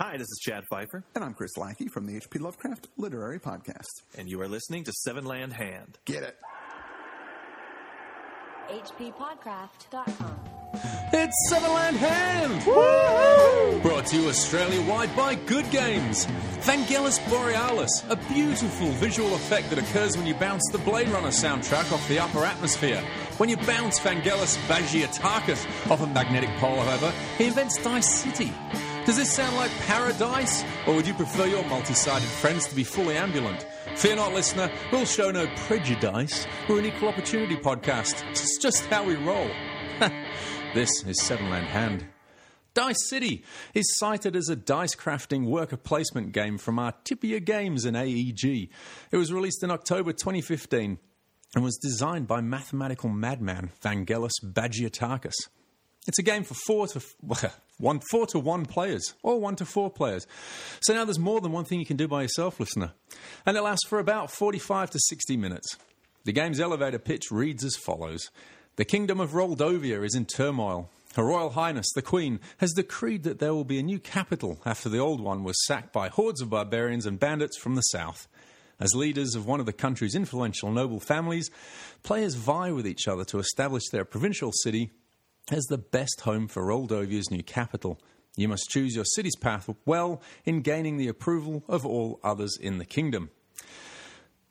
Hi, this is Chad Fifer, And I'm Chris Lackey from the H.P. Lovecraft Literary Podcast. and you are listening to Seven Land Hand. Get it? hppodcraft.com. It's Sevenland Hand! Woo-hoo! Brought to you Australia wide by Good Games. Vangelis Borealis, a beautiful visual effect that occurs when you bounce the Blade Runner soundtrack off the upper atmosphere. When you bounce Vangelis Vagiatarchus off a magnetic pole, however, he invents Dice City. Does this sound like paradise, or would you prefer your multi sided friends to be fully ambulant? Fear not, listener, we'll show no prejudice. We're an equal opportunity podcast. It's just how we roll. this is Seven Land Hand. Dice City is cited as a dice crafting worker placement game from Artipia Games and AEG. It was released in October 2015 and was designed by mathematical madman Vangelis Bagiartakis. It's a game for four to one, four to one players, or one to four players. So now there's more than one thing you can do by yourself, listener, and it lasts for about 45 to 60 minutes. The game's elevator pitch reads as follows: The kingdom of Roldovia is in turmoil. Her Royal Highness, the Queen, has decreed that there will be a new capital after the old one was sacked by hordes of barbarians and bandits from the south. As leaders of one of the country's influential noble families, players vie with each other to establish their provincial city as the best home for Roldovia's new capital. You must choose your city's path well in gaining the approval of all others in the kingdom.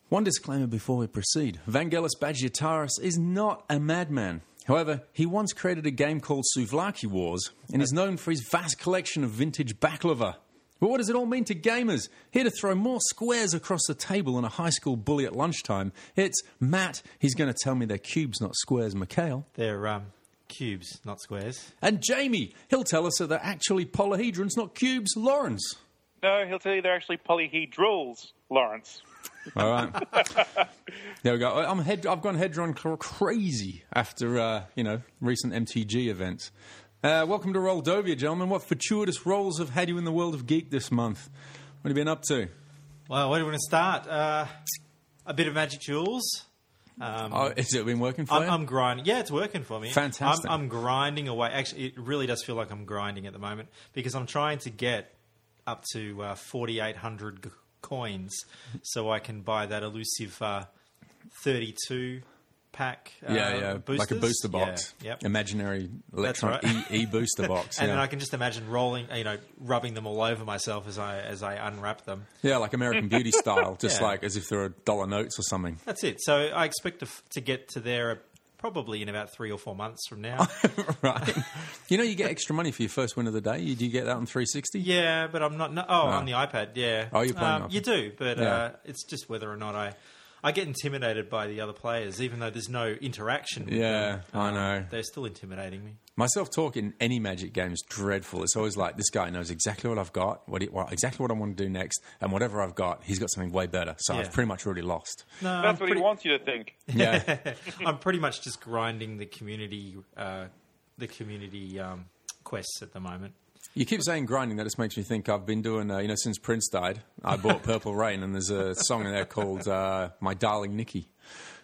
One disclaimer before we proceed Vangelis Bagiataris is not a madman. However, he once created a game called Souvlaki Wars and is known for his vast collection of vintage baklava. But what does it all mean to gamers? Here to throw more squares across the table than a high school bully at lunchtime, it's Matt. He's going to tell me they're cubes, not squares, Mikhail. They're um, cubes, not squares. And Jamie, he'll tell us that they're actually polyhedrons, not cubes, Lawrence. No, he'll tell you they're actually polyhedrals, Lawrence. All right. there we go. I'm head, I've gone Hedron crazy after, uh, you know, recent MTG events. Uh, welcome to Roldovia, gentlemen. What fortuitous roles have had you in the world of geek this month? What have you been up to? Well, where do we want to start? Uh, a bit of Magic Duels. Um, Oh, has it been working for I'm, you? I'm grinding. Yeah, it's working for me. Fantastic. I'm, I'm grinding away. Actually, it really does feel like I'm grinding at the moment because I'm trying to get up to uh, 4,800 g- coins so I can buy that elusive uh, 32 pack. Uh, yeah, yeah, boosters. like a booster box, Yeah, yep. imaginary electron right. e, e booster box. And yeah. then I can just imagine rolling, you know, rubbing them all over myself as I as I unwrap them. yeah, like American Beauty style, just Yeah. like as if they're dollar notes or something. That's it. So I expect to, f- to get to there probably in about three or four months from now. right. You know, you get extra money for your first win of the day. Do you get that on 360? yeah, but I'm not. No, oh, on the iPad. Yeah. Oh, you're playing Um, You do, but Yeah. uh, it's just whether or not I. I get intimidated by the other players, even though there's no interaction. With Yeah, them. I know. They're still intimidating me. My self talk in any Magic game is dreadful. It's always like this guy knows exactly what I've got, what, he, what exactly what I want to do next, and whatever I've got, he's got something way better. So Yeah. I've pretty much already lost. No, That's I'm what pretty, he wants you to think. Yeah, I'm pretty much just grinding the community, uh, the community um, quests at the moment. You keep saying grinding. That just makes me think I've been doing. Uh, you know, since Prince died, I bought Purple Rain, and there's a song in there called uh, "My Darling Nikki,"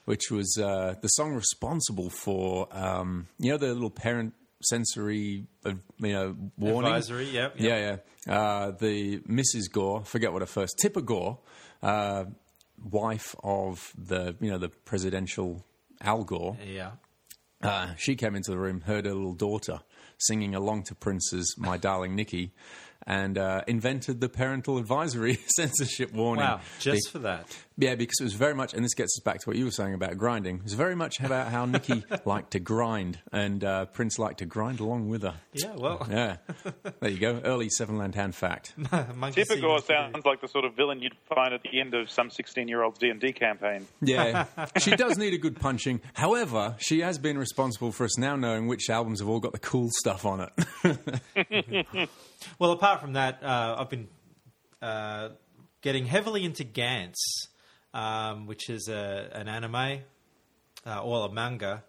which was uh, the song responsible for um, you know the little parent sensory, uh, you know, warning. Advisory, yep, yep. Yeah, yeah. Uh, the Mrs. Gore, forget what her first, Tipper Gore, uh, wife of the you know the presidential Al Gore. Yeah. Uh, she came into the room, heard her little daughter singing along to Prince's "My Darling Nikki," and uh, invented the parental advisory censorship warning. Wow. Just Be- for that. Yeah, because it was very much, and this gets us back to what you were saying about grinding. It was very much about how Nikki liked to grind, and uh, Prince liked to grind along with her. Yeah. Well. Yeah, there you go. Early Seven Land Hand fact. monkey see, Tipper monkey sounds like the sort of villain you'd find at the end of some 16-year-old's D&D campaign. Yeah, she does need a good punching. However, she has been responsible for us now knowing which albums have all got the cool stuff on it. Well, apart from that, uh, I've been uh, getting heavily into Gantz, um, which is a, an anime, uh, or a manga,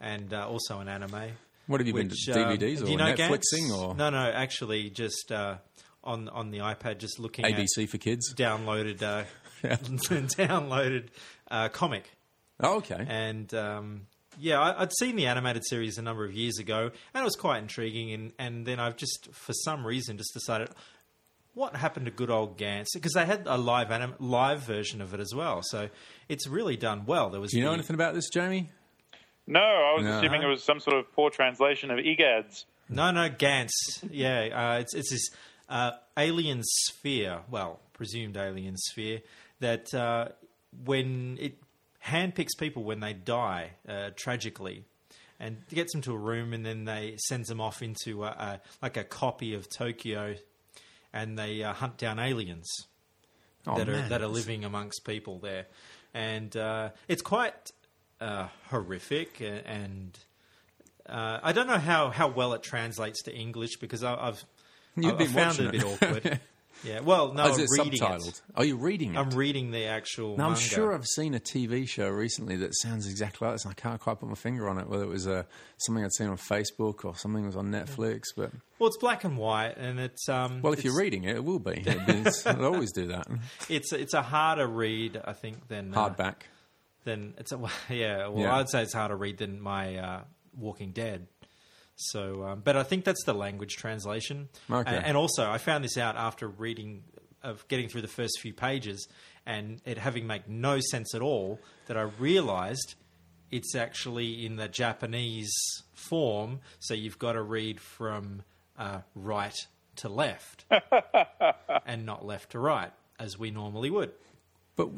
and uh, also an anime. What have you been which, to um, DVDs do or you know Netflixing Gantz? or No, no, actually, just uh, on on the iPad, just looking ABC for kids? downloaded uh, downloaded uh, comic. Oh, okay. And um, yeah, I, I'd seen the animated series a number of years ago, and it was quite intriguing. And, and then I've just, for some reason, just decided what happened to good old Gantz? Because they had a live anim- live version of it as well, so it's really done well. There was Do you know the- anything about this, Jamie? No, I was No. assuming it was some sort of poor translation of EGADS. No, no, Gantz. Yeah, uh, it's it's this uh, alien sphere, well, presumed alien sphere that uh, when it handpicks people when they die uh, tragically, and gets them to a room, and then they sends them off into a, a, like a copy of Tokyo, and they uh, hunt down aliens Oh, that are that are living amongst people there, and uh, it's quite uh, horrific and. Uh, I don't know how, how well it translates to English because I, I've You've I, been I found it a bit awkward. yeah, well, no, Oh, is I'm it reading subtitled? it. Are you reading it? I'm reading the actual. Now, I'm sure I've seen a TV show recently that sounds exactly like this. and I can't quite put my finger on it. Whether it was uh, something I'd seen on Facebook or something that was on Netflix. But Well, it's black and white, and it's um. well, if you're reading it, it will be. I'd always do that. it's it's a harder read, I think, than uh, Hardback. Than it's a yeah. Well, Yeah. I'd say it's harder read than my uh, Walking Dead. So, um, but I think that's the language translation. Okay. And, and also, I found this out after reading of getting through the first few pages and it having make no sense at all. That I realised it's actually in the Japanese form, so you've got to read from uh, right to left and not left to right, as we normally would. But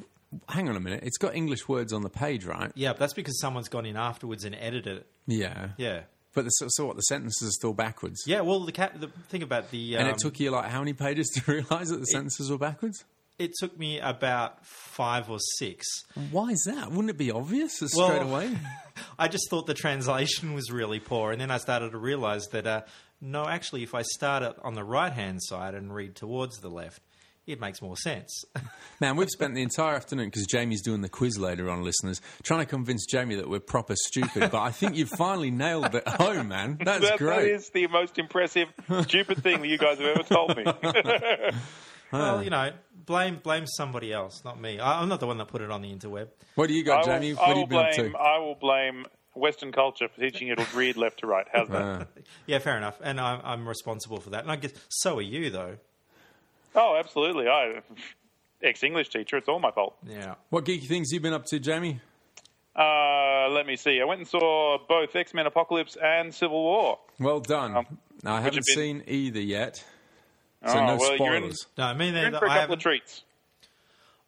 hang on a minute. It's got English words on the page, right? Yeah, but that's because someone's gone in afterwards and edited it. Yeah. Yeah. But the, so, what? The sentences are still backwards. Yeah, well, the, cat, the thing about the. Um, And it took you like how many pages to realise that the sentences were backwards? it took me about five or six. Why is that? Wouldn't it be obvious Well- straight away? I just thought the translation was really poor, and then I started to realise that uh, no, actually, if I start it on the right hand side and read towards the left, it makes more sense. Man, we've spent the entire afternoon because Jamie's doing the quiz later on, listeners, trying to convince Jamie that we're proper stupid. But I think you've finally nailed it home, man. That's That, that great. is the most impressive, stupid thing that you guys have ever told me. well, you know, blame blame somebody else, not me. I, I'm not the one that put it on the interweb. What do you got, I Jamie? will, What I have you will been up blame. to? I will blame Western culture for teaching you to read left to right. How's that? Uh, Yeah, fair enough, and I'm, I'm responsible for that. And I guess so are you, though. Oh, absolutely. I ex English teacher. It's all my fault. Yeah. what geeky things have you been up to, Jamie? Uh, let me see. I went and saw both X Men Apocalypse and Civil War. Well done. Um, Now, I haven't been- seen either yet, so Oh, no well, you're in- spoilers. No, I mean, You're in for a couple of treats.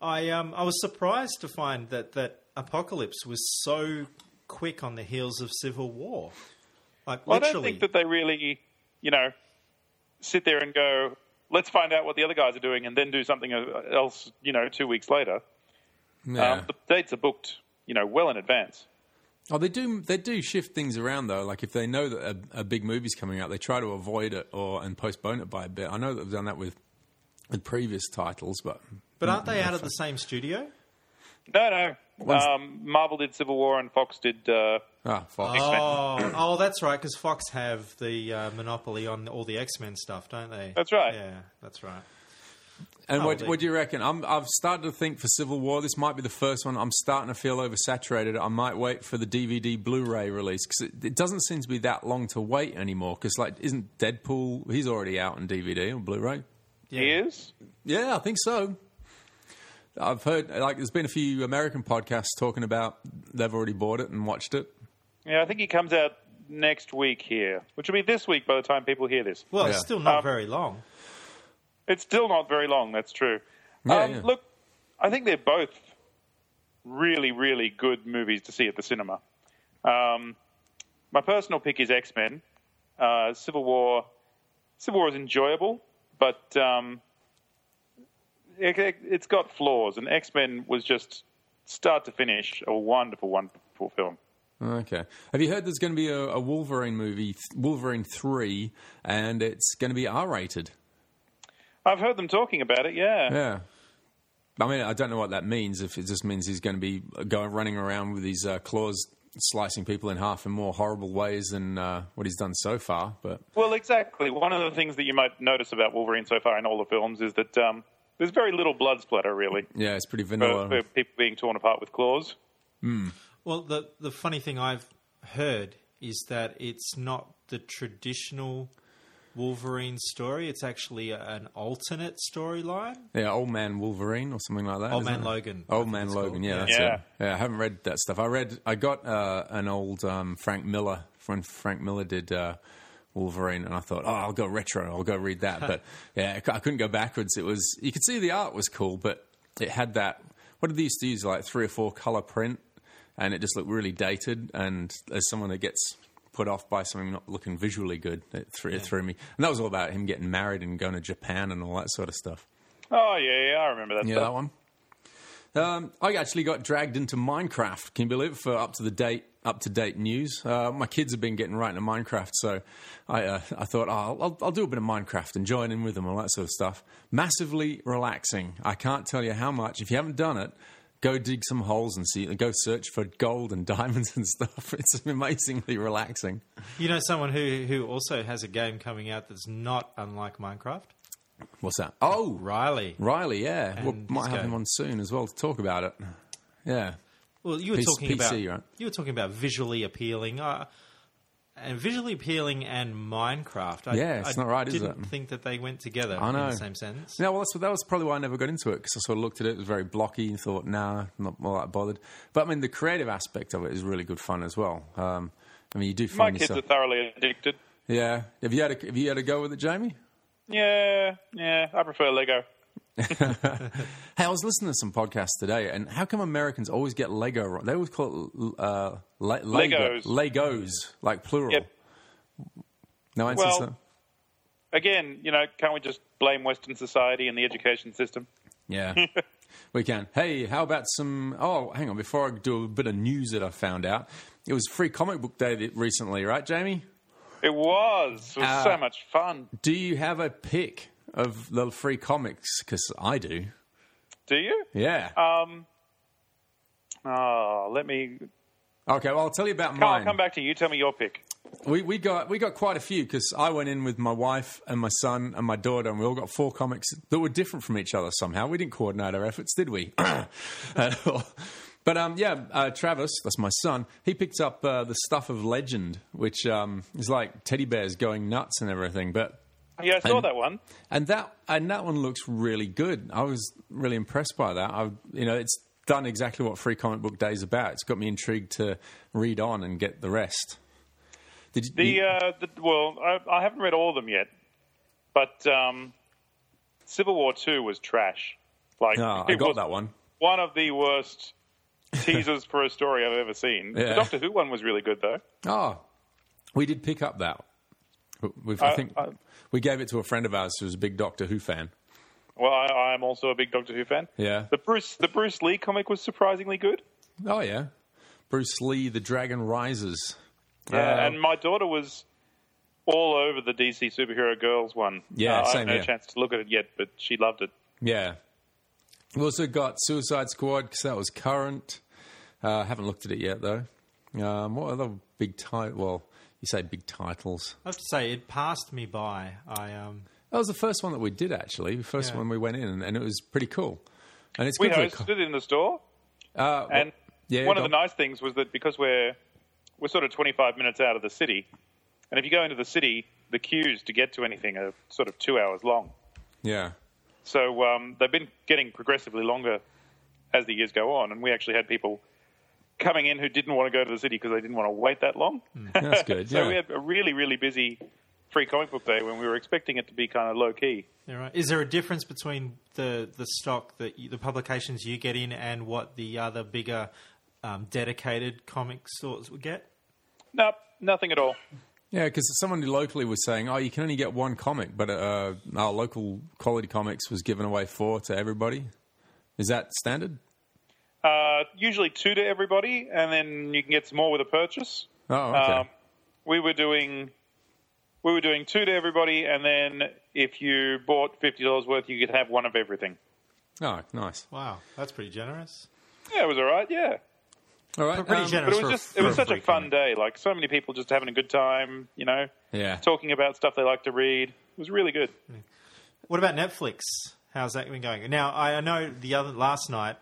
I um I was surprised to find that that Apocalypse was so quick on the heels of Civil War. Like Well, I don't think that they really, you know, sit there and go, let's find out what the other guys are doing and then do something else, you know, two weeks later. Yeah. Um, the dates are booked, you know, well in advance. Oh, they do. They do shift things around though. Like if they know that a, a big movie's coming out, they try to avoid it or and postpone it by a bit. I know that they've done that with with previous titles, but but aren't they out of the same studio? No, no. When's- Um, Marvel did Civil War and Fox did. Uh, ah, Fox. Oh, oh, that's right. Because Fox have the uh, monopoly on all the X Men stuff, don't they? That's right. Yeah, that's right. And Oh, what, what do you reckon? I'm, I've started to think for Civil War, this might be the first one. I'm starting to feel oversaturated. I might wait for the DVD Blu-ray release because it, it doesn't seem to be that long to wait anymore. Because like, isn't Deadpool? He's already out on DVD or Blu-ray. He is. Yeah, I think so. I've heard like there's been a few American podcasts talking about they've already bought it and watched it. Yeah, I think he comes out next week here, which will be this week by the time people hear this. Well, Yeah. it's still not Um, very long. It's still not very long, that's true. Yeah, um, yeah. Look, I think they're both really, really good movies to see at the cinema. Um, my personal pick is X Men. Uh, Civil War. Civil War is enjoyable, but um, it, it's got flaws, and X Men was just start to finish a wonderful, wonderful film. Okay. Have you heard there's going to be a, a Wolverine movie, Wolverine three, and it's going to be R-rated? I've heard them talking about it. Yeah. Yeah. I mean, I don't know what that means. If it just means he's going to be going running around with his uh, claws slicing people in half in more horrible ways than uh, what he's done so far, but Well, exactly. One of the things that you might notice about Wolverine so far in all the films is that um, there's very little blood splatter, really, yeah, it's pretty for, vanilla. for people being torn apart with claws. Well, the the funny thing I've heard is that it's not the traditional Wolverine story. It's actually an alternate storyline. Yeah, Old Man Wolverine or something like that. Old Man it? Logan, Old Man Logan. called. Yeah, Yeah. that's Yeah. it. Yeah, I haven't read that stuff. I read. I got uh, an old um, Frank Miller when Frank Miller did uh, Wolverine, and I thought, oh, I'll go retro. I'll go read that. but yeah, I couldn't go backwards. It was you could see the art was cool, but it had that. What did they used to use? Like three or four color print, and it just looked really dated. And as someone that gets put off by something not looking visually good, it, threw it threw me. And that was all about him getting married and going to Japan and all that sort of stuff. Oh yeah, yeah, I remember that Yeah, stuff. that one. Um, I actually got dragged into Minecraft. Can you believe it? For up to the date, up to date news. Uh, my kids have been getting right into Minecraft, so I uh, I thought oh, I'll, I'll do a bit of Minecraft and join in with them, all that sort of stuff. Massively relaxing. I can't tell you how much. If you haven't done it, go dig some holes and see. Go search for gold and diamonds and stuff. It's amazingly relaxing. You know someone who who also has a game coming out that's not unlike Minecraft. What's that? Oh, Riley. Riley. Yeah, we And might his have him on soon as well to talk about it. Yeah. Well, you were PC talking about right? you were talking about visually appealing, uh, and visually appealing and Minecraft. I, Yeah, it's I not right, is didn't it? think that they went together I know. in the same sentence. Yeah, well, that's, that was probably why I never got into it because I sort of looked at it, it was very blocky and thought, nah, not all that bothered. But I mean, the creative aspect of it is really good fun as well. Um, I mean, you do feel My find kids are thoroughly addicted. yeah, have you had a, have you had a go with it, Jamie? Yeah, yeah, I prefer Lego. Hey, I was listening to some podcasts today, and how come Americans always get Lego wrong? They always call it uh, le- Lego- Legos. Legos, like plural. Yep. No answer Well-? Again, you know, can't we just blame Western society and the education system? Yeah, we can. Hey, how about some? Oh, hang on. Before I do a bit of news that I found out, it was Free Comic Book Day recently, right, Jamie? It was. It was Uh, so much fun. Do you have a pick of the free comics? Because I do. Do you? Yeah. Um. Oh, let me. okay. Well, I'll tell you about I'll mine. come back to you. Tell me your pick. We we got we got quite a few because I went in with my wife and my son and my daughter, and we all got four comics that were different from each other somehow. We didn't coordinate our efforts, did we? But um, yeah, uh, Travis, that's my son. He picked up uh, the stuff of legend, which um, is like teddy bears going nuts and everything. But Yeah, I saw And- that one. and that and that one looks really good. I was really impressed by that. I, you know, it's done exactly what Free Comic Book Day is about. It's got me intrigued to read on and get the rest. Did you, The, you- uh, the well, I, I haven't read all of them yet, but um, Civil War Two was trash. Like Ah, I got that one. One of the worst teasers for a story I've ever seen. Yeah. The Doctor Who one was really good though. Oh, we did pick up that. We've, I I- think I- we gave it to a friend of ours who's a big Doctor Who fan. Well, I, I'm also a big Doctor Who fan. Yeah. The Bruce the Bruce Lee comic was surprisingly good. Oh yeah, Bruce Lee, The Dragon Rises. Yeah, Uh, and my daughter was all over the DC superhero girls one. Yeah, Uh, I same no here. chance to look at it yet, but she loved it. Yeah. We also got Suicide Squad because that was current. Uh, haven't looked at it yet though. Um, what other big title? Well, you say big titles. I have to say, it passed me by. I um, That was the first one that we did actually. The first Yeah. one we went in, and it was pretty cool. And it's We good. hosted it in the store, uh, and yeah, one go of the nice things was that because we're we're sort of 25 minutes out of the city, and if you go into the city, the queues to get to anything are sort of two hours long. yeah. So um, they've been getting progressively longer as the years go on, and we actually had people coming in who didn't want to go to the city because they didn't want to wait that long. That's good. so yeah. we had a really, really busy free comic book day when we were expecting it to be kind of low key. yeah, right. Is there a difference between the the stock that you, the publications you get in and what the other bigger um, dedicated comic stores would get? Nope, nothing at all. Yeah, because someone locally was saying, "Oh, you can only get one comic," but uh, our local quality comics was giving away four to everybody. Is that standard? Uh, usually two to everybody, and then you can get some more with a purchase. Oh, okay. Um, we were doing we were doing two to everybody, and then if you bought fifty dollars worth, you could have one of everything. oh, nice. Wow, that's pretty generous. Yeah, it was all right. Yeah, All right. Pretty um, generous. but it for was a- just it was for a such a fun comic. day. Like so many people just having a good time. You know, Yeah. talking about stuff they like to read. It was really good. What about Netflix? How's that been going? Now, I I know the other last night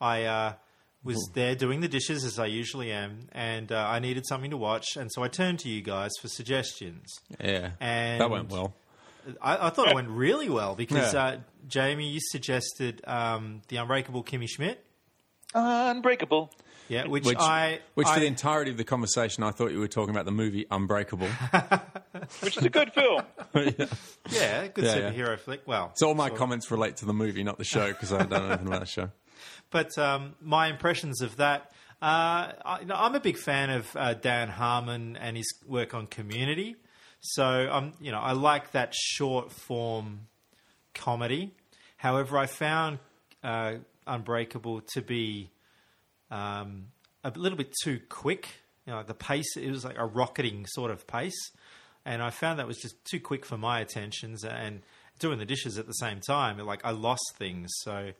I uh, was there doing the dishes as I usually am, and uh, I needed something to watch, and so I turned to you guys for suggestions. Yeah, And- that went well. I, I thought it went really well because Yeah. uh, Jamie, you suggested um, the Unbreakable Kimmy Schmidt, Unbreakable. Yeah, which, Which, I, which I for the entirety of the conversation, I thought you were talking about the movie Unbreakable. Which is a good film. yeah, good Yeah, yeah. superhero flick. Well, so all my comments relate to the movie, not the show, because I don't know anything about the show. But um, my impressions of that, uh, I, I'm a big fan of uh, Dan Harmon and his work on Community. So um, you know, I like that short form comedy. However, I found uh, Unbreakable to be um, a little bit too quick. You know, the pace it was like a rocketing sort of pace, and I found that was just too quick for my attentions. And doing the dishes at the same time, like I lost things. So.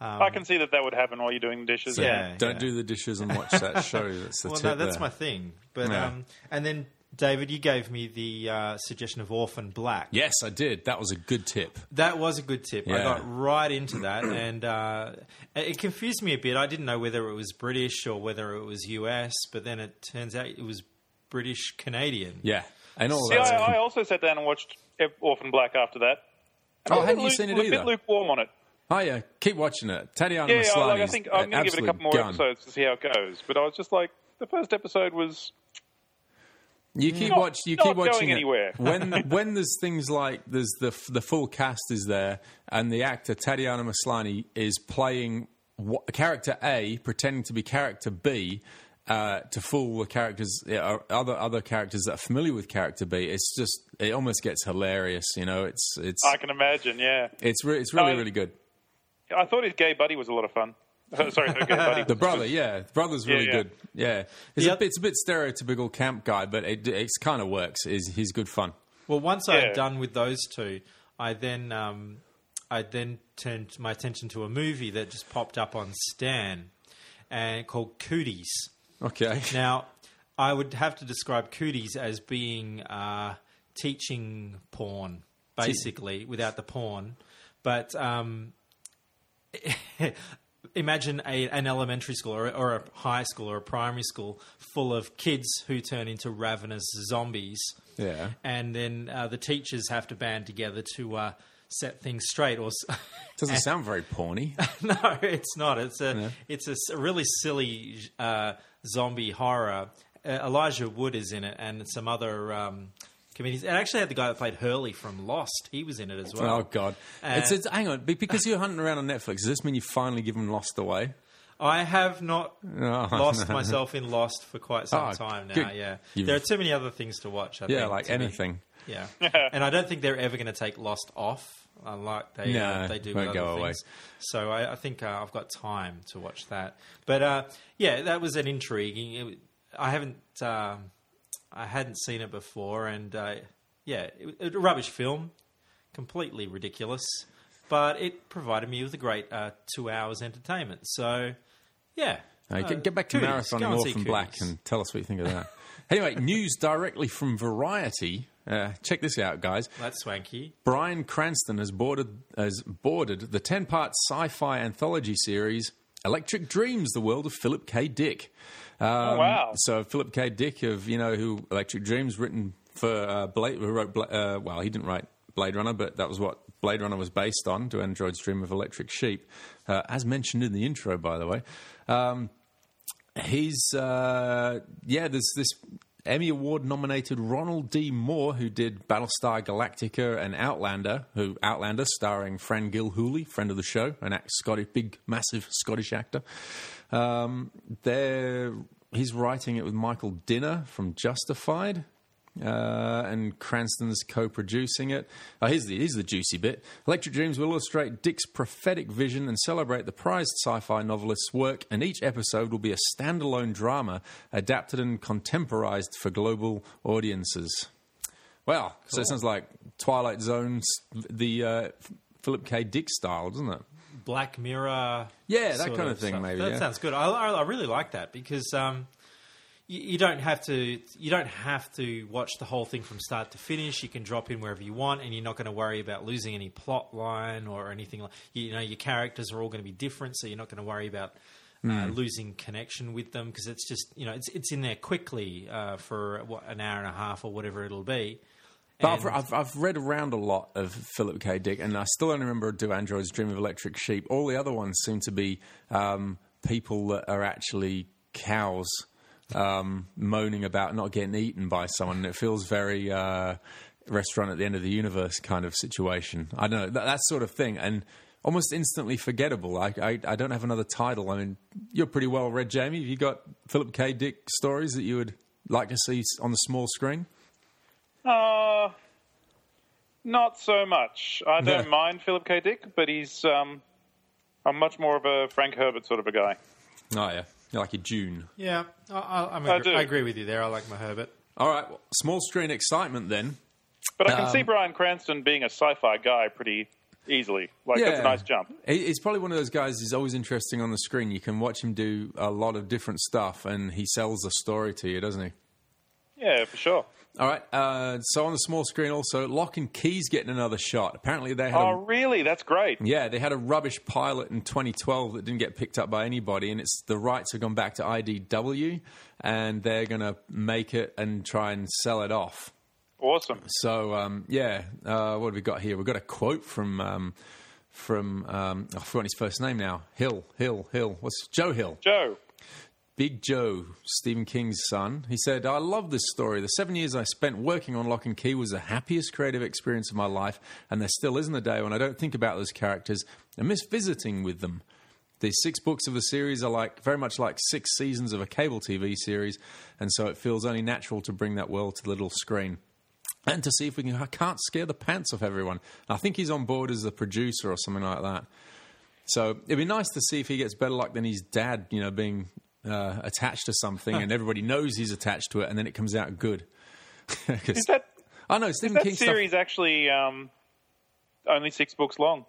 Um, I can see that that would happen while you're doing the dishes. So Yeah. don't do the dishes and watch that show. That's the well, tip no, that's there. my thing. But Yeah. um, and then David, you gave me the uh, suggestion of Orphan Black. Yes, I did. That was a good tip. That was a good tip. I got right into that, and uh, it confused me a bit. I didn't know whether it was British or whether it was US, but then it turns out it was British Canadian. Yeah, and all See, that. I, I also sat down and watched Orphan Black after that. And Oh, I was hadn't you seen it lu- A bit lukewarm on it. Oh yeah, keep watching it. Tatiana Yeah, yeah Maslany's like, I think I'm going to give it a couple more gun. episodes to see how it goes. But I was just like, the first episode was You keep Not- watch. You not keep watching going it. anywhere. when when there's things like there's the the full cast is there, and the actor Tatiana Maslany is playing what, character A, pretending to be character B. Uh, to fool the characters, uh, other other characters that are familiar with character B, it's just it almost gets hilarious. You know, it's it's I can imagine. Yeah, it's re- it's really No, really good. I thought his gay buddy was a lot of fun. Sorry, her gay buddy. The brother, yeah, the brother's really Yeah, yeah. good. Yeah, it's The a bit, it's a bit stereotypical camp guy, but it it kind of works. Is he's good fun? Well, once I Yeah. had done with those two, I then um, I then turned my attention to a movie that just popped up on Stan, and called Cooties. Okay, Now, I would have to describe Cooties as being uh, teaching porn, basically, without the porn. But um, imagine a, an elementary school or, or a high school or a primary school full of kids who turn into ravenous zombies. Yeah. And then uh, the teachers have to band together to uh, set things straight. Or doesn't sound very porny. no, it's not. It's a it's a really silly uh, zombie horror. Uh, Elijah Wood is in it, and some other um, comedians. It actually had the guy that played Hurley from Lost. He was in it as well. Oh God! Uh, it's, it's hang on because you're hunting around on Netflix. Does this mean you've finally given Lost away? I have not Oh, lost no. myself in Lost for quite some Oh, time now. good. Yeah, You've- there are too many other things to watch. I Yeah, think, like to me. anything. Yeah, and I don't think they're ever going to take Lost off, unlike they uh, they do with go other away. things. So I, I think uh, I've got time to watch that. But uh, yeah, that was an intriguing. It, I haven't um, I hadn't seen it before, and uh, yeah, it, a rubbish film, completely ridiculous. But it provided me with a great uh, two hours entertainment. So yeah, get, get back to Cooties. Marathon Go and Orphan Black and tell us what you think of that. anyway, news directly from Variety. Uh, check this out, guys. That's swanky. Bryan Cranston has boarded has boarded the ten part sci-fi anthology series Electric Dreams: The World of Philip K. Dick. Um, wow. So Philip K. Dick of you know who Electric Dreams written for uh, Blade who wrote Bla- uh, well he didn't write Blade Runner but that was what Blade Runner was based on. Do androids dream of electric sheep? Uh, as mentioned in the intro, by the way. Um, he's uh, yeah. There's this Emmy Award nominated Ronald D. Moore who did Battlestar Galactica and Outlander. Who Outlander starring Fran Gilhooly, friend of the show, an act, Scottish, big, massive Scottish actor. Um, there, he's writing it with Michael Dinner from Justified. Uh, and Cranston's co-producing it. Oh, here's the here's the juicy bit. Electric Dreams will illustrate Dick's prophetic vision and celebrate the prized sci-fi novelist's work. And each episode will be a standalone drama adapted and contemporized for global audiences. Well, so it sounds like Twilight Zone's the uh, Philip K. Dick style, doesn't it? Black Mirror. Yeah, that kind of thing, stuff. maybe, That yeah. sounds good. I, I, I really like that because um, you, you don't have to you don't have to watch the whole thing from start to finish. You can drop in wherever you want, and you're not going to worry about losing any plot line or anything. like You know, your characters are all going to be different, so you're not going to worry about uh, losing connection with them because it's just you know it's it's in there quickly uh, for what, an hour and a half or whatever it'll be. But I've, I've, I've read around a lot of Philip K. Dick, and I still only remember Do Androids Dream of Electric Sheep. All the other ones seem to be um, people that are actually cows um, moaning about not getting eaten by someone. It feels very uh, restaurant at the end of the universe kind of situation. I don't know, that, that sort of thing. And almost instantly forgettable. I, I, I don't have another title. I mean, you're pretty well read, Jamie. Have you got Philip K. Dick stories that you would like to see on the small screen? Uh, not so much. I don't Yeah. mind Philip K. Dick, but he's um, I'm much more of a Frank Herbert sort of a guy. Oh, yeah. You're like a Dune. yeah, I, I, I'm I agree, do. I agree with you there. I like my Herbert. All right, well, small screen excitement then. But I can Um, see Bryan Cranston being a sci-fi guy pretty easily. Like that's a nice jump. He's probably one of those guys who's always interesting on the screen. You can watch him do a lot of different stuff, and he sells a story to you, doesn't he? Yeah, for sure. All right. Uh, so on the small screen, also Locke and Key's getting another shot. Apparently, they had Oh, a, really? That's great. yeah, they had a rubbish pilot in 2012 that didn't get picked up by anybody, and it's the rights have gone back to IDW, and they're going to make it and try and sell it off. Awesome. So um, yeah, uh, what have we got here? We've got a quote from um, from um, I've forgotten his first name now. Hill, Hill, Hill. What's Joe Hill? Joe. Big Joe, Stephen King's son. He said, "I love this story. The seven years I spent working on Locke and Key was the happiest creative experience of my life, and there still isn't a day when I don't think about those characters and miss visiting with them." The six books of the series are like very much like six seasons of a cable TV series, and so it feels only natural to bring that world to the little screen and to see if we can. I can't scare the pants off everyone. I think he's on board as the producer or something like that. So it'd be nice to see if he gets better luck than his dad. You know, being uh, attached to something and everybody knows he's attached to it, and then it comes out good. Is that I know is Stephen that King stuff. series actually um, only six books long?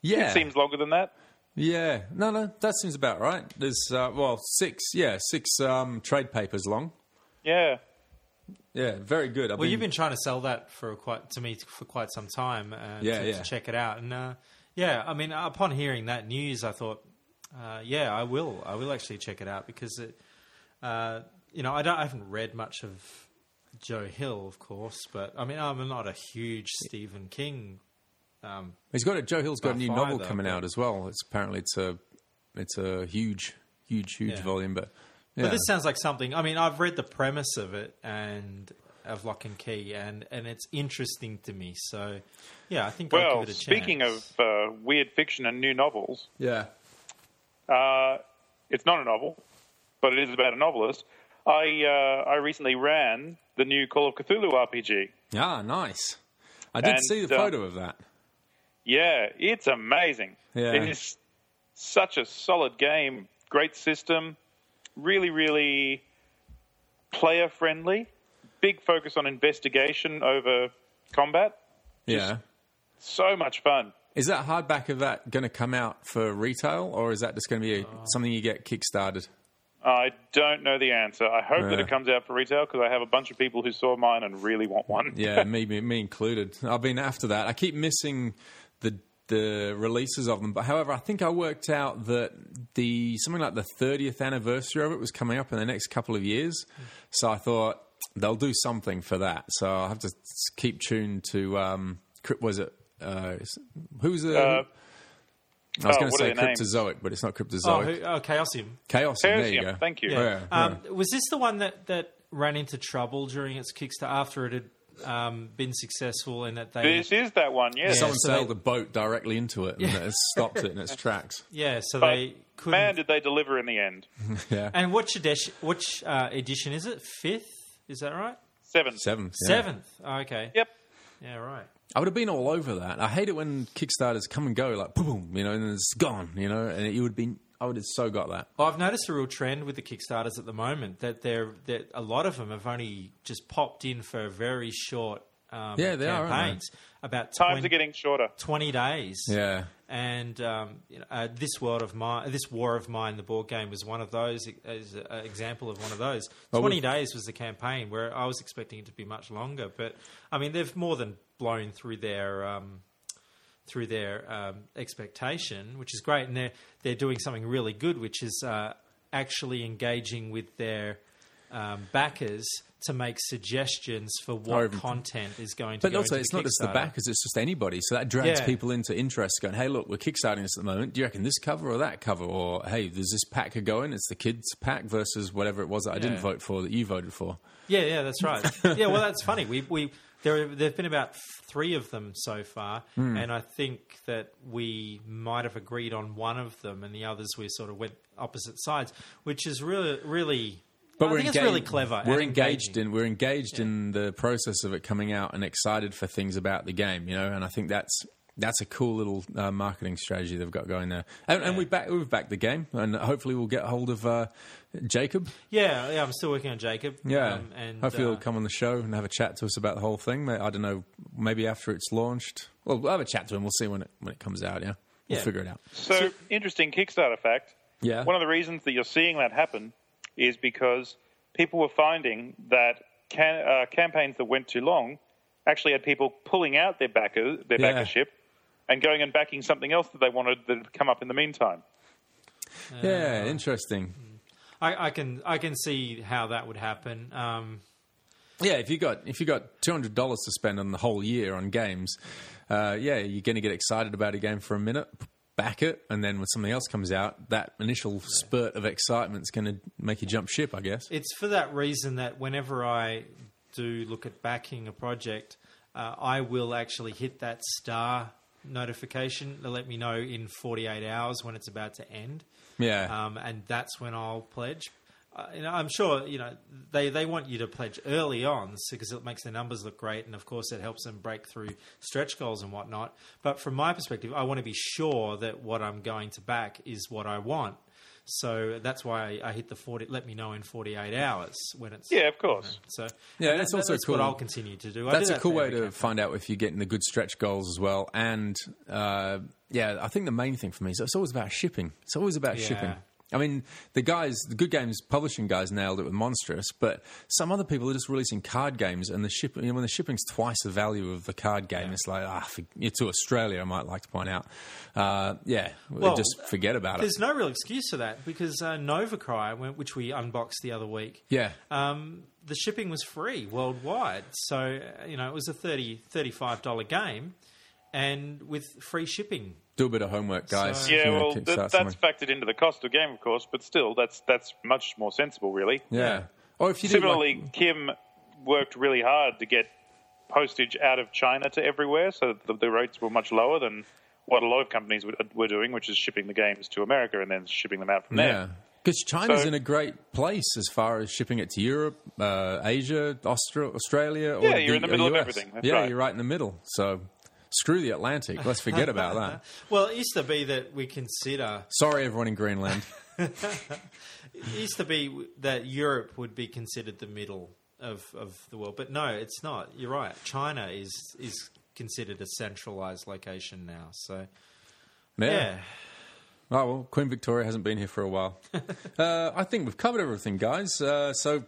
Yeah, It seems longer than that. yeah. No, no, that seems about right. There's uh, well six, yeah, six um, trade papers long. Yeah. Yeah, very good. I've Well, you've been trying to sell that for quite to me for quite some time. Uh, Yeah, to, yeah. to check it out, and uh, yeah, I mean, upon hearing that news, I thought, uh, yeah, I will. I will actually check it out because it, uh, you know, I don't. I haven't read much of Joe Hill, of course, but I mean, I'm not a huge Stephen King. Um, He's got a Joe Hill's got a new novel though, coming but- out as well. It's apparently it's a it's a huge, huge, huge Yeah. volume. But yeah, But this sounds like something. I mean, I've read the premise of it and of Locke and Key, and and it's interesting to me. So, yeah, I think I'll Well, give it a speaking of uh, weird fiction and new novels, yeah. Uh, it's not a novel, but it is about a novelist. I uh, I recently ran the new Call of Cthulhu RPG. Ah, nice. I did And, see the uh, photo of that. Yeah, it's amazing. Yeah. It is such a solid game, great system, really, really player friendly. Big focus on investigation over combat. Yeah. So much fun. Is that hardback of that going to come out for retail, or is that just going to be a, something you get kickstarted? I don't know the answer. I hope that it comes out for retail because I have a bunch of people who saw mine and really want one. Yeah, me, me, me included. I've been after that. I keep missing the the releases of them, but however, I think I worked out that the something like the 30th anniversary of it was coming up in the next couple of years. So I thought they'll do something for that. So I'll have to keep tuned to. Um, was it? Uh, who's the? Uh, I was oh, going to say are names? Cryptozoic, but it's not oh, Cryptozoic. who, oh, Chaosium. Chaos. There you Chaosium, go. thank you. Yeah. Yeah, um, Was this the one that, that ran into trouble during its Kickstarter after it had um, been successful and that they This is that one, yes. Someone so they- sailed a boat directly into it and it stopped it in its tracks. yeah, so But they couldn't. man, did they deliver in the end. Yeah. and which edition? Which uh, edition is it? Fifth? Is that right? Seven. Seventh. yeah. Seventh. Oh, okay. Yep. Yeah, right. I would have been all over that. I hate it when Kickstarters come and go like boom, you know, and it's gone, you know, and it, you would be. I would have so got that. I've noticed a real trend with the Kickstarters at the moment that they're that a lot of them have only just popped in for a very short um, Yeah, they are, aren't they? About Times 20, are getting shorter. 20 days. Yeah. And um, you know, uh, this world of mine, this war of mine, the board game was one of those. As an example of one of those. Well, Twenty we've- days was the campaign, where I was expecting it to be much longer. But I mean, they've more than blown through their um, through their um, expectation, which is great, and they're they're doing something really good, which is uh, actually engaging with their um, backers to make suggestions for what even- content is going to. Be. But also, it's not just the backers; it's just anybody. So that drags Yeah. people into interest. Going, hey, look, we're kickstarting this at the moment. Do you reckon this cover or that cover? Or hey, there's this pack going. It's the kids pack versus whatever it was that I didn't vote for that you voted for. Yeah, yeah, that's right. yeah, well, that's funny. We we there there've been about three of them so far, Hmm. and I think that we might have agreed on one of them, and the others we sort of went opposite sides, which is really really. But I we're think engaged, it's really clever. We're engaged in we're engaged in the process of it coming out and excited for things about the game, you know. And I think that's that's a cool little uh, marketing strategy they've got going there. And, and we back we've backed the game, and hopefully we'll get hold of uh, Jacob. Yeah, yeah. I'm still working on Jacob. Yeah, um, and hopefully uh, he'll come on the show and have a chat to us about the whole thing. I don't know, maybe after it's launched. Well, we'll have a chat to him. We'll see when it when it comes out. Yeah, we'll Yeah. figure it out. So, interesting Kickstarter fact. Yeah. One of the reasons that you're seeing that happen is because people were finding that can, uh, campaigns that went too long actually had people pulling out their backer, their Yeah. backership, and going and backing something else that they wanted that had come up in the meantime. yeah, interesting. I, I can I can see how that would happen. Um, Yeah, if you got if you got two hundred dollars to spend on the whole year on games, uh, yeah, you're going to get excited about a game for a minute, back it, and then when something else comes out, that initial spurt of excitement is going to make you jump ship, I guess. It's for that reason that whenever I do look at backing a project, uh, I will actually hit that star notification to let me know in 48 hours when it's about to end. Yeah, Um, and that's when I'll pledge. Uh, you know, I'm sure you know they, they want you to pledge early on because it makes their numbers look great, and of course it helps them break through stretch goals and whatnot. But from my perspective, I want to be sure that what I'm going to back is what I want. So that's why I, I hit the 40. Let me know in 48 hours when it's Yeah, of course. So Yeah, that's that- also that's cool. what I'll continue to do. I That's do a that cool way to campaign. find out if you're getting the good stretch goals as well. And uh, yeah, I think the main thing for me is it's always about shipping. It's always about Yeah. shipping. I mean, the guys, the good games publishing guys nailed it with Monstrous, but some other people are just releasing card games, and the shipping, you know, when the shipping's twice the value of the card game, it's like, ah, for, to Australia, I might like to point out. Uh, yeah, Well, just forget about it. There's no real excuse for that because uh, Novacry, which we unboxed the other week, Yeah. um, the shipping was free worldwide. So, uh, you know, it was a 30 $35 game and with free shipping. Do a bit of homework, guys. So- Yeah, well, kickstart that, that's something. factored into the cost of the game, of course, but still, that's that's much more sensible, really. yeah. Or if you did like- Similarly, Kim worked really hard to get postage out of China to everywhere, so that the, the rates were much lower than what a lot of companies were, were doing, which is shipping the games to America and then shipping them out from there. Yeah. Because China's So- in a great place as far as shipping it to Europe, uh, Asia, Austra- Australia. Or Yeah, you're in the middle of US. everything. That's yeah, right. you're right in the middle. So screw the Atlantic. Let's forget about that. Well, it used to be that we consider, Sorry, everyone in Greenland. it used to be that Europe would be considered the middle of, of the world. But no, it's not. You're right. China is, is considered a centralized location now. So, Yeah. yeah. Oh, well, Queen Victoria hasn't been here for a while. uh, I think we've covered everything, guys. Uh, so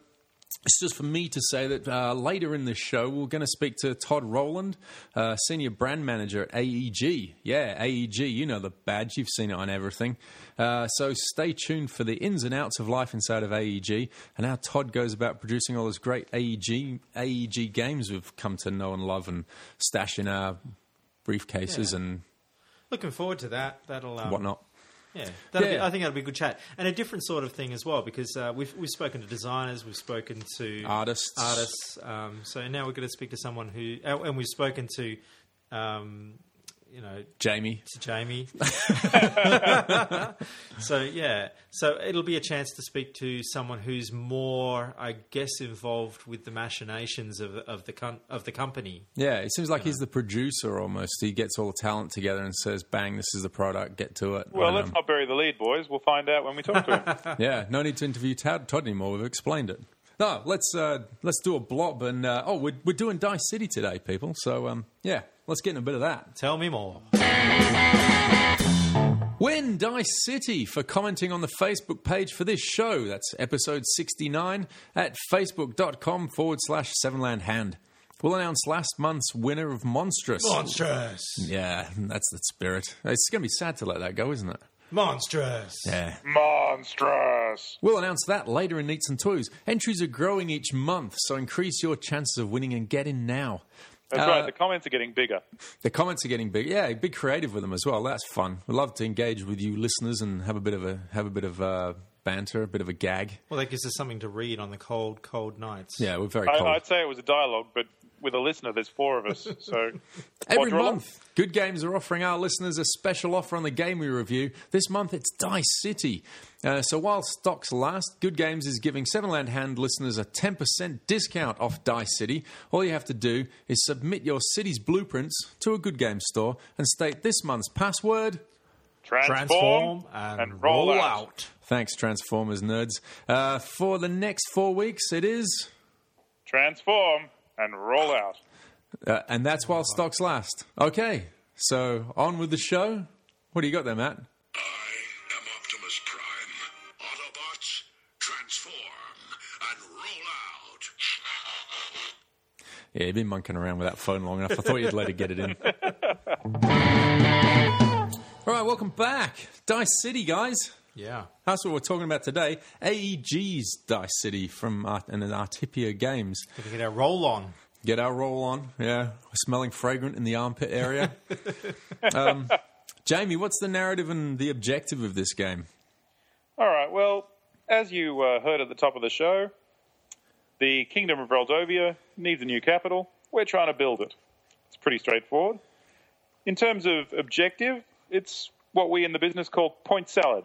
it's just for me to say that uh, later in the show, we're going to speak to Todd Rowland, uh, Senior Brand Manager at AEG. Yeah, AEG, you know the badge, you've seen it on everything. Uh, so stay tuned for the ins and outs of life inside of AEG and how Todd goes about producing all those great AEG, AEG games we've come to know and love and stash in our briefcases Yeah. and Looking forward to that. That'll um, whatnot. Yeah, that'll Be, I think that'd be a good chat and a different sort of thing as well because uh, we've we've spoken to designers, we've spoken to Artists. artists. Um, so now we're going to speak to someone who, and we've spoken to, um, you know, Jamie. to Jamie. so yeah, so it'll be a chance to speak to someone who's more, I guess, involved with the machinations of of the com- of the company. Yeah, it seems like he's the producer almost. He gets all the talent together and says, "Bang, this is the product. Get to it." Well, And, let's um, not bury the lead, boys. We'll find out when we talk to him. yeah, no need to interview Todd, Todd anymore. We've explained it. No, let's uh, let's do a blob and uh, oh, we're we're doing Dice City today, people. So um, yeah, let's get in a bit of that. Tell me more. Win Dice City for commenting on the Facebook page for this show. That's episode 69 at facebook.com forward slash sevenland hand. We'll announce last month's winner of Monstrous. Monstrous. Yeah, that's the spirit. It's going to be sad to let that go, isn't it? Monstrous. Yeah. Monstrous. We'll announce that later in Neats and Twos. Entries are growing each month, so increase your chances of winning and get in now. That's Uh, right. The comments are getting bigger. The comments are getting big. Yeah, be creative with them as well. That's fun. We love to engage with you listeners and have a bit of a have a bit of uh, banter, a bit of a gag. Well, that gives us something to read on the cold, cold nights. Yeah, we're very I, cold. I'd say it was a dialogue, but with a listener, there's four of us. So Every month, Good Games are offering our listeners a special offer on the game we review. This month, it's Dice City. Uh, so while stocks last, Good Games is giving Seven Land Hand listeners a 10% discount off Dice City. All you have to do is submit your city's blueprints to a Good Game store and state this month's password. transform, Transform and, and roll, roll out. out. Thanks, Transformers nerds. Uh, for the next four weeks, it is. transform, and roll out. Uh, and that's while stocks last. Okay, so on with the show. What do you got there, Matt? I am Optimus Prime. Autobots, transform and roll out. Yeah, you've been monkeying around with that phone long enough. I thought you'd let it get it in. All right, welcome back. Dice City, guys. Yeah. That's what we're talking about today. AEG's Dice City from Art- and Artipia Games. Gotta get our roll on. Get our roll on. Yeah, smelling fragrant in the armpit area. um, Jamie, what's the narrative and the objective of this game? All right. Well, as you uh, heard at the top of the show, the Kingdom of Roldovia needs a new capital. We're trying to build it. It's pretty straightforward. In terms of objective, it's what we in the business call point salad.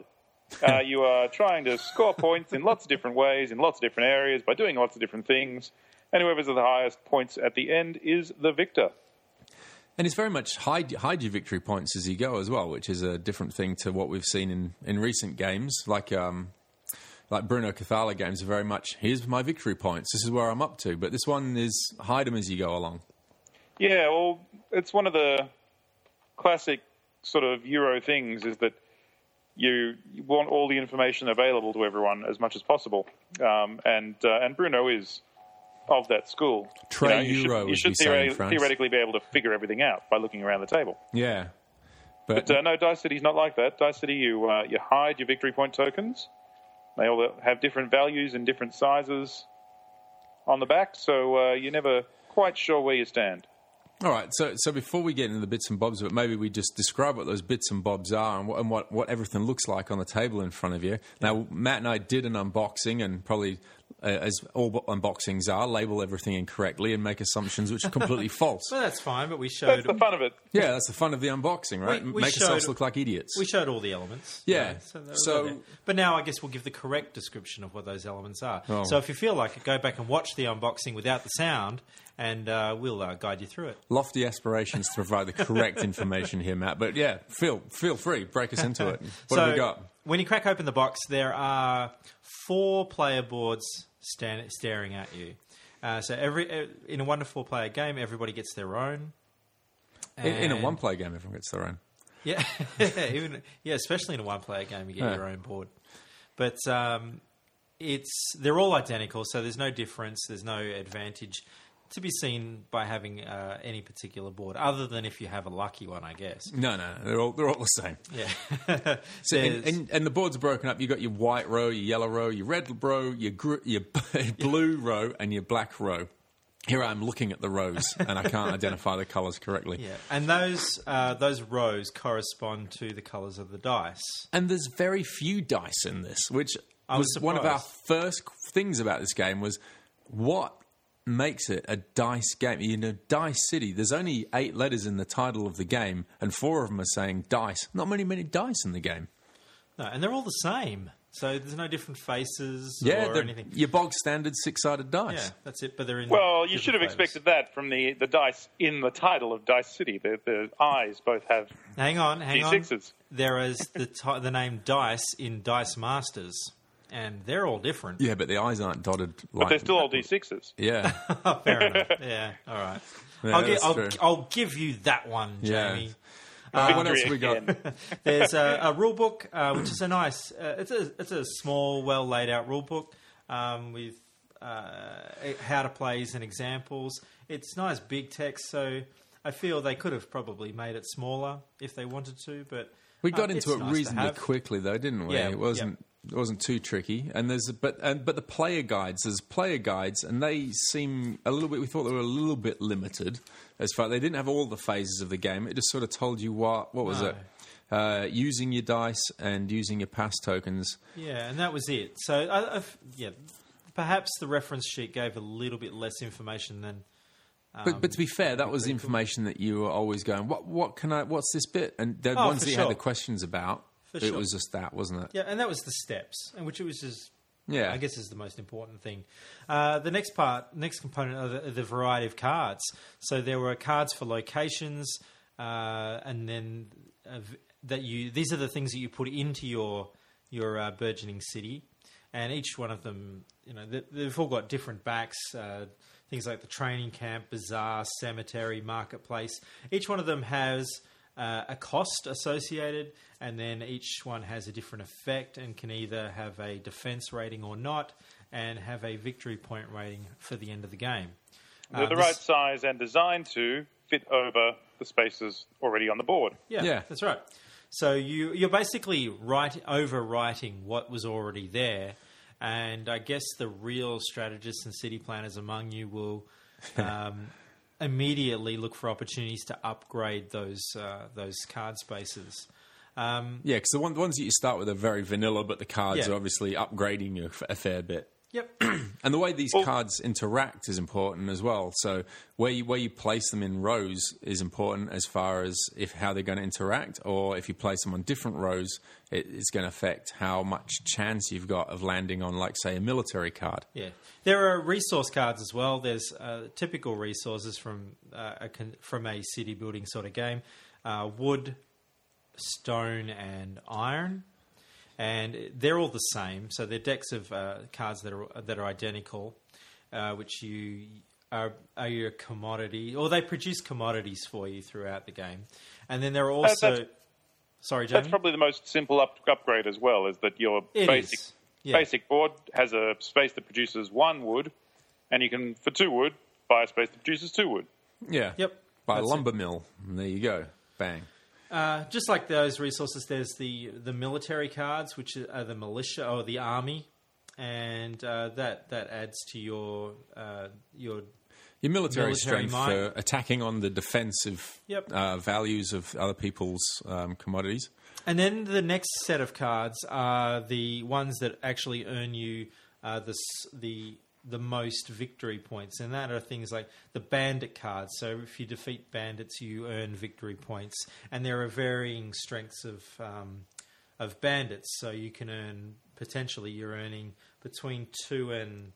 Uh, you are trying to score points in lots of different ways, in lots of different areas, by doing lots of different things. And whoever's at the highest points at the end is the victor. And it's very much hide, hide your victory points as you go as well, which is a different thing to what we've seen in, in recent games. Like um, like Bruno Cathala games are very much, here's my victory points, this is where I'm up to. But this one is hide them as you go along. Yeah, well, it's one of the classic sort of Euro things is that you, you want all the information available to everyone as much as possible, um, and uh, and Bruno is of that school. You should, you should we say in theoreti- France. theoretically be able to figure everything out by looking around the table. Yeah. But, But uh, no, Dice City's not like that. Dice City, you uh, you hide your victory point tokens. They all have different values and different sizes on the back, so uh, you're never quite sure where you stand. All right, so so before we get into the bits and bobs of it, maybe we just describe what those bits and bobs are and what, and what, what everything looks like on the table in front of you. Now, Matt and I did an unboxing and probably, as all unboxings are, label everything incorrectly and make assumptions which are completely false. Well, that's fine, but we That's showed the fun of it. Yeah, that's the fun of the unboxing, right? We- we Make ourselves look like idiots. we showed all the elements. Yeah. so, So- but now I guess we'll give the correct description of what those elements are. Oh. So if you feel like it, go back and watch the unboxing without the sound, and uh, we'll uh, guide you through it. Lofty aspirations to provide the correct information here, Matt. But yeah, feel feel free, break us into it. What so have we got? when you crack open the box, there are four player boards stand, staring at you. Uh, so every uh, in a one four player game, everybody gets their own. In, in a one-player game, everyone gets their own. Yeah, even yeah, especially in a one-player game, you get Yeah. your own board. But um, it's they're all identical, so there's no difference. There's no advantage to be seen by having uh, any particular board, other than if you have a lucky one, I guess. No, no, they're all they're all the same. Yeah. So, and, and, and the boards are broken up. You've got your white row, your yellow row, your red row, your gr- your blue row, and your black row. Here I'm looking at the rows, and I can't identify the colours correctly. yeah, and those uh, those rows correspond to the colours of the dice. And there's very few dice in this, which I was, was one of our first things about this game was what makes it a dice game. You know, Dice City. There's only eight letters in the title of the game, and four of them are saying dice. Not many many dice in the game. No, and they're all the same, so there's no different faces Yeah, or they're anything. your bog standard six sided dice. Yeah, that's it. But they're in. Well, you should have flavours. expected that from the, the dice in the title of Dice City. The, the eyes both have Hang on, hang on. D6s. There is the ti the name Dice in Dice Masters, and they're all different. Yeah, but the eyes aren't dotted. But they're still all D6s. Yeah, Fair enough. Yeah, all right. Yeah, I'll, gi- that's I'll. I'll give you that one, Yeah. Jamie. Uh, what else have we got? There's a, a rule book, uh, which is a nice. Uh, it's a it's a small, well laid out rule book um, with uh, how to plays and examples. It's nice big text, so I feel they could have probably made it smaller if they wanted to. But We got uh, into it nice reasonably quickly, though, didn't we? Yeah, it wasn't. It wasn't too tricky, and there's but and but the player guides, there's player guides, and they seem a little bit. We thought they were a little bit limited as far they didn't have all the phases of the game. It just sort of told you what what was No. it, uh, using your dice and using your pass tokens. Yeah, and that was it. So, I, I've, yeah, perhaps the reference sheet gave a little bit less information than. But, but to be fair, that was cool. information that you were always going, what what can I? What's this bit? And the Oh, ones that you sure. had the questions about, For it sure. was just that, wasn't it? Yeah, and that was the steps, and which it was just. Yeah. I guess is the most important thing. Uh, the next part, next component of the, the variety of cards. So there were cards for locations, uh, and then uh, that you. These are the things that you put into your your uh, burgeoning city, and each one of them, you know, they, they've all got different backs. Uh, things like the training camp, bazaar, cemetery, marketplace. Each one of them has uh, a cost associated, and then each one has a different effect and can either have a defense rating or not, and have a victory point rating for the end of the game. They're Uh, the this- right size and designed to fit over the spaces already on the board. Yeah, Yeah. that's right. So you you're basically write overwriting what was already there, and I guess the real strategists and city planners among you will um, immediately look for opportunities to upgrade those uh, those card spaces. Um, Yeah, because the, one, the ones that you start with are very vanilla, but the cards Yeah. are obviously upgrading you a fair bit. Yep. And the way these Well- cards interact is important as well. So where you, where you place them in rows is important as far as if how they're going to interact, or if you place them on different rows, it, it's going to affect how much chance you've got of landing on, like say, a military card. Yeah, there are resource cards as well. There's uh, typical resources from uh, a con- from a city building sort of game: uh, wood, stone, and iron, and they're all the same. So they're decks of uh, cards that are that are identical, uh, which you are, are your commodity, or they produce commodities for you throughout the game. And then there are also, that's- sorry, Jamie. That's probably the most simple up, upgrade as well. Is that your It basic yeah. basic board has a space that produces one wood, and you can for two wood buy a space that produces two wood. Yeah. Yep, By a it. lumber mill. And there you go. Bang. Uh, just like those resources, there's the the military cards, which are the militia or the army, and uh, that that adds to your uh, your Your military, Military strength might. for attacking on the defensive Yep. uh, values of other people's um, commodities. And then the next set of cards are the ones that actually earn you uh, the the the most victory points, and that are things like the bandit cards. So if you defeat bandits, you earn victory points, and there are varying strengths of um, of bandits. So you can earn potentially you're earning between two and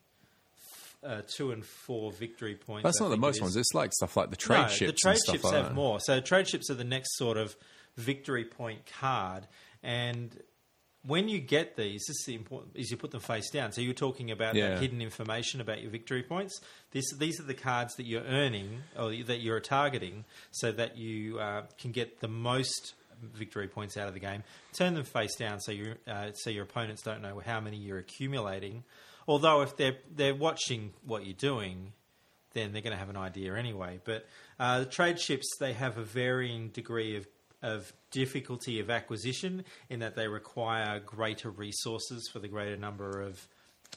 uh, two and four victory points. That's I not the think it most ones. It's like stuff like the trade No, ships. The trade ships like have that. more. So trade ships are the next sort of victory point card, and when you get these, this is the important is you put them face down. So you're talking about Yeah. that hidden information about your victory points. This these are the cards that you're earning or that you're targeting, so that you uh, can get the most victory points out of the game. Turn them face down so you uh, so your opponents don't know how many you're accumulating. Although if they're they're watching what you're doing, then they're going to have an idea anyway. But uh, the trade ships they have a varying degree of of difficulty of acquisition in that they require greater resources for the greater number of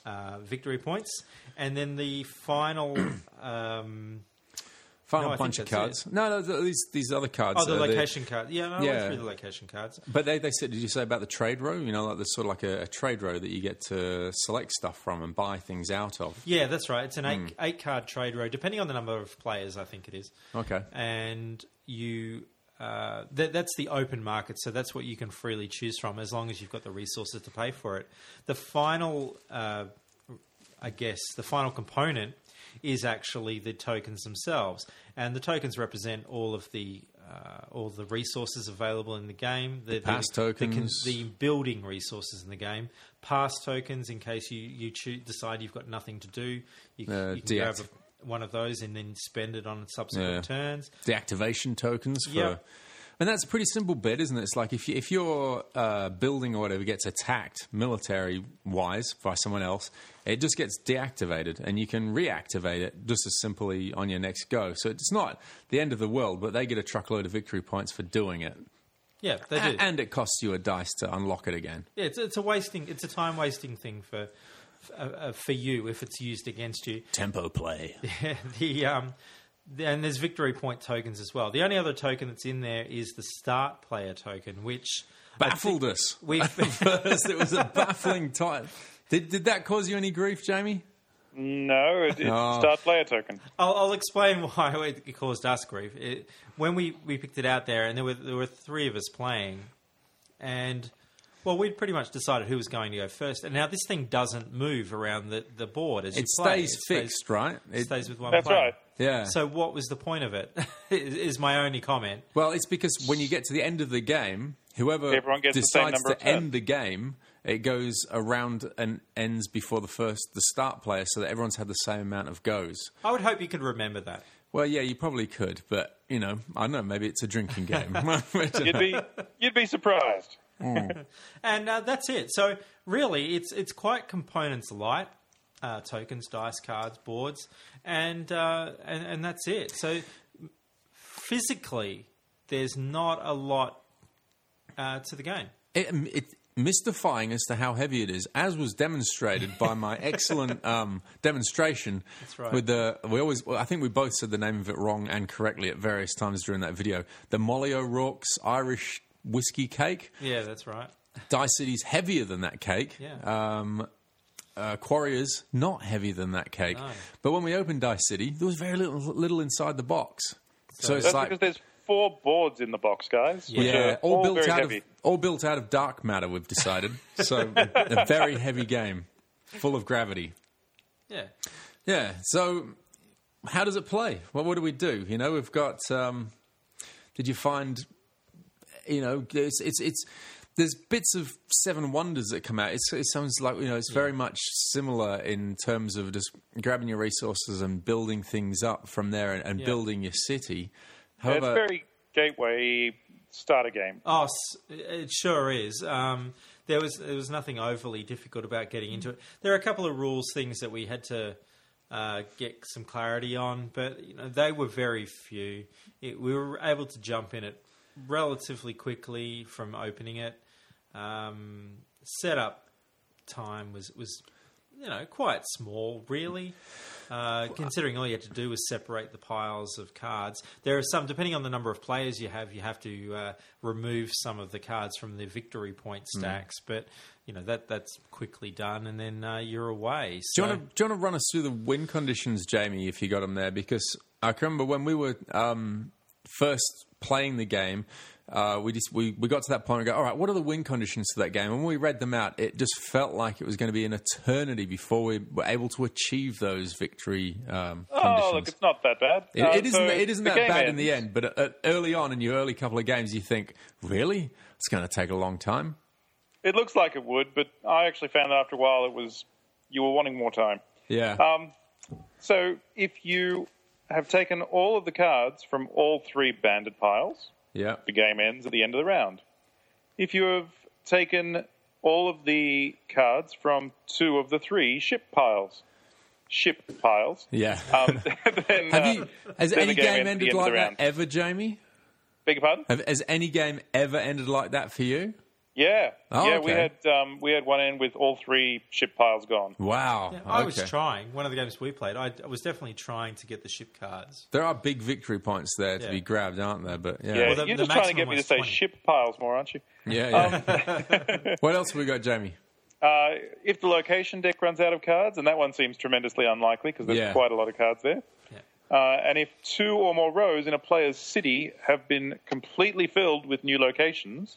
uh, victory points, and then the final. Um, Final No, I bunch of cards. No, no, these these other cards. oh, the location card. Yeah, no, I Yeah. went through the location cards. But they, they said, did you say about the trade row? You know, like there's sort of like a, a trade row that you get to select stuff from and buy things out of. Yeah, that's right. It's an eight, Hmm. eight card trade row, depending on the number of players. I think it is. Okay. and you uh, that, that's the open market, so that's what you can freely choose from as long as you've got the resources to pay for it. The final, uh, I guess, the final component is actually the tokens themselves, and the tokens represent all of the uh, all the resources available in the game. The, the, the tokens. the building resources in the game, pass tokens in case you you decide you've got nothing to do. You, Uh, you can grab a, one of those and then spend it on subsequent Yeah. turns. activation tokens for Yep. And that's a pretty simple bit, isn't it? It's like if, you, if your uh, building or whatever gets attacked military wise by someone else, it just gets deactivated and you can reactivate it just as simply on your next go. So it's not the end of the world, but they get a truckload of victory points for doing it. Yeah, they do. A- And it costs you a dice to unlock it again. yeah, it's, it's a wasting. It's a time wasting thing for, uh, for you if it's used against you. Tempo play. the um, the- and there's victory point tokens as well. The only other token that's in there is the start player token, which Baffled us. We first, it was a baffling time. Did, did that cause you any grief, Jamie? No, it, it's Oh. start player token. I'll, I'll explain why it caused us grief. It, when we, we picked it out there, and there were there were three of us playing, and well, we'd pretty much decided who was going to go first. And now this thing doesn't move around the, the board as It you play. stays fixed, right? It It- stays with one. That's player. right. Yeah. So what was the point of it? is is my only comment. Well, it's because when you get to the end of the game, whoever Everyone gets the same decides number to end the game, it goes around and ends before the first the start player, so that everyone's had the same amount of goes. I would hope you could remember that. Well, yeah, you probably could, but you know, I don't know. Maybe it's a drinking game. You'd be you'd be surprised. And uh, that's it. So really, it's it's quite components light. Uh, tokens, dice, cards, boards, and, uh, and and that's it. So physically, there's not a lot uh, to the game. it, it mystifying as to how heavy it is, as was demonstrated by my excellent um, demonstration. That's right. With the we always, well, I think we both said the name of it wrong and correctly at various times during that video. The Molly O'Rourke's Irish whiskey cake. Yeah, that's right. Dice City's heavier than that cake. Yeah. Um, uh, Quarriors not heavier than that cake. No. But when we opened Dice City, there was very little, little inside the box. So, it's That's like because there's four boards in the box, guys. Which yeah, are all, built very out heavy. of all built out of dark matter. We've decided. so a very heavy game, full of gravity. Yeah. Yeah. So how does it play? Well, what do we do? You know, we've got. Um, did you find? You know, it's it's. it's there's bits of Seven Wonders that come out. It's, it sounds like you know it's very much similar in terms of just grabbing your resources and building things up from there and, and Yeah. building your city. Yeah, it's However, very gateway starter game. Oh, it sure is. Um, there was there was nothing overly difficult about getting into it. There are a couple of rules things that we had to uh, get some clarity on, but you know they were very few. It, we were able to jump in it relatively quickly from opening it. Um, setup time was was you know quite small, really. Uh, considering all you had to do was separate the piles of cards, there are some. Depending on the number of players you have, you have to uh, remove some of the cards from the victory point Hmm. stacks. But you know that that's quickly done, and then uh, you're away. Do you, want to, do you want to run us through the win conditions, Jamie, if you got them there? Because I can remember when we were um, first playing the game, uh, we just we, we got to that point and go, all right, what are the win conditions to that game? And when we read them out, it just felt like it was going to be an eternity before we were able to achieve those victory um, Oh, conditions. look, it's not that bad. It, Uh, it isn't. so it isn't that bad ends. in the end, but uh, early on in your early couple of games, you think, really, it's going to take a long time. It looks like it would, but I actually found after a while it was you were wanting more time. Yeah. Um, so if you have taken all of the cards from all three bandit piles, yeah. the game ends at the end of the round. If you have taken all of the cards from two of the three ship piles, ship piles, Yeah. um, then, Have uh, you? Has then any the game game ends at the ended end like that round. ever, Jamie? Beg your pardon? Have, has any game ever ended like that for you? Yeah, Oh, yeah. We had um, we had one end with all three ship piles gone. Wow. Yeah, I was trying. One of the games we played, I, I was definitely trying to get the ship cards. There are big victory points there to be grabbed, aren't there? But yeah, Yeah, Well, the- you're the just trying to get me to was say 20. ship piles more, aren't you? yeah. yeah. what else have we got, Jamie? Uh, if the location deck runs out of cards, and that one seems tremendously unlikely because there's Yeah. quite a lot of cards there. Yeah. Uh, and if two or more rows in a player's city have been completely filled with new locations,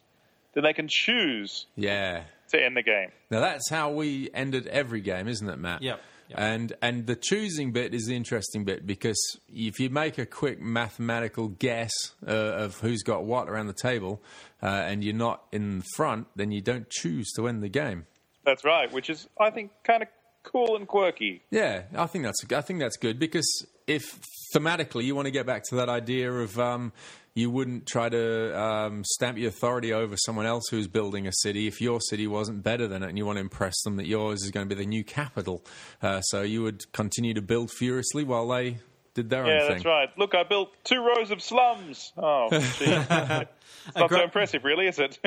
then they can choose Yeah. to end the game. Now that's how we ended every game, isn't it, Matt? Yep, yep. And and the choosing bit is the interesting bit because if you make a quick mathematical guess uh, of who's got what around the table, uh, and you're not in front, then you don't choose to end the game. That's right, which is, I think, kind of cool and quirky. Yeah, I think that's I think that's good because if thematically you want to get back to that idea of um, you wouldn't try to um, stamp your authority over someone else who's building a city if your city wasn't better than it, and you want to impress them that yours is going to be the new capital. Uh, so you would continue to build furiously while they did their Yeah, own thing. Yeah, that's right. Look, I built two rows of slums. Oh, gee. it's not so impressive, really, is it?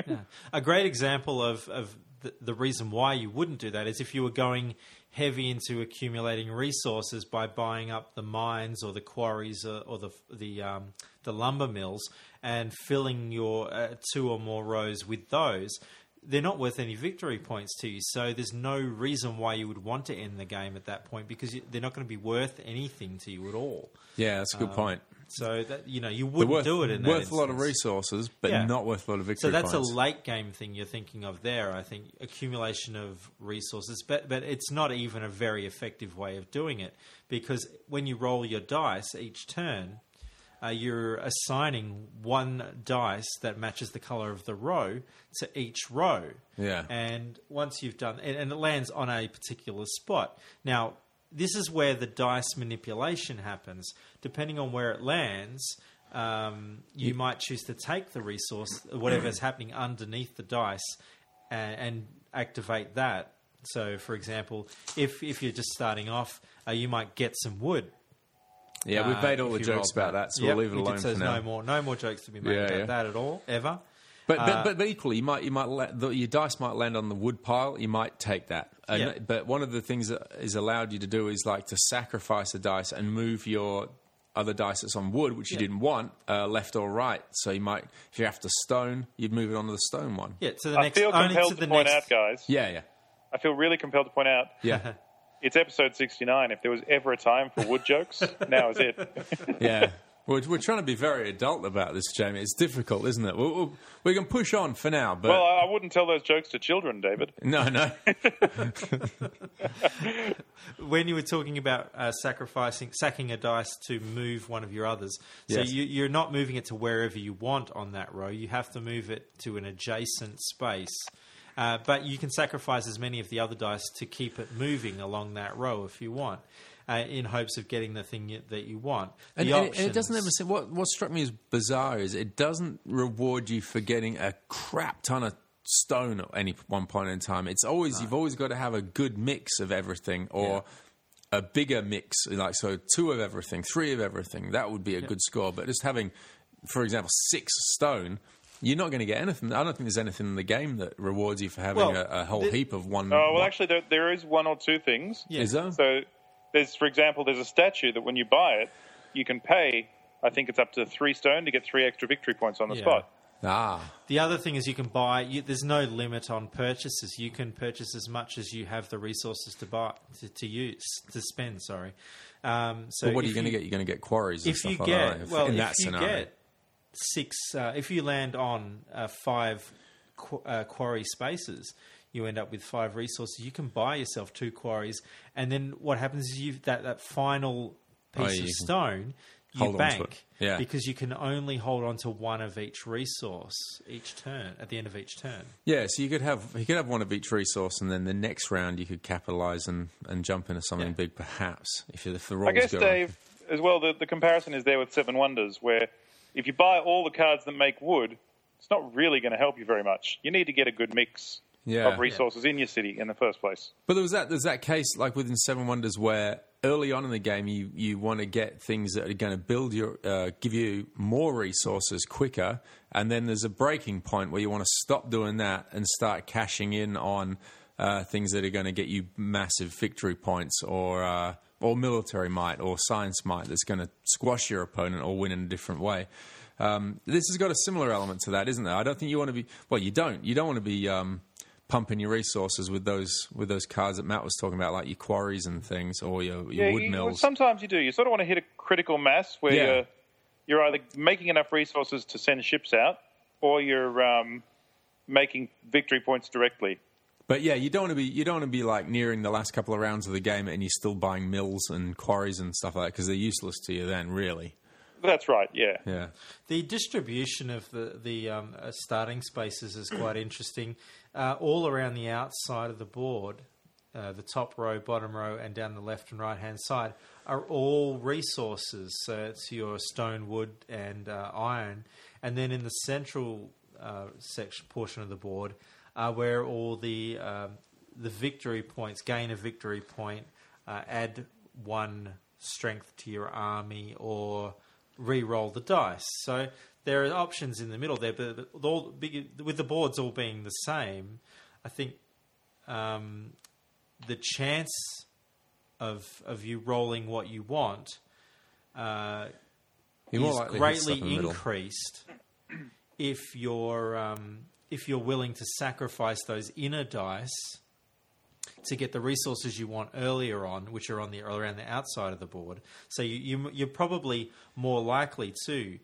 A great example of, of the, the reason why you wouldn't do that is if you were going heavy into accumulating resources by buying up the mines or the quarries or, or the the um, the lumber mills and filling your uh, two or more rows with those. They're not worth any victory points to you, so there's no reason why you would want to end the game at that point because you, they're not going to be worth anything to you at all. Yeah, that's a good point. So that you know you wouldn't worth, do it in that worth a lot of resources, but Yeah. not worth a lot of victory. So that's points. a late game thing you're thinking of there. I think accumulation of resources, but but it's not even a very effective way of doing it because when you roll your dice each turn, uh, you're assigning one dice that matches the color of the row to each row. Yeah. And once you've done, and, and it lands on a particular spot. Now, this is where the dice manipulation happens. Depending on where it lands, um, you might choose to take the resource, whatever's happening underneath the dice, and, and activate that. So, for example, if if you're just starting off, uh, you might get some wood. Yeah, we've uh, made all the jokes about that, so Yep, we'll leave it we alone so for there's now. No more, no more jokes to be made Yeah, about yeah. that at all, ever. But, Uh, but but but equally, you might you might let, the, your dice might land on the wood pile. You might take that. And, Yeah. But one of the things that is allowed you to do is like to sacrifice a dice and move your other dice that's on wood, which you Yeah. didn't want, uh, left or right. So you might, if you have to stone, you'd move it onto the stone one. Yeah, to the I next. feel only compelled to to, the point next. out, guys. Yeah, yeah, I feel really compelled to point out yeah, it's episode 69. If there was ever a time for wood jokes, now is it. yeah. We're, we're trying to be very adult about this, Jamie. It's difficult, isn't it? We'll, we'll, we can push on for now, but Well, I I wouldn't tell those jokes to children, David. no, no. when you were talking about uh, sacrificing, sacking a dice to move one of your others, so Yes. you, you're not moving it to wherever you want on that row. You have to move it to an adjacent space. Uh, but you can sacrifice as many of the other dice to keep it moving along that row if you want, uh, in hopes of getting the thing you, that you want. And, the and it- and it doesn't ever say what what struck me as bizarre is it doesn't reward you for getting a crap ton of stone at any one point in time. It's always you've always got to have a good mix of everything or a bigger mix, like so two of everything, three of everything. That would be a good score. But just having, for example, six stone. You're not going to get anything. I don't think there's anything in the game that rewards you for having Well, a, a whole the- heap of one. Oh, well, one- actually, there, there is one or two things. Yeah. is there? So, there's, for example, there's a statue that when you buy it, you can pay, I think it's up to three stone to get three extra victory points on the Yeah. spot. ah, The other thing is you can buy. You, there's no limit on purchases. You can purchase as much as you have the resources to buy to, to use to spend. Sorry. Um, so Well, what are you going to get? You're going to get quarries and If stuff you like get that. well, in if that you scenario. get six, uh, if you land on uh, five qu- uh, quarry spaces, you end up with five resources. You can buy yourself two quarries, and then what happens is you that that final Oh, piece yeah, of stone. You hold on to bank. Yeah. because you can only hold on to one of each resource each turn at the end of each turn. Yeah, so you could have you could have one of each resource, and then the next round you could capitalize and, and jump into something Yeah. big, perhaps if, you- if the rolls I guess, go. Dave, as well, the, the comparison is there with Seven Wonders, where if you buy all the cards that make wood, it's not really going to help you very much. You need to get a good mix Yeah. of resources in your city in the first place. But there was that there's that case like within Seven Wonders where early on in the game you, you want to get things that are going to build your uh, give you more resources quicker, and then there's a breaking point where you want to stop doing that and start cashing in on uh, things that are going to get you massive victory points or uh, or military might or science might that's going to squash your opponent or win in a different way. Um, this has got a similar element to that, isn't there? I don't think you want to be well. You don't. You don't want to be. Um, pumping your resources with those with those cards that Matt was talking about, like your quarries and things, or your, your Yeah, wood you- mills. sometimes you do. You sort of want to hit a critical mass where Yeah. you're, you're either making enough resources to send ships out, or you're um, making victory points directly. But yeah, you don't want to be you don't want to be like nearing the last couple of rounds of the game and you're still buying mills and quarries and stuff like that because they're useless to you then, really. That's right. Yeah. Yeah. The distribution of the the um, uh, starting spaces is quite interesting. Uh, all around the outside of the board, uh, the top row, bottom row, and down the left and right hand side are all resources. So it's your stone, wood, and uh, iron. And then in the central uh, section portion of the board are where all the um, the victory points, gain a victory point, uh, add one strength to your army, or re-roll the dice. So there are options in the middle there, but all, big- with the boards all being the same, I think um, the chance of of you rolling what you want uh, is likely to hit stuff greatly in increased if you're um, if you're willing to sacrifice those inner dice to get the resources you want earlier on, which are on the around the outside of the board. So you, you you're probably more likely to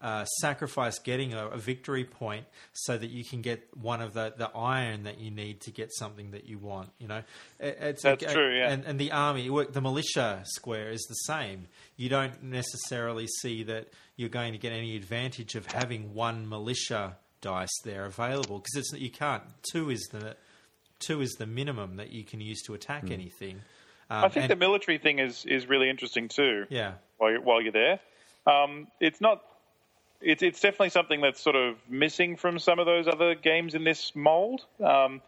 uh, sacrifice getting a, a victory point so that you can get one of the, the iron that you need to get something that you want. You know, It- it's That's true, yeah. And, and the army, the militia square is the same. You don't necessarily see that you're going to get any advantage of having one militia dice there available because it's you can't. Two is the two is the minimum that you can use to attack anything. Um, I think and- the military thing is is really interesting too. yeah. while you're, while you're there. Um, it's not. It's it's definitely something that's sort of missing from some of those other games in this mold. Um,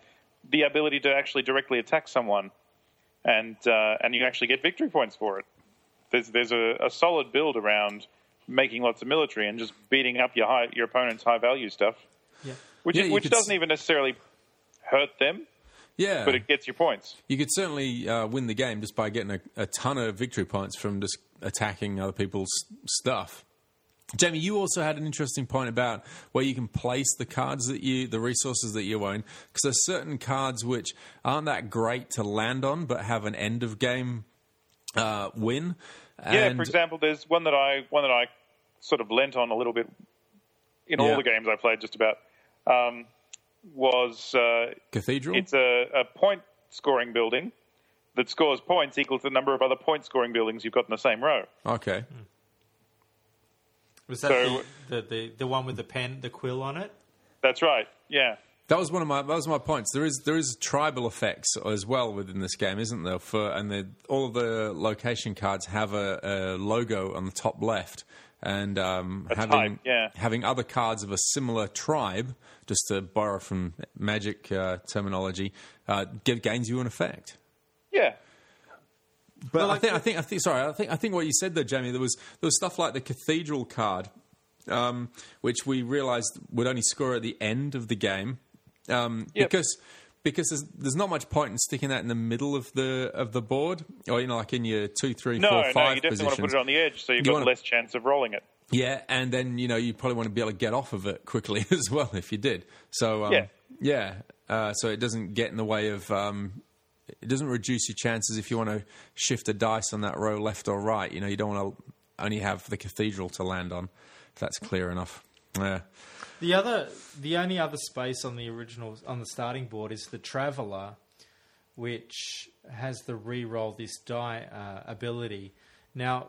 the ability to actually directly attack someone, and uh, and you actually get victory points for it. There's there's a, a solid build around making lots of military and just beating up your high, your opponent's high value stuff, Yeah. which Yeah, you which doesn't s- even necessarily hurt them, Yeah, but it gets you points. you could certainly uh, win the game just by getting a, a ton of victory points from just attacking other people's stuff. Jamie, you also had an interesting point about where you can place the cards that you, the resources that you own, because there's certain cards which aren't that great to land on, but have an end of game uh, win. Yeah, And- for example, there's one that I one that I sort of lent on a little bit in Yeah. all the games I played, just about. Um, was uh, Cathedral. it's a, a point scoring building that scores points equal to the number of other point scoring buildings you've got in the same row. okay. Was that So- the, the, the the one with the pen, the quill on it? That's right. Yeah. That was one of my that was my points. There is there is tribal effects as well within this game, isn't there? For and the, all of the location cards have a, a logo on the top left, and um, having type, yeah. having other cards of a similar tribe, just to borrow from magic uh, terminology, uh, give, gains you an effect. Yeah. But Well, I think I think I think sorry, I think I think what you said there, Jamie, there was there was stuff like the cathedral card, um, which we realised would only score at the end of the game, um, Yep. because because there's, there's not much point in sticking that in the middle of the of the board, or you know, like in your two, three, No, four, no, five you definitely want to put it on the edge so you've You got wanna- less chance of rolling it. Yeah, and then you know you probably want to be able to get off of it quickly as well if you did. So um, Yeah. yeah, uh, so it doesn't get in the way of. Um, it doesn't reduce your chances if you want to shift a dice on that row left or right. You know you don't want to only have the cathedral to land on. If that's clear enough. Yeah. The other, the only other space on the original on the starting board is the Traveller, which has the re-roll this die uh, ability. Now,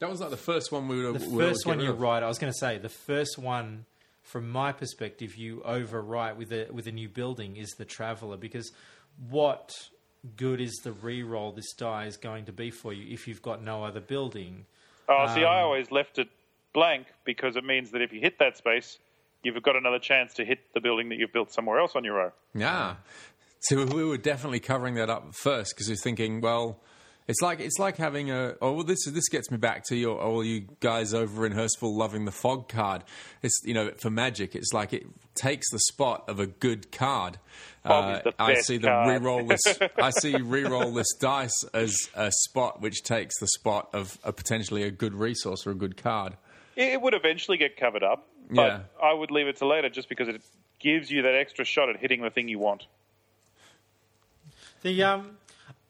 That was like the first one we would. the we first one you of. write, I was going to say the first one, from my perspective, you overwrite with a with a new building is the Traveller because what good is the re-roll this die is going to be for you if you've got no other building? Oh, see, Um, I always left it blank because it means that if you hit that space, you've got another chance to hit the building that you've built somewhere else on your row. Yeah. So we were definitely covering that up first because we're thinking, well, it's like it's like having a. Oh, well, this this gets me back to your all you guys over in Hurstville loving the fog card. It's you know for magic, it's like it takes the spot of a good card. Uh, Fog is the I see the card. re-roll this. I see re-roll this dice as a spot which takes the spot of a potentially a good resource or a good card. It would eventually get covered up, but Yeah. I would leave it to later just because it gives you that extra shot at hitting the thing you want. The um,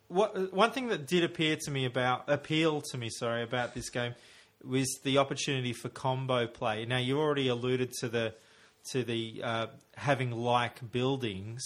what one thing that did appear to me about appeal to me, sorry, about this game was the opportunity for combo play. Now you already alluded to the to the uh, having like buildings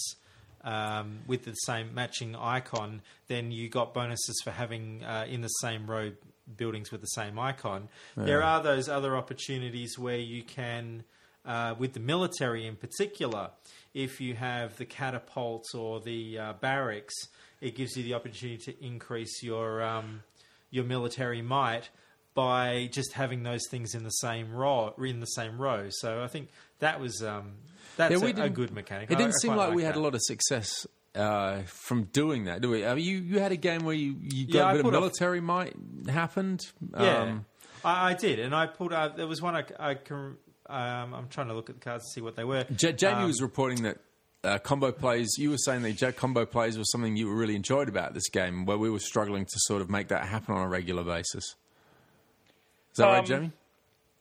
um, with the same matching icon. Then you got bonuses for having uh, in the same row buildings with the same icon. There are those other opportunities where you can, uh, with the military in particular, if you have the catapults or the uh, barracks, it gives you the opportunity to increase your um, your military might by just having those things in the same row in the same row. So I think that was um, that's Yeah, a, a good mechanic. It didn't I seem quite like we had a lot of success uh, from doing that, do we? I mean, you you had a game where you, you got Yeah, a I bit of put off- military might happened. Yeah, Um, I, I did, and I pulled. Uh, there was one I, I can. Um, I'm trying to look at the cards to see what they were. J- Jamie Um, was reporting that uh, combo plays. You were saying that J- combo plays was something you really enjoyed about this game, where we were struggling to sort of make that happen on a regular basis. Is that right, Um, Jamie?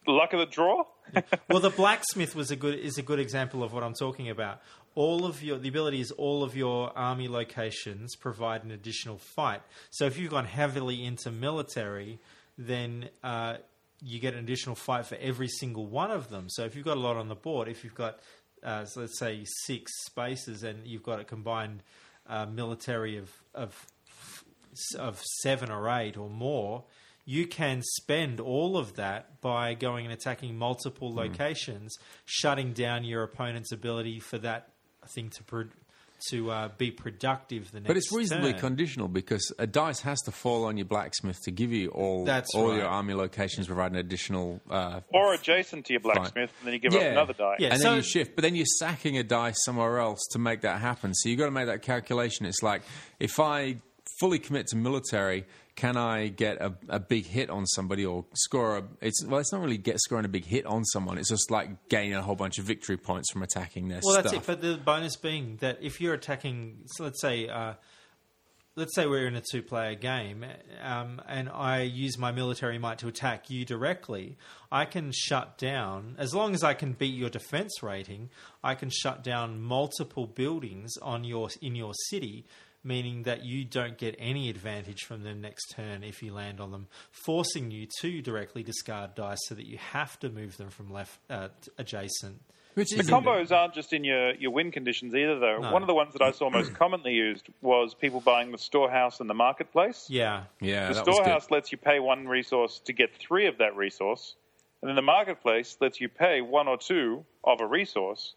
Luck of the draw. well, the blacksmith was a good is a good example of what I'm talking about. All of your the ability is all of your army locations provide an additional fight. So if you've gone heavily into military, then uh, you get an additional fight for every single one of them. So if you've got a lot on the board, if you've got uh, so let's say six spaces and you've got a combined uh, military of of of seven or eight or more, you can spend all of that by going and attacking Hmm. multiple locations, shutting down your opponent's ability for that thing to pro- to uh, be productive the next. But it's reasonably turn. conditional because a dice has to fall on your blacksmith to give you all That's all right. your army locations provide an additional uh, or adjacent to your blacksmith, and then you give up another die. Yeah. and so- then you shift. But then you're sacking a dice somewhere else to make that happen. So you've got to make that calculation. It's like if I fully commit to military, can I get a, a big hit on somebody or score a? It's well, it's not really get scoring a big hit on someone. It's just like gain a whole bunch of victory points from attacking their Well, stuff. that's it. But the bonus being that if you're attacking, so let's say, uh, let's say we're in a two-player game, um, and I use my military might to attack you directly, I can shut down as long as I can beat your defense rating. I can shut down multiple buildings on your in your city. Meaning that you don't get any advantage from the next turn if you land on them, forcing you to directly discard dice so that you have to move them from left uh, adjacent. Which The is combos aren't just in your, your win conditions either, though. No. One of the ones that I saw most commonly used was people buying the storehouse and the marketplace. Yeah, yeah, the that was good. storehouse lets you pay one resource to get three of that resource, and then the marketplace lets you pay one or two of a resource,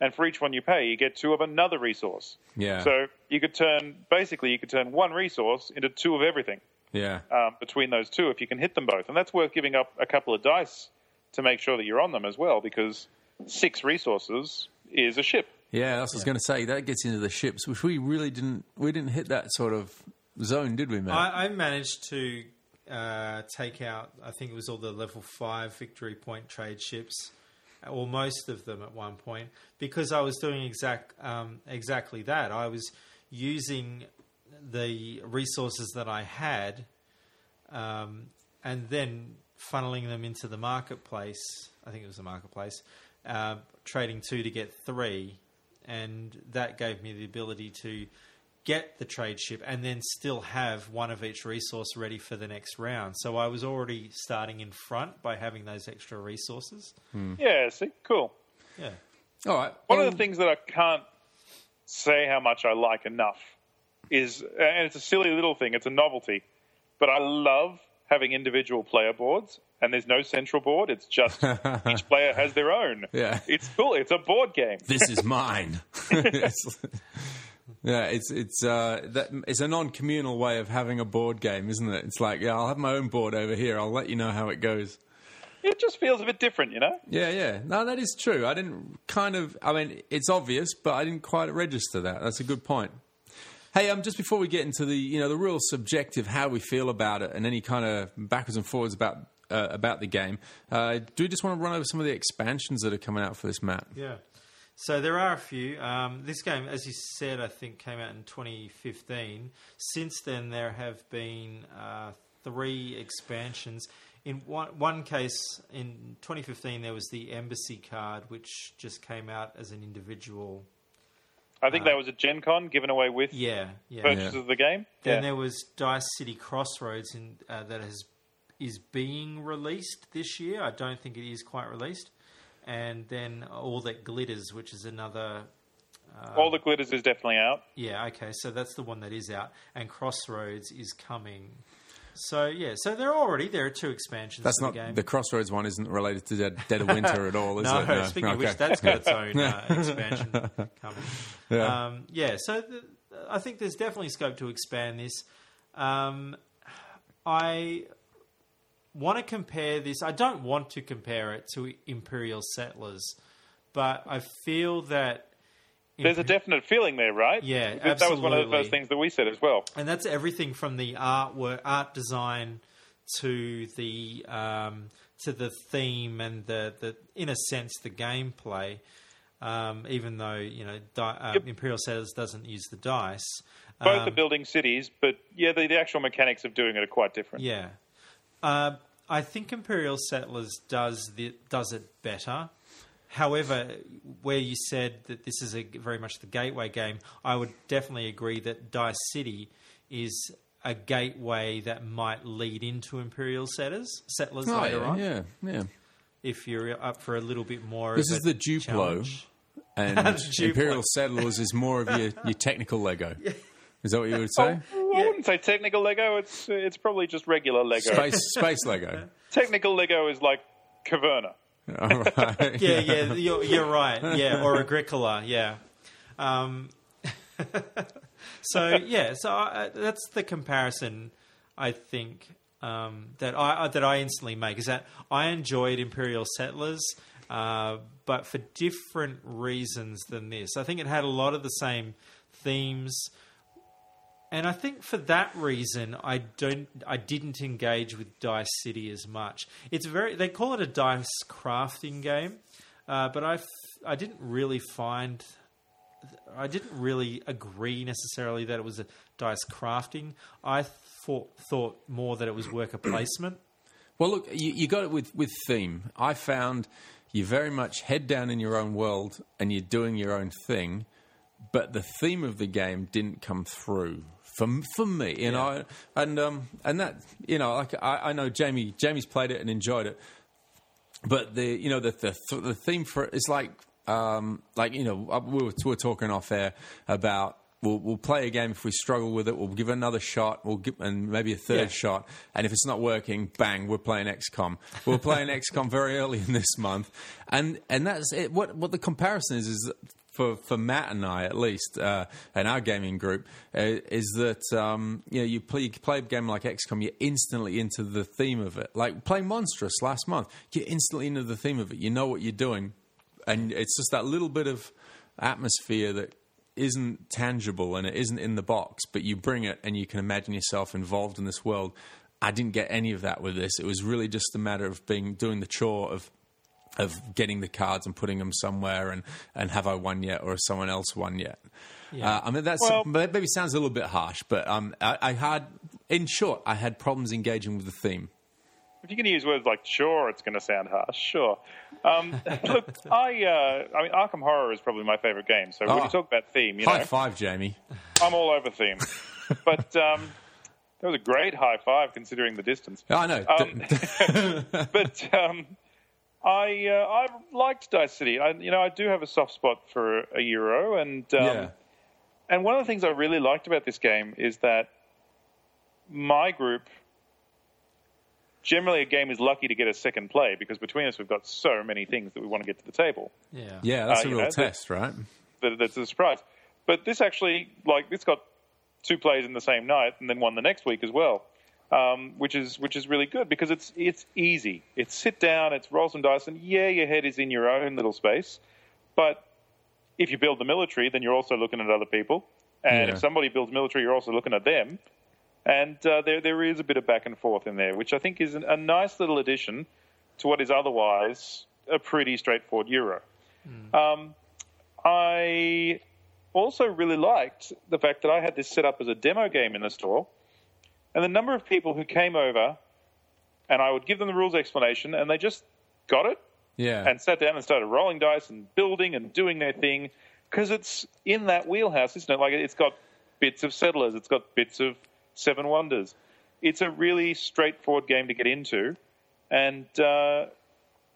and for each one you pay, you get two of another resource. Yeah. So you could turn basically you could turn one resource into two of everything Yeah. um, between those two if you can hit them both, and that's worth giving up a couple of dice to make sure that you're on them as well, because six resources is a ship. Yeah, that's what I was going to say. That gets into the ships, which we really didn't. We didn't hit that sort of zone, did we, Matt? I, I managed to uh, take out, I think it was all the level five victory point trade ships, or most of them at one point, because I was doing exact um, exactly that. I was using the resources that I had, um, and then funneling them into the marketplace. I think it was the marketplace, uh, trading two to get three, and that gave me the ability to get the trade ship and then still have one of each resource ready for the next round. So I was already starting in front by having those extra resources. Hmm. Yeah, see, cool. Yeah. All right. One well, of the um, things that I can't say how much I like enough is, and it's a silly little thing, it's a novelty, but I love having individual player boards, and there's no central board. It's just each player has their own. Yeah. it's cool. It's a board game. this is mine. It's- yeah, it's it's uh, that, it's a non-communal way of having a board game, isn't it? It's like, yeah, I'll have my own board over here. I'll let you know how it goes. It just feels a bit different, you know. Yeah, yeah. No, that is true. I didn't kind of. I mean, it's obvious, but I didn't quite register that. That's a good point. Hey, um, just before we get into the you know the real subjective how we feel about it and any kind of backwards and forwards about uh, about the game, uh, do we just want to run over some of the expansions that are coming out for this map? Yeah. So there are a few. Um, this game, as you said, I think came out in 2015. Since then, there have been uh, three expansions. In one, one case, in 2015, there was the Embassy card, which just came out as an individual. I think that was a Gen Con given away with Yeah, yeah. purchase of the game. Then yeah. there was Dice City Crossroads in, uh, that has is being released this year. I don't think it is quite released. And then All That Glitters, which is another. All the glitters is definitely out. Yeah, okay, so that's the one that is out. And Crossroads is coming. So yeah, so there are already there are two expansions. That's not the game. the Crossroads one. Isn't related to Dead, Dead of Winter at all, is no, it? speaking of which, that's got its own uh, expansion coming. Yeah. Um, yeah, so th- I think there's definitely scope to expand this. Um, I want to compare this. I don't want to compare it to Imperial Settlers, but I feel that There's a definite feeling there, right? Yeah, That- That was one of the first things that we said as well. and that's everything from the artwork, art design to the um, to the theme and the, the in a sense the gameplay. Um, even though you know di- uh, Yep. Imperial Settlers doesn't use the dice, Both Um, are building cities, but yeah, the, the actual mechanics of doing it are quite different. Yeah, uh, I think Imperial Settlers does the, does it better. However, where you said that this is a very much the gateway game, I would definitely agree that Dice City is a gateway that might lead into Imperial Settlers settlers Oh, later yeah, on. yeah, yeah. If you're up for a little bit more, This of is the Duplo, challenge. and Duplo. Imperial Settlers is more of your, your technical Lego. Is that what you would say? Oh, I wouldn't say technical Lego. It's it's probably just regular Lego. Space, space Lego. Technical Lego is like Caverna. All right. yeah, yeah, you're, you're right. Yeah, or Agricola. Yeah. Um, so yeah, so I, that's the comparison. I think um, that I that I instantly make is that I enjoyed Imperial Settlers, uh, but for different reasons than this. I think it had a lot of the same themes. And I think for that reason, I don't, I didn't engage with Dice City as much. It's very, they call it a dice crafting game, uh, but I, f- I didn't really find, I didn't really agree necessarily that it was a dice crafting. I thought, thought more that it was worker placement. Well, look, you, you got it with, with theme. I found you very much head down in your own world and you're doing your own thing, but the theme of the game didn't come through for for me. You know, and um, and that you know, like I, I know Jamie Jamie's played it and enjoyed it, but the you know the the, the theme for it is like um, like you know uh, we were, we were talking off air about. We'll, we'll play a game if we struggle with it. We'll give it another shot. We'll give and maybe a third Yeah. shot. And if it's not working, bang, we're playing XCOM. We're playing XCOM very early in this month, and and that's it. What what the comparison is is for for Matt and I at least, uh, and our gaming group, uh, is that um, you know you play, you play a game like XCOM, you're instantly into the theme of it. Like playing Monstrous last month, you're instantly into the theme of it. You know what you're doing, and it's just that little bit of atmosphere that isn't tangible and it isn't in the box, but you bring it and you can imagine yourself involved in this world. I didn't get any of that with this. It was really just a matter of being doing the chore of of getting the cards and putting them somewhere and, and have I won yet or has someone else won yet? Uh, I mean, that's Well- that maybe sounds a little bit harsh, but um, I, I had, in short, I had problems engaging with the theme. If you're going to use words like "sure," it's going to sound harsh. Sure. Um, look, I, uh, I mean, Arkham Horror is probably my favorite game. So when Oh. you talk about theme, you High know, five, Jamie. I'm all over theme. but um, that was a great high five considering the distance. I know. Um, but um, I uh, I liked Dice City. I, you know, I do have a soft spot for a Euro, and um, yeah. and one of the things I really liked about this game is that my group. Generally, a game is lucky to get a second play because between us, we've got so many things that we want to get to the table. Yeah. Yeah, that's Uh, a real know, the- test, right? That, that's a surprise. But this actually, like, it's got two plays in the same night and then one the next week as well, um, which is which is really good because it's it's easy. It's sit down, it's roll some dice, and yeah, your head is in your own little space. But if you build the military, then you're also looking at other people, and Yeah. if somebody builds military, you're also looking at them. And uh, there there is a bit of back and forth in there, which I think is an, a nice little addition to what is otherwise a pretty straightforward Euro. Um, I also really liked the fact that I had this set up as a demo game in the store, and the number of people who came over, and I would give them the rules explanation, and they just got it Yeah. and sat down and started rolling dice and building and doing their thing because it's in that wheelhouse, isn't it? Like it's got bits of Settlers, it's got bits of Seven Wonders. It's a really straightforward game to get into, and uh,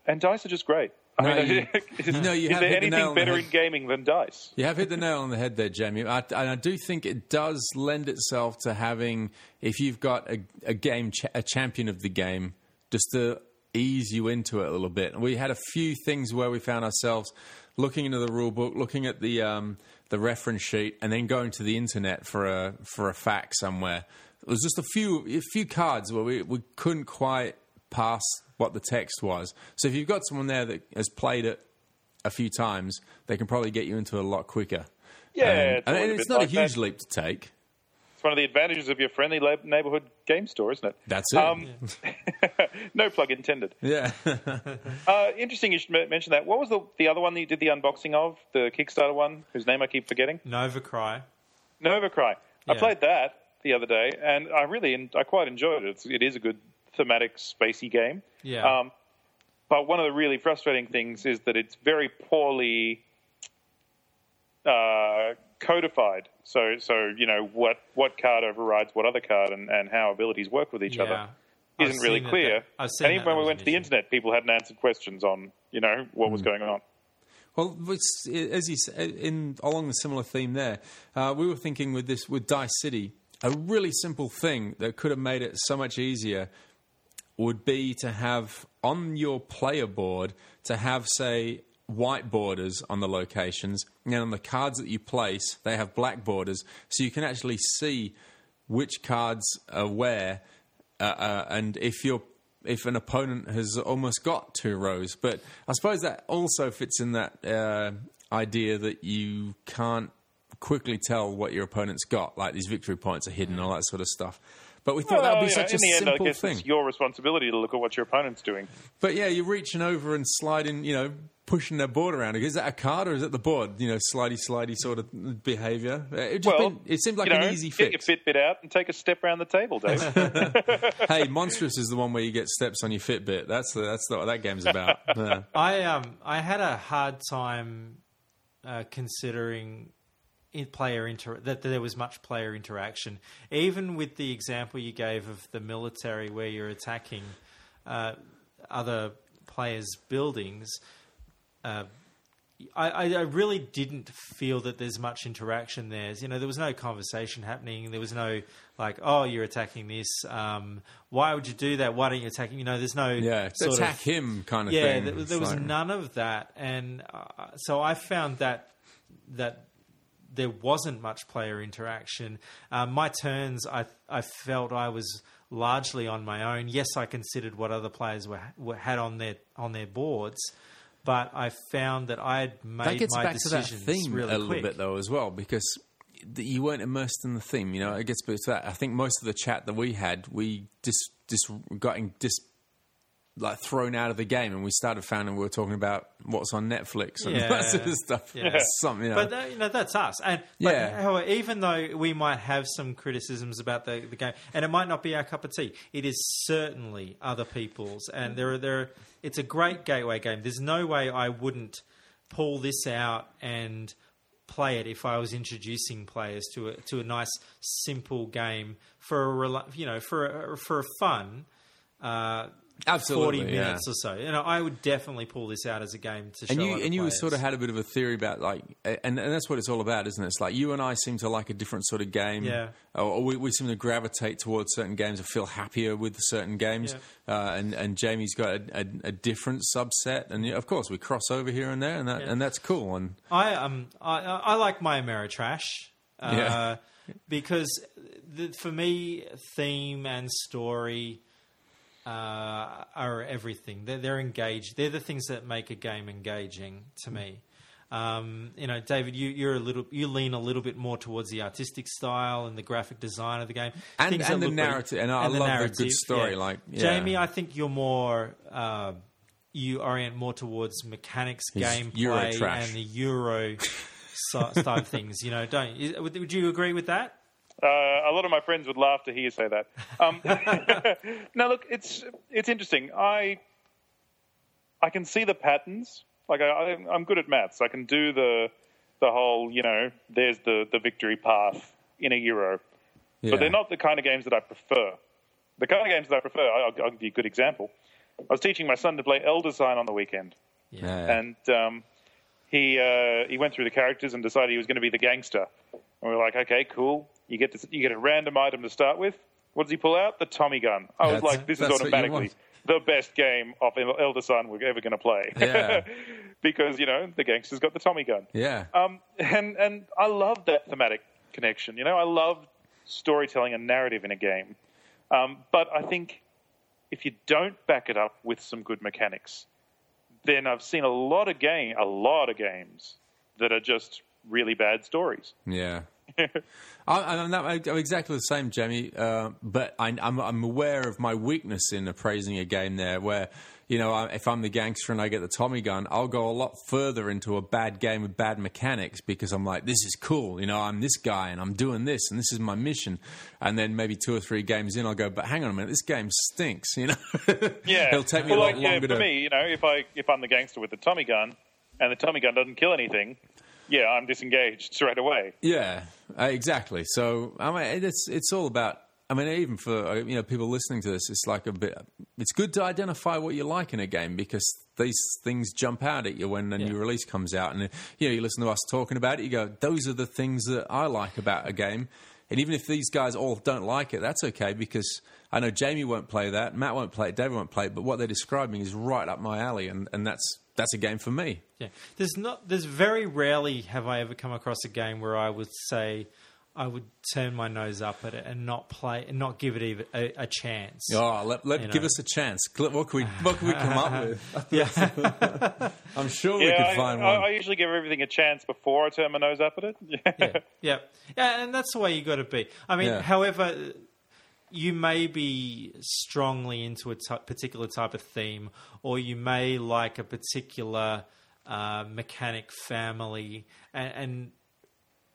and dice are just great. I mean, you- is, you know, you is have there anything the better head. in gaming than dice? You have hit the nail on the head there, Jamie. I, and I do think it does lend itself to having, if you've got a, a game, cha- a champion of the game, just to ease you into it a little bit. We had a few things where we found ourselves looking into the rule book, looking at the um, the reference sheet, and then going to the internet for a for a fact somewhere. It was just a few a few cards where we, we couldn't quite pass what the text was. So if you've got someone there that has played it a few times, they can probably get you into it a lot quicker. Yeah, Um, it's and always it's not like a huge that. leap to take. It's one of the advantages of your friendly lab- neighborhood game store, isn't it? That's it. Um, no plug intended. yeah. Uh, interesting you should m- mention that. What was the, the other one that you did the unboxing of? The Kickstarter one, whose name I keep forgetting? Nova Cry. Novacry. I Yeah. played that the other day, and I really, I quite enjoyed it. It's, it is a good thematic, spacey game. Yeah. Um, but one of the really frustrating things is that it's very poorly uh, codified. So, so you know what what card overrides what other card, and, and how abilities work with each Yeah. other isn't really seen that- clear. that- I've and even when we went to the internet, people hadn't answered questions on you know what Hmm. was going on. Well, as you in along the similar theme there, uh, we were thinking with this with Dice City, a really simple thing that could have made it so much easier would be to have on your player board to have say white borders on the locations, and on the cards that you place, they have black borders, so you can actually see which cards are where, uh, uh, and if you're if an opponent has almost got two rows. But I suppose that also fits in that uh, idea that you can't quickly tell what your opponent's got, like these victory points are hidden, all that sort of stuff. But we thought that would be Well, yeah, such in a the end, I simple guess thing. it's your responsibility to look at what your opponent's doing. But yeah, you're reaching over and sliding, you know, pushing their board around. Is that a card or is it the board? You know, slidey, slidey sort of behaviour. It just Well, been, it seemed like you know, an easy get fix. your Fitbit out and take a step around the table, Dave. hey, monstrous is the one where you get steps on your Fitbit. That's the, that's the, what that game's about. Yeah. I um I had a hard time uh, considering in player inter- that there was much player interaction, even with the example you gave of the military where you're attacking uh, other players' buildings. Uh, I, I really didn't feel that there's much interaction there. You know, there was no conversation happening. There was no like, oh, you're attacking this. Um, why would you do that? Why don't you attack? You know, there's no Yeah, attack of, him kind of yeah, thing. there, there was like- none of that, and uh, so I found that that there wasn't much player interaction. Um, my turns, I I felt I was largely on my own. Yes, I considered what other players were, were had on their on their boards, but I found that I had made that gets my back to that decisions theme really a little quick. bit though as well because you weren't immersed in the theme you know it gets back to that i think most of the chat that we had we just just got in, just like thrown out of the game and we started finding we were talking about what's on netflix and Yeah. that sort of stuff Yeah. something you know. But that, you know that's us, and Yeah. However, even though we might have some criticisms about the, the game, and it might not be our cup of tea, it is certainly other people's, and there are there. Are, it's a great gateway game. There's no way I wouldn't pull this out and play it if I was introducing players to a to a nice simple game for a you know for a, for a fun. Uh, Absolutely, forty yeah. minutes or so. You know, I would definitely pull this out as a game to and show. you and you players. sort of had a bit of a theory about like and, and that's what it's all about isn't it it's like you and i seem to like a different sort of game Yeah. or, we, we seem to gravitate towards certain games or feel happier with certain games uh, and and jamie's got a, a, a different subset and of course we cross over here and there and that and that's cool and I um I I like my Ameritrash. Uh, Yeah. Because the, for me, theme and story uh, are everything. They're, they're engaged. They're the things that make a game engaging to me. Um, you know, David, you, you're a little, you lean a little bit more towards the artistic style and the graphic design of the game, And- Things and the narrative- and I love the good story, like, yeah. Jamie, I think you're more. Uh, you orient more towards mechanics, gameplay, and the Euro style things. You know, don't would, would you agree with that? Uh, a lot of my friends would laugh to hear you say that. Um, no, look, it's it's interesting. I I can see the patterns. Like I, I, I'm good at maths. I can do the the whole. You know, there's the the victory path in a Euro, yeah. but they're not the kind of games that I prefer. The kind of games that I prefer. I'll, I'll give you a good example. I was teaching my son to play Elder Sign on the weekend. Yeah. and um, he uh, he went through the characters and decided he was going to be the gangster. And we were like, okay, cool. You get to, you get a random item to start with. What does he pull out? The Tommy gun. I was That's- like, this is that's what you automatically the best game of Elder Sign we're ever going to play. Yeah. because you know the gangster's got the Tommy gun. yeah. Um, and and I love that thematic connection. You know, I love storytelling and narrative in a game. Um, but I think if you don't back it up with some good mechanics, then I've seen a lot of game, a lot of games that are just really bad stories. Yeah. I, I'm, not, I'm exactly the same, Jamie. Uh, but I, I'm, I'm aware of my weakness in appraising a game there, where you know I, if I'm the gangster and I get the Tommy gun, I'll go a lot further into a bad game with bad mechanics because I'm like, this is cool. You know, I'm this guy and I'm doing this and this is my mission. And then maybe two or three games in, I'll go, but hang on a minute, this game stinks. You know, Yeah, it'll take me well, a lot like, yeah, longer for to. me, you know, if I if I'm the gangster with the Tommy gun, and the Tommy gun doesn't kill anything, yeah, I'm disengaged straight away. Yeah, uh, exactly. So I mean, it's it's all about. I mean, even for uh, you know people listening to this, it's like a bit. It's good to identify what you like in a game because these things jump out at you when a new release comes out, and uh, you know you listen to us talking about it. You go, those are the things that I like about a game. And even if these guys all don't like it, that's okay because I know Jamie won't play that, Matt won't play it, David won't play it. But what they're describing is right up my alley, and, and that's that's a game for me. Yeah, there's not. There's very rarely have I ever come across a game where I would say I would turn my nose up at it and not play and not give it even a, a chance. Oh, let, let give know. us a chance. What can we what can we come up with? Yeah, I'm sure we could I, find I, one. I usually give everything a chance before I turn my nose up at it. yeah, yeah, yeah, and that's the way you got to be. I mean, Yeah. however, you may be strongly into a particular type of theme, or you may like a particular uh, mechanic family, and, and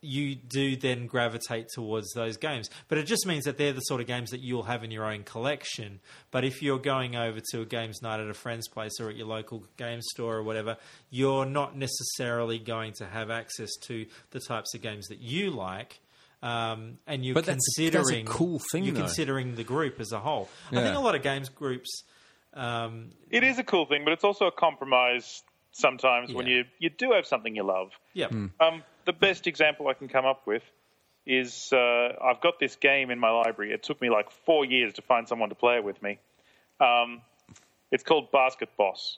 you do then gravitate towards those games. But it just means that they're the sort of games that you'll have in your own collection. But if you're going over to a games night at a friend's place or at your local game store or whatever, you're not necessarily going to have access to the types of games that you like. Um, and you're But that's a- that's a considering cool thing, You're though. considering the group as a whole. I think a lot of games groups. Um, it is a cool thing, but it's also a compromise sometimes when you, you do have something you love. yeah, Um, the best example I can come up with is uh, I've got this game in my library. It took me like four years to find someone to play it with me. Um, it's called Basket Boss,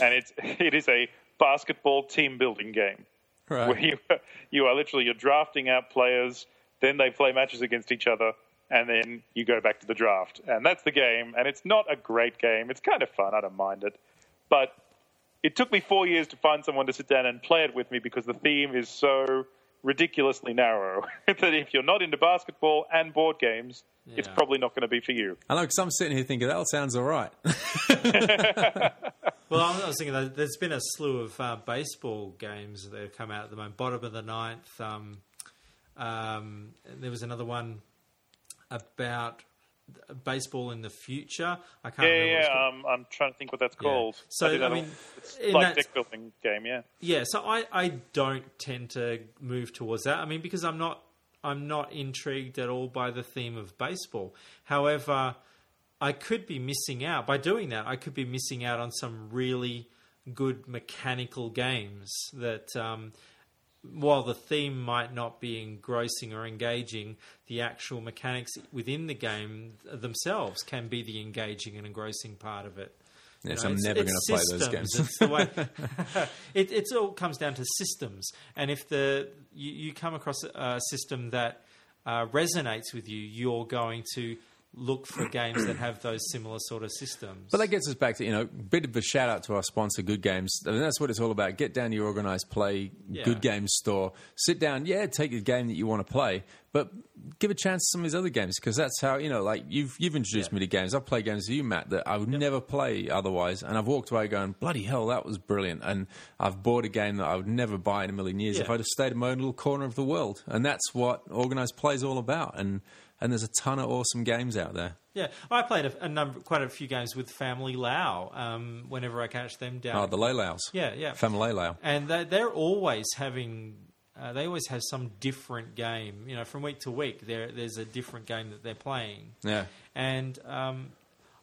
and it's it is a basketball team building game Right. where you you are literally you're drafting out players, then they play matches against each other, and then you go back to the draft, and that's the game. And it's not a great game. It's kind of fun. I don't mind it, but it took me four years to find someone to sit down and play it with me because the theme is so ridiculously narrow that if you're not into basketball and board games, it's probably not going to be for you. I know because I'm sitting here thinking that all sounds all right. Well, I was thinking that there's been a slew of uh, baseball games that have come out at the moment. Bottom of the ninth. Um, um, there was another one about baseball in the future. I can't Yeah, remember. yeah. Um, I'm trying to think what that's Yeah. called. So, did I mean, it's like deck building game. Yeah. Yeah, so I, I don't tend to move towards that. I mean, because I'm not I'm not intrigued at all by the theme of baseball. However, I could be missing out by doing that. I could be missing out on some really good mechanical games that. Um, while the theme might not be engrossing or engaging, the actual mechanics within the game themselves can be the engaging and engrossing part of it. You Yes, know, I'm it's- never going to play those games. It's the way it it's all comes down to systems, and if the you, you come across a system that uh, resonates with you, you're going to look for games that have those similar sort of systems. But that gets us back to, you know, a bit of a shout out to our sponsor, Good Games. I mean, that's what it's all about. Get down to your organised play, Yeah. Good Games store. Sit down, yeah, take a game that you want to play, but give a chance to some of these other games because that's how, you know, like you've, you've introduced Yeah. me to games. I've played games with you, Matt, that I would never play otherwise. And I've walked away going, bloody hell, that was brilliant. And I've bought a game that I would never buy in a million years Yeah. if I'd have stayed in my own little corner of the world. And that's what organised play is all about. And, and there's a ton of awesome games out there. yeah, I played a, a number, quite a few games with Family Lao. Um, whenever I catch them down, Oh, the Laylaus. yeah, yeah, Family Laylau. and they, they're always having. Uh, they always have some different game. You know, from week to week, there there's a different game that they're playing. Yeah. and um,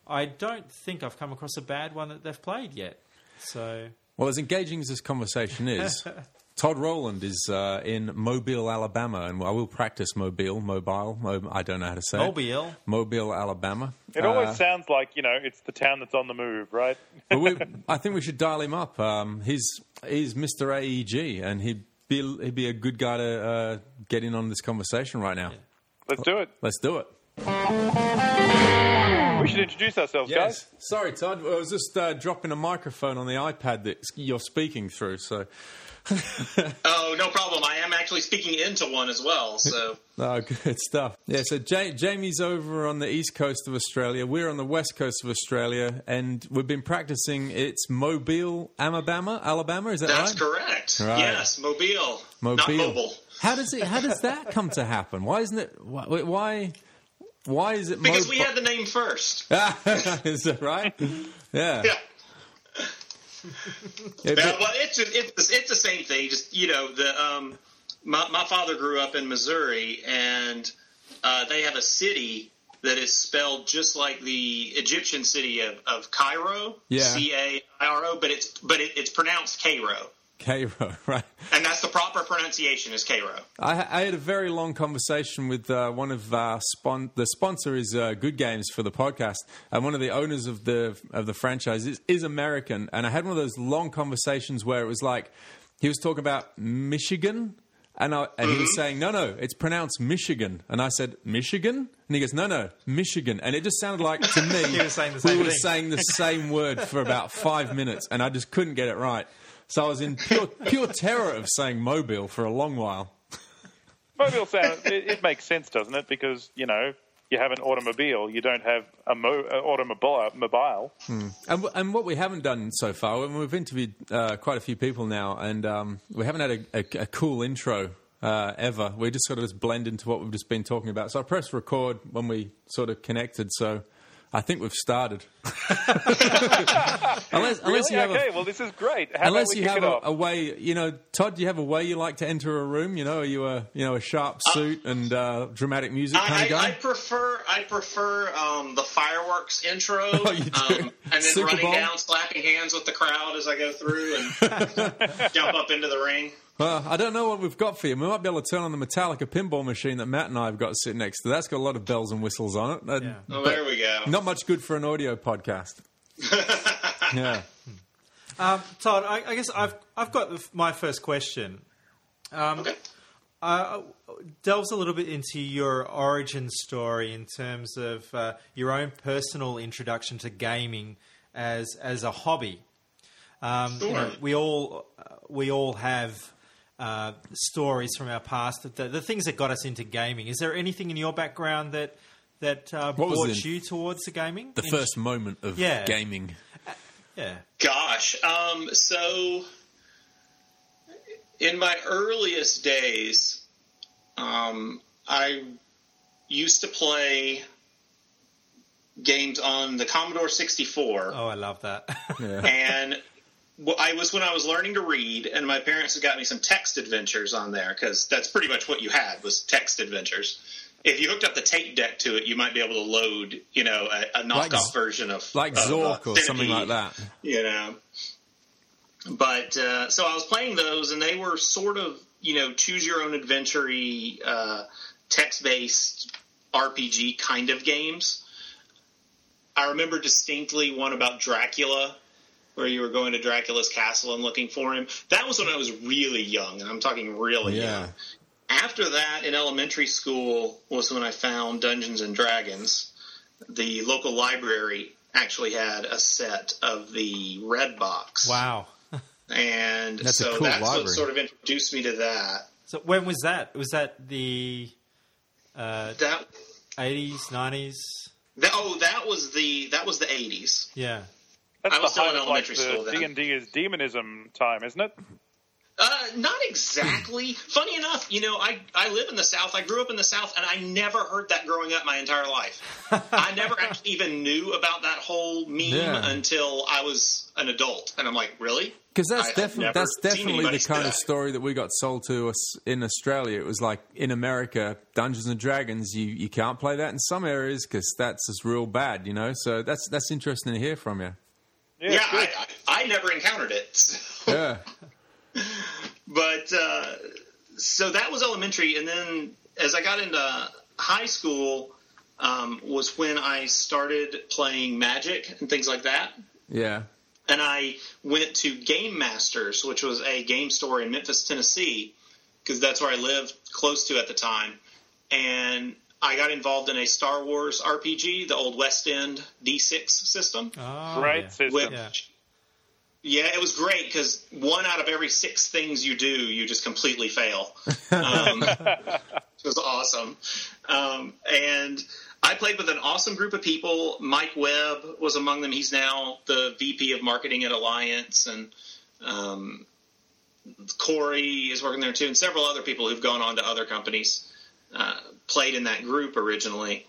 I don't think I've come across a bad one that they've played yet. So Well, as engaging as this conversation is, Todd Rowland is uh, in Mobile, Alabama, and I will practice Mobile, mobile, mo- I don't know how to say Mobile? it. Mobile, Alabama. It always Uh, sounds like you know it's the town that's on the move, right? but we, I think we should dial him up. Um, he's he's Mr. AEG, and he'd be he'd be a good guy to uh, get in on this conversation right now. Let's do it. Let's do it. We should introduce ourselves, guys. Sorry, Todd. I was just uh, dropping a microphone on the iPad that you're speaking through. So, Oh, no problem. I am actually speaking into one as well. So oh, good stuff. Yeah. So ja- Jamie's over on the east coast of Australia. We're on the west coast of Australia, and we've been practicing. It's Mobile, Alabama. Alabama, is that that's right? correct. Right. Yes, mobile, Mobile. not mobile. How does it? How does that come to happen? Why isn't it? Why? Why, why is it? Because we had the name first. is that right? Yeah. Yeah. Yeah, well, it's it's it's the same thing. Just you know, the um, my my father grew up in Missouri, and uh, they have a city that is spelled just like the Egyptian city of, of Cairo, Yeah. C A I R O, but it's but it, it's pronounced Cairo, Cairo, right? and that's the proper pronunciation is Cairo. I, I had a very long conversation with uh, one of uh, spon- the sponsor is uh, Good Games for the podcast, and one of the owners of the of the franchise is, is American. And I had one of those long conversations where it was like he was talking about Michigan, and I, and he was saying no, no, it's pronounced Michigan, and I said Michigan, and he goes no, no, Michigan, and it just sounded like to me He was saying the we were thing. saying the same word for about five minutes, and I just couldn't get it right. So I was in pure pure terror of saying Mobile for a long while. Mobile sound it, it makes sense, doesn't it? Because you know you have an automobile, you don't have a mo- automobile. Mobile. And, and what we haven't done so far, and we've interviewed uh, quite a few people now, and um, we haven't had a, a, a cool intro uh, ever. We just sort of just blend into what we've just been talking about. So I pressed record when we sort of connected. So I think we've started. unless, unless Really? you have okay, a, well this is great. How unless you have a, a way, you know, Todd, do you have a way you like to enter a room? You know, are you a you know a sharp suit and uh, dramatic music kind I, of guy? I, I prefer I prefer um, the fireworks intro, Oh, you do? um, and then Super running Bowl? down, slapping hands with the crowd as I go through and jump up into the ring. Well, I don't know what we've got for you. We might be able to turn on the Metallica pinball machine that Matt and I have got sitting next to. That's got a lot of bells and whistles on it. Uh, Oh, there we go. Not much good for an audio podcast. yeah. Um, Todd, I, I guess I've I've got the my first question. Um, Okay. uh, delves a little bit into your origin story in terms of uh, your own personal introduction to gaming as as a hobby. Um, you know, Sure. we all uh, we all have uh, stories from our past, the, the things that got us into gaming. Is there anything in your background that that uh, brought the- you towards the gaming? The In- first moment of Yeah. gaming. yeah. Gosh, um, so in my earliest days, um, I used to play games on the Commodore 64. Oh, I love that. Yeah. and well, I was when I was learning to read, and my parents had got me some text adventures on there because that's pretty much what you had was text adventures. If you hooked up the tape deck to it, you might be able to load, you know, a, a knockoff Like- version of like of, Zork uh, or something like that. You know, but uh, so I was playing those, and they were sort of, you know, choose your own adventure uh, text based RPG kind of games. I remember distinctly one about Dracula, where you were going to Dracula's castle and looking for him. That was when I was really young, and I'm talking really Yeah. young. After that, in elementary school, was when I found Dungeons and Dragons. The local library actually had a set of the Red Box, wow. and That's so cool that's library. what sort of introduced me to that. So when was that? Was that the uh, That, 80s, 90s? oh, that was the that was the eighties. Yeah. That's I was the still in height of like elementary school the then. D and D is demonism time, isn't it? Uh, not exactly. Funny enough, you know, I, I live in the South. I grew up in the South, and I never heard that growing up my entire life. I never actually even knew about that whole meme Yeah. until I was an adult. And I'm like, really? Because that's, I- I've definitely that's definitely the say kind of story that we got sold to us in Australia. It was like in America, Dungeons and Dragons. You, you can't play that in some areas because that's just real bad, you know. So that's that's interesting to hear from you. Yeah, Yeah. I, I, I never encountered it. So, Yeah. but uh, so that was elementary, and then as I got into high school, um, was when I started playing Magic and things like that. Yeah. and I went to Game Masters, which was a game store in Memphis, Tennessee, because that's where I lived close to at the time. And I got involved in a Star Wars RPG, the old West End D6 system. Oh, Great yeah. system. Which, Yeah. yeah. it was great because one out of every six things you do, you just completely fail. Um, it was awesome. Um, and I played with an awesome group of people. Mike Webb was among them. He's now the VP of marketing at Alliance, and um, Corey is working there too, and several other people who've gone on to other companies uh, played in that group originally.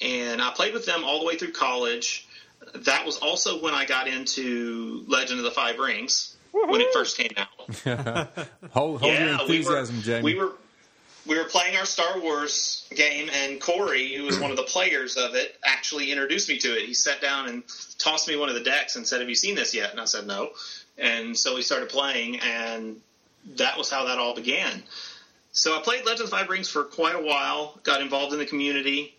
And I played with them all the way through college. That was also when I got into Legend of the Five Rings when it first came out Hold, hold your enthusiasm, we were, Jamie. We were we were playing our Star Wars game, and Corey, who was one of the players of it, actually introduced me to it. He sat down and tossed me one of the decks and said, "Have you seen this yet?" And I said, "No." And so we started playing, and that was how that all began. So I played Legend of the Five Rings for quite a while. Got involved in the community,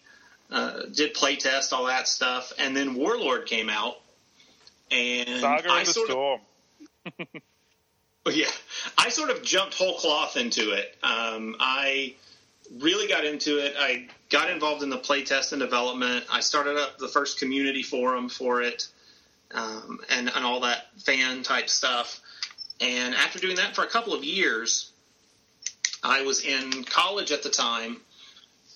uh, did play test, all that stuff, and then Warlord came out, and Saga I of the sort of yeah, I sort of jumped whole cloth into it. Um, I really got into it. I got involved in the playtest and development. I started up the first community forum for it, um, and and all that fan type stuff. And after doing that for a couple of years, I was in college at the time,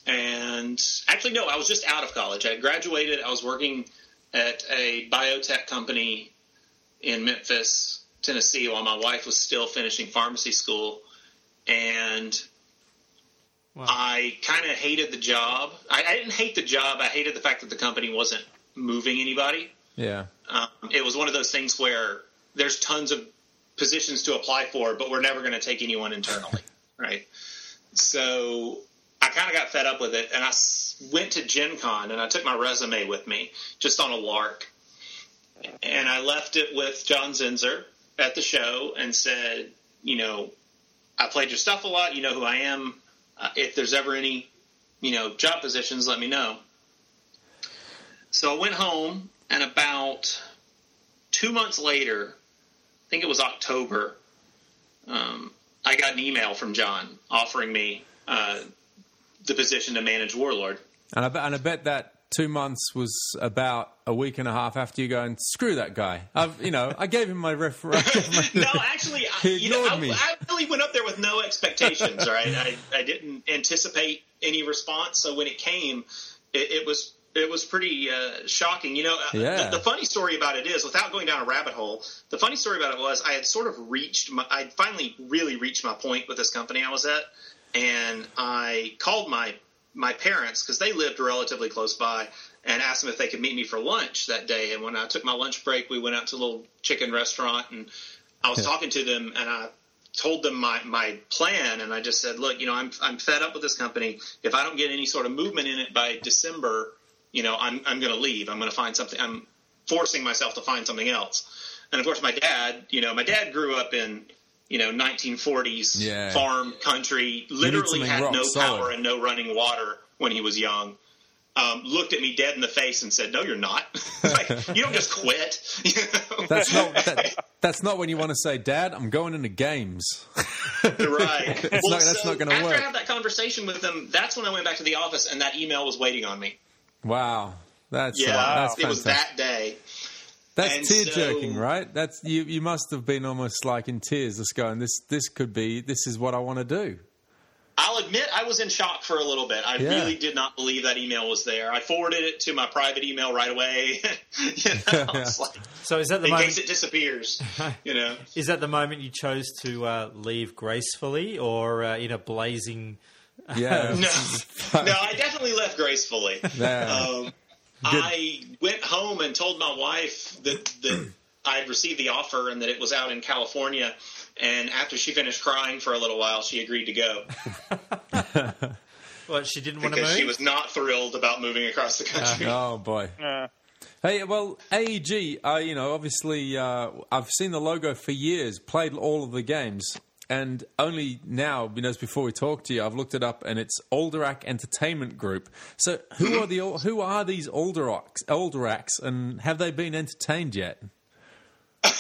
and actually no, I was just out of college. I had graduated. I was working at a biotech company in Memphis, Tennessee, while my wife was still finishing pharmacy school, and Wow. I kind of hated the job. I, I didn't hate the job. I hated the fact that the company wasn't moving anybody. yeah. Um, it was one of those things where there's tons of positions to apply for, but we're never going to take anyone internally, right? So I kind of got fed up with it, and I went to Gen Con, and I took my resume with me just on a lark. And I left it with John Zinser at the show and said, you know, I played your stuff a lot. You know who I am. Uh, if there's ever any, you know, job positions, let me know. So I went home, and about two months later, I think it was October, um, I got an email from John offering me uh, the position to manage Warlord. And I, bet, and I bet that two months was about a week and a half after you going, screw that guy. I've, you know, I gave him my reference. no, actually, I, He you know, ignored I, me. I really went up there with no expectations. All right, I, I didn't anticipate any response, so when it came, it, it was it was pretty uh, shocking. You know, uh, Yeah. the, the funny story about it is, without going down a rabbit hole, the funny story about it was I had sort of reached, my, I finally really reached my point with this company I was at, and I called my my parents because they lived relatively close by and asked them if they could meet me for lunch that day. And when I took my lunch break, we went out to a little chicken restaurant and I was talking to them and I told them my, my plan and I just said, look, you know, I'm, I'm fed up with this company. If I don't get any sort of movement in it by December, you know, I'm, I'm going to leave. I'm going to find something. I'm forcing myself to find something else. And of course, my dad, you know, my dad grew up in, you know, 1940s Yeah. farm country, literally had no solid. power and no running water when he was young. Um, looked at me dead in the face and said, "No, you're not. like, you don't just quit." You know? That's not that, that's not when you want to say, Dad, I'm going into games. right. It's not- that's not gonna work. after. I had that conversation with them, that's when I went back to the office and that email was waiting on me. Wow, that's Yeah, uh, that's it was that day. That's and tear so- jerking, right? That's you. You must have been almost like in tears, just going, "This, this could be. This is what I want to do." I'll admit I was in shock for a little bit. I Yeah. really did not believe that email was there. I forwarded it to my private email right away. you know, it's like, So is that the in moment? case it disappears. You know. Is that the moment you chose to uh, leave gracefully, or uh, in a blazing? Yeah, No, no, I definitely left gracefully. Yeah. Um, I went home and told my wife that, that I had received the offer and that it was out in California. And after she finished crying for a little while, she agreed to go Well, she didn't want to move. she was not thrilled about moving across the country. oh boy. Uh, Hey, well, AEG, uh, you know, obviously, uh, I've seen the logo for years, played all of the games, and only now, know, before we talk to you, I've looked it up, and it's Alderac Entertainment Group. So, who are the who are these Alderacs, Alderacs, and have they been entertained yet?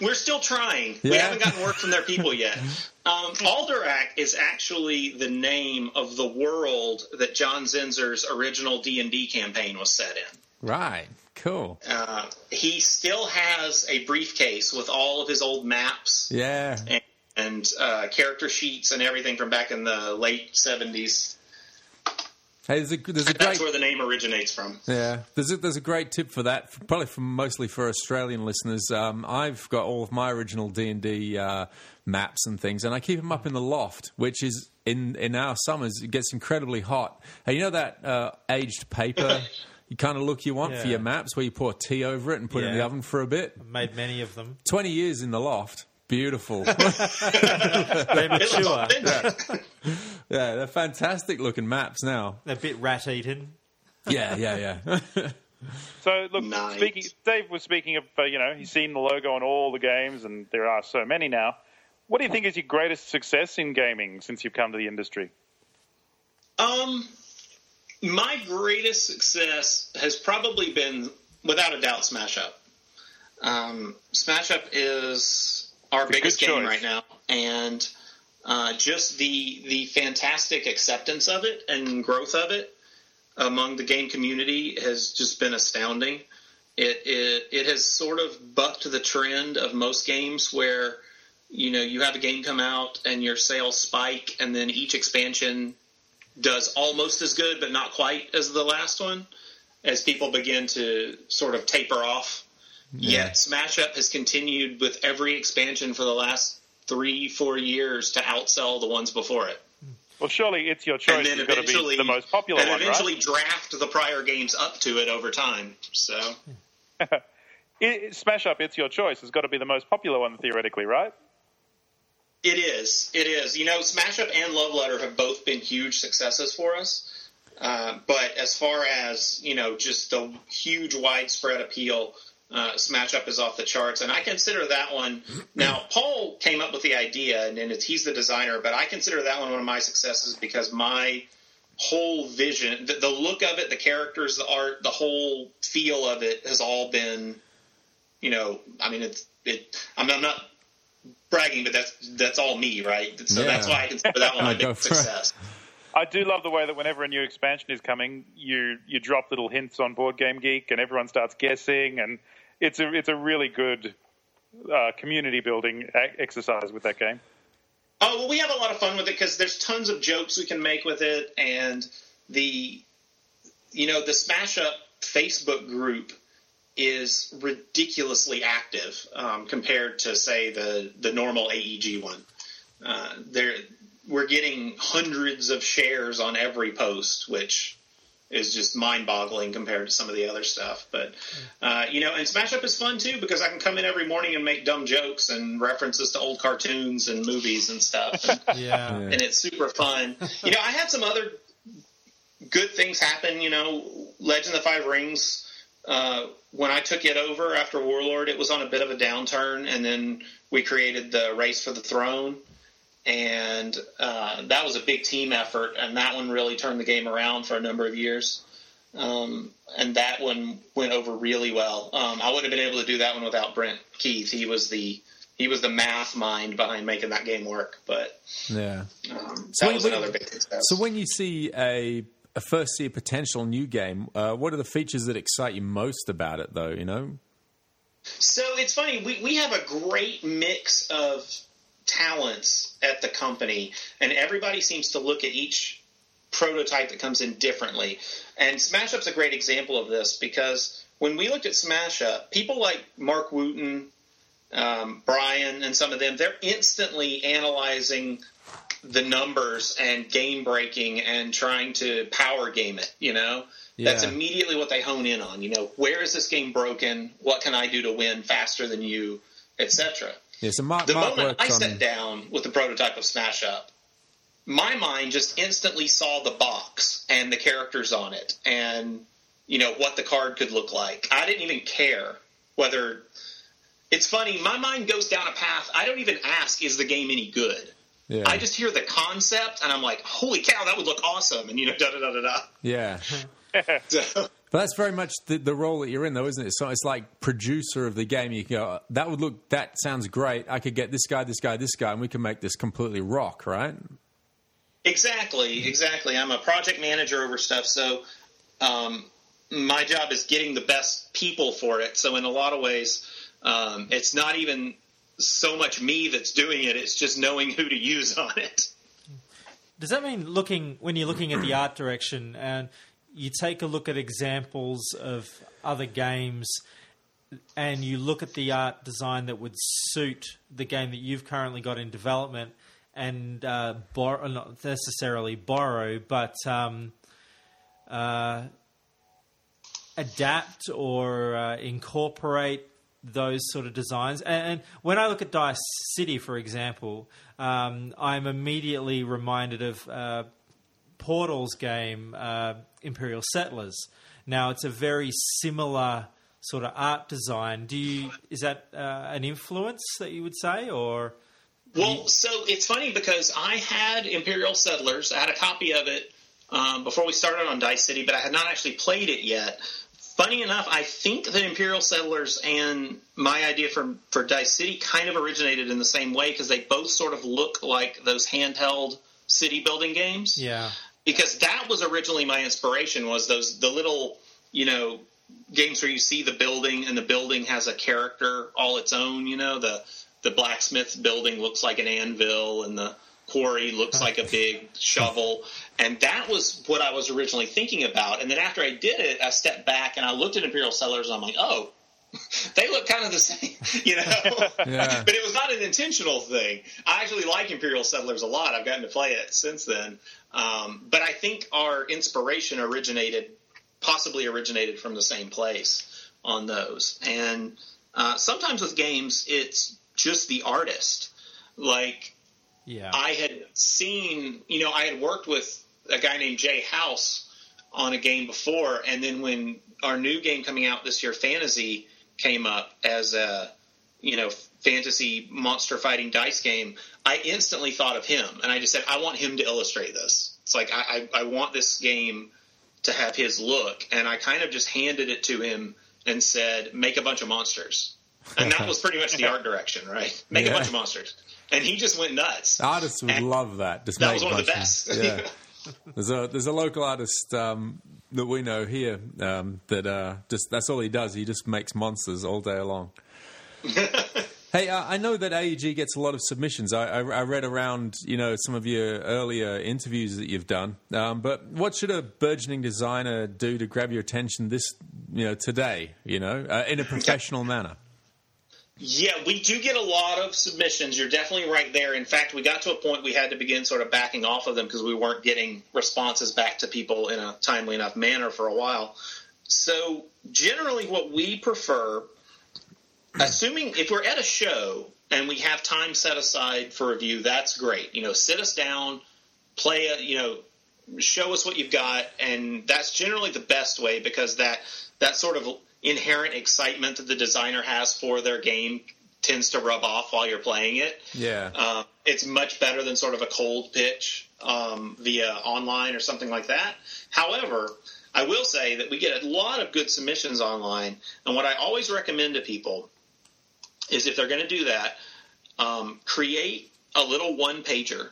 We're still trying. We haven't gotten word from their people yet. Um, Alderac is actually the name of the world that John Zinser's original D and D campaign was set in. Right, cool. Uh, he still has a briefcase with all of his old maps Yeah, and, and uh, character sheets and everything from back in the late seventies. hey, there's a there's a That's where the name originates from. Yeah, there's a, there's a great tip for that, probably from mostly for Australian listeners. Um, I've got all of my original D and D uh, maps and things, and I keep them up in the loft, which is in in our summers it gets incredibly hot. Hey, you know that uh, aged paper. You kind of look you want for your maps, where you pour tea over it and put it in the oven for a bit. Made many of them. Twenty years in the loft, beautiful. They're mature. authentic. yeah, they're fantastic looking maps now. They're a bit rat eaten. Yeah, yeah, yeah. So look, Nice. speaking, Dave was speaking of uh, you know he's seen the logo on all the games, and there are so many now. What do you think is your greatest success in gaming since you've come to the industry? Um, my greatest success has probably been, without a doubt, Smash Up. Um, Smash Up is our biggest game right now, and uh, just the the fantastic acceptance of it and growth of it among the game community has just been astounding. It it it has sort of bucked the trend of most games where you know you have a game come out and your sales spike, and then each expansion does almost as good, but not quite as the last one, as people begin to sort of taper off. Yet Smash Up has continued with every expansion for the last three, four years to outsell the ones before it. Well, surely it's your choice. and then got to eventually, be the most popular and one, eventually right? draft the prior games up to it over time. So It, it- Smash Up, it's your choice. Has got to be the most popular one theoretically, right? It is. It is. You know, Smash Up and Love Letter have both been huge successes for us. Uh, but as far as, you know, just the huge widespread appeal, uh, Smash Up is off the charts. And I consider that one. Now, Paul came up with the idea, and, and it's, he's the designer, but I consider that one one of my successes because my whole vision, the, the look of it, the characters, the art, the whole feel of it has all been, you know, I mean, it's, it, I'm, I'm not bragging, but that's that's all me, right? So Yeah. that's why I consider that one my big for it. success. I do love the way that whenever a new expansion is coming, you you drop little hints on Board Game Geek, and everyone starts guessing, and it's a it's a really good uh, community building exercise with that game. Oh well, we have a lot of fun with it because there's tons of jokes we can make with it, and the you know the Smash Up Facebook group is ridiculously active um, compared to say the the normal AEG one. Uh, there, we're getting hundreds of shares on every post, which is just mind-boggling compared to some of the other stuff. But uh, you know, and Smash Up is fun too because I can come in every morning and make dumb jokes and references to old cartoons and movies and stuff, and, Yeah. and it's super fun. You know, I had some other good things happen. You know, Legend of the Five Rings. Uh, when I took it over after Warlord, it was on a bit of a downturn, and then we created the Race for the Throne, and uh, that was a big team effort, and that one really turned the game around for a number of years. Um, and that one went over really well. Um, I wouldn't have been able to do that one without Brent Keith. He was the he was the math mind behind making that game work. But Yeah. um, So that when- was another big success. So when you see a a first a potential new game, uh, what are the features that excite you most about it, though? You know. So it's funny. We we have a great mix of talents at the company, and everybody seems to look at each prototype that comes in differently. And Smash Up's a great example of this because when we looked at Smash Up, people like Mark Wootton, um, Brian, and some of them, they're instantly analyzing the numbers and game breaking and trying to power game it. You know, that's immediately what they hone in on. You know, where is this game broken? What can I do to win faster than you, etc. Yeah. So Mark, The Mark moment I on. sat down with the prototype of Smash Up, my mind just instantly saw the box and the characters on it and you know, what the card could look like. I didn't even care whether. It's funny. My mind goes down a path. I don't even ask, "Is the game any good?" Yeah. I just hear the concept, and I'm like, "Holy cow, that would look awesome!" And you know, da da da da da. Yeah. So, But that's very much the, the role that you're in, though, isn't it? So it's like producer of the game. You can go, that would look, that sounds great. I could get this guy, this guy, this guy, and we can make this completely rock, right? Exactly, exactly. I'm a project manager over stuff, so um, my job is getting the best people for it. So in a lot of ways, um, it's not even so much me that's doing it; it's just knowing who to use on it. Does that mean looking when you're looking at the art direction and you take a look at examples of other games and you look at the art design that would suit the game that you've currently got in development and uh, borrow, not necessarily borrow, but um, uh, adapt or uh, incorporate those sort of designs. And, and when I look at Dice City, for example, um, I'm immediately reminded of uh, Portal's game, uh, Imperial Settlers. Now, it's a very similar sort of art design. Do you is that uh, an influence that you would say, or Well, so it's funny because I had Imperial Settlers. I had a copy of it um, before we started on Dice City, but I had not actually played it yet. Funny enough, I think that Imperial Settlers and my idea for for Dice City kind of originated in the same way because they both sort of look like those handheld city building games. yeah? Because that was originally my inspiration was those the little you know games where you see the building and the building has a character all its own you know the the blacksmith building looks like an anvil and the quarry looks like a big shovel. And that was what i was originally thinking about. And then after i did it i stepped back and i looked at imperial settlers and i'm like oh they look kind of the same, you know. Yeah. but it was not an intentional thing. I actually like Imperial Settlers a lot. I've gotten to play it since then. Um, but I think our inspiration originated, possibly originated from the same place on those. And uh, sometimes with games, it's just the artist. Like Yeah. I had seen, you know, I had worked with a guy named Jay House on a game before, and then when our new game coming out this year, Fantahzee, came up as a, you know, fantasy monster fighting dice game, I instantly thought of him, and I just said, I want him to illustrate this. It's like I, I, I want this game to have his look, and I kind of just handed it to him and said, make a bunch of monsters. And that was pretty much the art direction, right? Make Yeah. a bunch of monsters. And he just went nuts. Artists would And love that. Just that was one of the best. Yeah. There's a there's a local artist um, that we know here um, that uh, just that's all he does. He just makes monsters all day long. hey, uh, I know that AEG gets a lot of submissions. I, I, I read around, you know, some of your earlier interviews that you've done. Um, but what should a burgeoning designer do to grab your attention this, you know, today? You know, uh, in a professional manner. Yeah, we do get a lot of submissions. You're definitely right there. In fact, we got to a point we had to begin sort of backing off of them because we weren't getting responses back to people in a timely enough manner for a while. So, generally, what we prefer, assuming if we're at a show and we have time set aside for review, that's great. You know, sit us down, play a, you know, show us what you've got, and that's generally the best way because that that sort of inherent excitement that the designer has for their game tends to rub off while you're playing it. Yeah. Uh, it's much better than sort of a cold pitch um, via online or something like that. However, I will say that we get a lot of good submissions online, and what I always recommend to people is if they're going to do that, um, create a little one pager.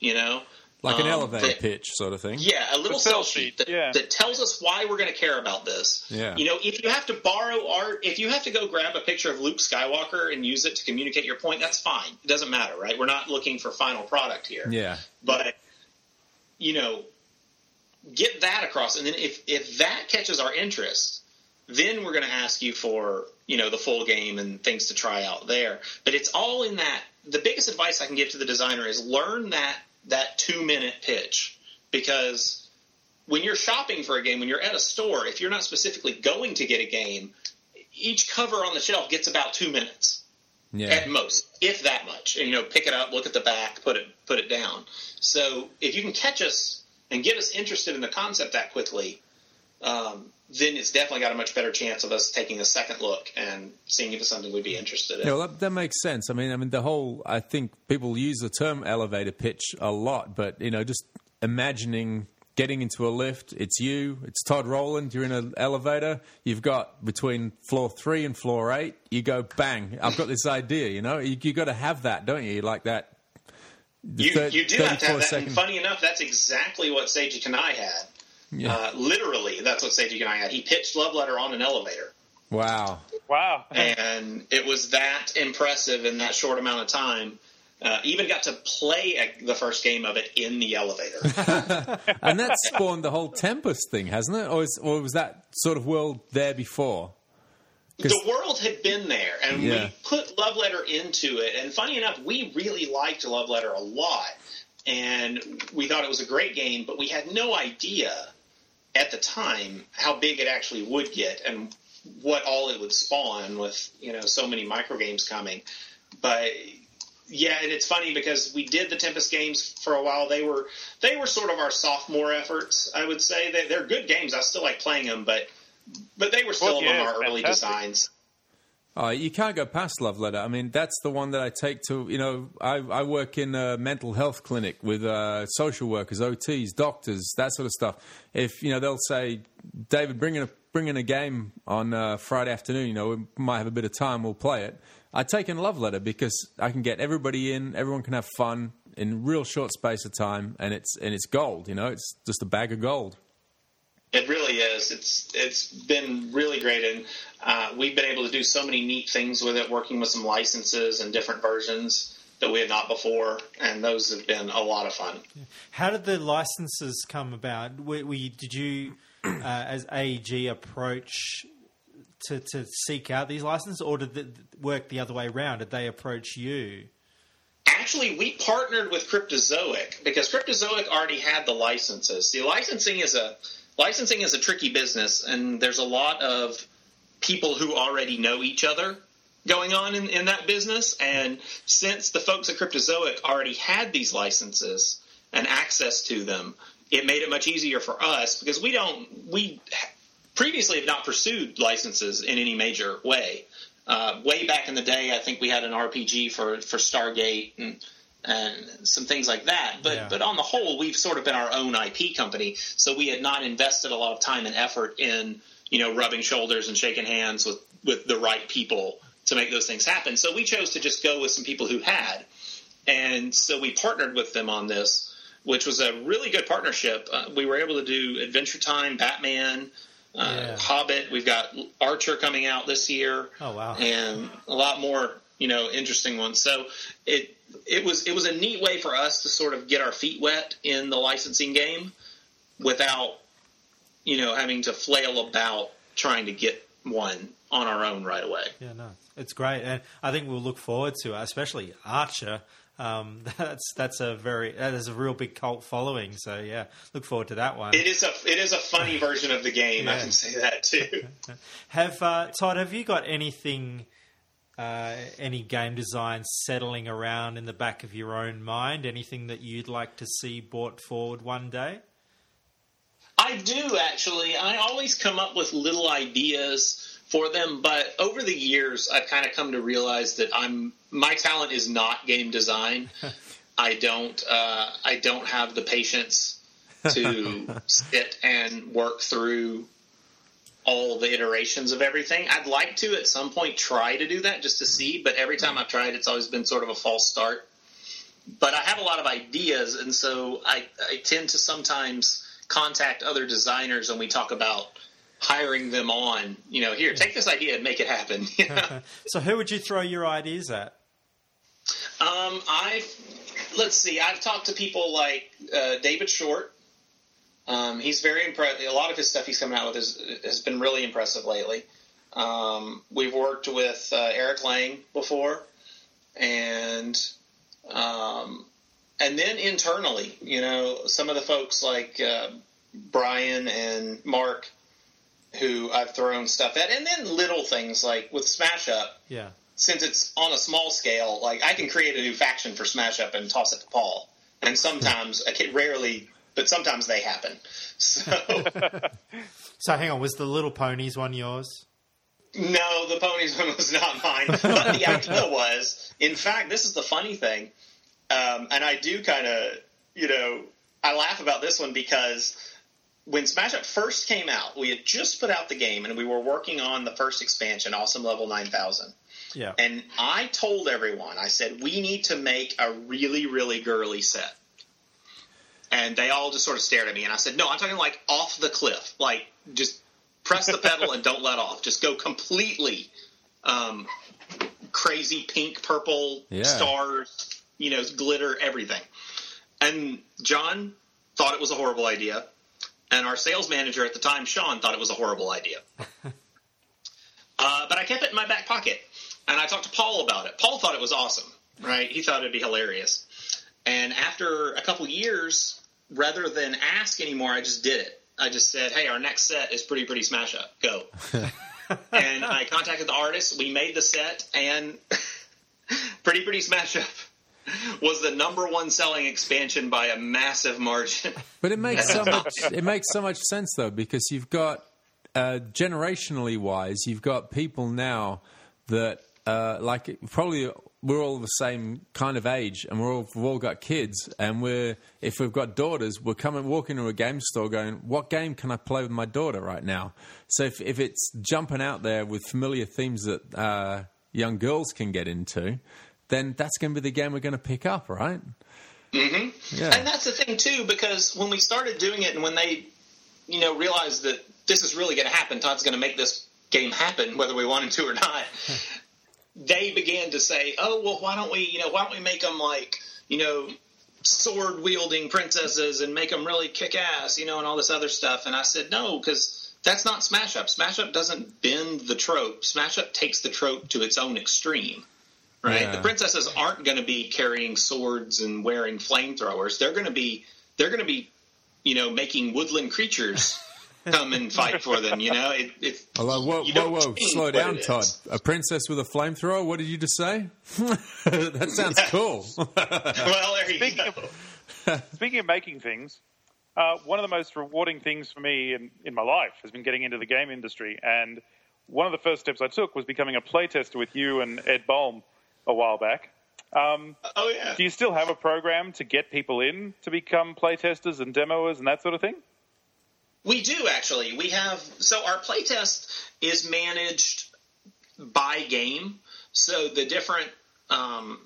You know, Like an Um, elevator that- pitch sort of thing. yeah, a little The sell sell sheet sheet, that, yeah. that tells us why we're going to care about this. Yeah. You know, if you have to borrow art, if you have to go grab a picture of Luke Skywalker and use it to communicate your point, that's fine. It doesn't matter, right? We're not looking for final product here. Yeah. But you know, get that across, and then if if that catches our interest, then we're going to ask you for you know the full game and things to try out there. But it's all in that. The biggest advice I can give to the designer is learn that that two minute pitch because when you're shopping for a game, when you're at a store, if you're not specifically going to get a game, each cover on the shelf gets about two minutes Yeah. at most, if that much. And you know, pick it up, look at the back, put it put it down. So if you can catch us and get us interested in the concept that quickly, um, then it's definitely got a much better chance of us taking a second look and seeing if it's something we'd be interested in. Yeah, well, that, that makes sense. I mean, I mean, the whole. I think people use the term elevator pitch a lot, but you know, just imagining getting into a lift. It's you. It's Todd Rowland. You're in an elevator. You've got between floor three and floor eight. You go bang. I've got this idea. You know, you, you got to have that, don't you? Like that. You, you do have to have that. second- And funny enough, that's exactly what Seiji Kanai had. Yeah. Uh, literally, that's what Seiji Kanai had. He pitched Love Letter on an elevator. wow. Wow. and it was that impressive in that short amount of time. Uh, even got to play a, the first game of it in the elevator. And that spawned the whole Tempest thing, hasn't it? Or, is, or was that sort of world there before? the world had been there, and Yeah. we put Love Letter into it. And funny enough, we really liked Love Letter a lot, and we thought it was a great game. But we had no idea at the time how big it actually would get and what all it would spawn with you know so many micro games coming. But yeah, and it's funny because we did the Tempest games for a while. They were they were sort of our sophomore efforts. I would say they, they're good games. I still like playing them, but but they were still Well, yeah, among our early designs. Oh, you can't go past Love Letter. I mean, that's the one that I take to, you know, I, I work in a mental health clinic with uh, social workers, OTs, doctors, that sort of stuff. If, you know, they'll say, David, bring in a, bring in a game on uh, Friday afternoon, you know, we might have a bit of time, we'll play it. I take in Love Letter because I can get everybody in, everyone can have fun in real short space of time, and it's, and it's gold, you know, it's just a bag of gold. It really is. It's it's been really great, and uh, we've been able to do so many neat things with it, working with some licenses and different versions that we had not before, and those have been a lot of fun. How did the licenses come about? Were, were you, did you, uh, as AEG, approach to, to seek out these licenses, or did it work the other way around? Did they approach you? Actually, we partnered with Cryptozoic because Cryptozoic already had the licenses. The licensing is a licensing is a tricky business, and there's a lot of people who already know each other going on in, in that business. And since the folks at Cryptozoic already had these licenses and access to them, it made it much easier for us because we don't we previously have not pursued licenses in any major way. Uh, way back in the day, I think we had an RPG for, for Stargate and and some things like that. But Yeah. but on the whole, we've sort of been our own IP company, so we had not invested a lot of time and effort in you know rubbing shoulders and shaking hands with with the right people to make those things happen. So we chose to just go with some people who had, and so we partnered with them on this, which was a really good partnership. Uh, we were able to do Adventure Time, Batman. Uh, Yeah. Hobbit. We've got Archer coming out this year Oh wow! and a lot more you know interesting ones. So it it was it was a neat way for us to sort of get our feet wet in the licensing game without you know having to flail about trying to get one on our own right away. Yeah, no, it's great, and I think we'll look forward to, it, especially Archer. Um, that's that's a very that is a real big cult following. So yeah, look forward to that one. It is a it is a funny version of the game. I can say that too. Have uh, Todd? Have you got anything, uh, any game design settling around in the back of your own mind? Anything that you'd like to see brought forward one day? I do actually. I always come up with little ideas for them, but over the years, I've kind of come to realize that I'm my talent is not game design. I don't. Uh, I don't have the patience to sit and work through all the iterations of everything. I'd like to at some point try to do that just to see, but every time I've tried, it's always been sort of a false start. But I have a lot of ideas, and so I, I tend to sometimes contact other designers and we talk about hiring them on. You know, here, take this idea and make it happen. You know? So who would you throw your ideas at? Um, I've let's see. I've talked to people like uh, David Short. Um, he's very impressed. A lot of his stuff he's coming out with is, has been really impressive lately. Um, we've worked with uh, Eric Lang before, and um, and then internally, you know, some of the folks like uh, Brian and Mark, who I've thrown stuff at, and then little things like with Smash Up Yeah, since it's on a small scale, like I can create a new faction for Smash Up and toss it to Paul. And sometimes, I can rarely but sometimes they happen. So So hang on, was the Little Ponies one yours? no, the ponies one was not mine. But the idea was, in fact, this is the funny thing, um, and I do kind of, you know, I laugh about this one because when Smash Up first came out, we had just put out the game and we were working on the first expansion, Awesome Level 9000. Yeah. And I told everyone, I said, we need to make a really, really girly set. And they all just sort of stared at me. And I said, no, I'm talking like off the cliff. Like, just press the pedal and don't let off. Just go completely um, crazy pink, purple, Yeah. stars, you know, glitter, everything. And John thought it was a horrible idea. And our sales manager at the time, Sean, thought it was a horrible idea. Uh, but I kept it in my back pocket, and I talked to Paul about it. Paul thought it was awesome, right? He thought it'd be hilarious. And after a couple years, rather than ask anymore, I just did it. I just said, "Hey, our next set is Pretty Pretty Smash Up. Go." and I contacted the artist. We made the set, and Pretty Pretty Smash Up was the number one selling expansion by a massive margin. But it makes so much. It makes so much sense though because you've got uh, generationally wise, you've got people now that uh, like probably we're all the same kind of age, and we're all, we've all got kids, and we're if we've got daughters, we're coming walking to a game store going, "What game can I play with my daughter right now?" So if if it's jumping out there with familiar themes that uh, young girls can get into, then that's going to be the game we're going to pick up, right? Mm-hmm. Yeah. And that's the thing too, because when we started doing it, and when they, you know, realized that this is really going to happen, Todd's going to make this game happen, whether we wanted to or not. they began to say, "Oh, well, why don't we, you know, why don't we make them like, you know, sword wielding princesses and make them really kick ass, you know, and all this other stuff?" And I said, "No, because that's not Smash Up. Smash Up doesn't bend the trope. Smash Up takes the trope to its own extreme." Right? Yeah. The princesses aren't going to be carrying swords and wearing flamethrowers. They're going to be they're going to be, you know, making woodland creatures come and fight for them. You know, it, it's Although, whoa, you whoa, whoa, slow down, Todd. is. A princess with a flamethrower? What did you just say? that sounds cool. Well, there you Speaking go. of, speaking of making things, uh, one of the most rewarding things for me in, in my life has been getting into the game industry. And one of the first steps I took was becoming a playtester with you and Ed Bolme a while back. Um, Oh yeah. do you still have a program to get people in to become playtesters and demoers and that sort of thing? We do actually. We have so our playtest is managed by game. So the different um,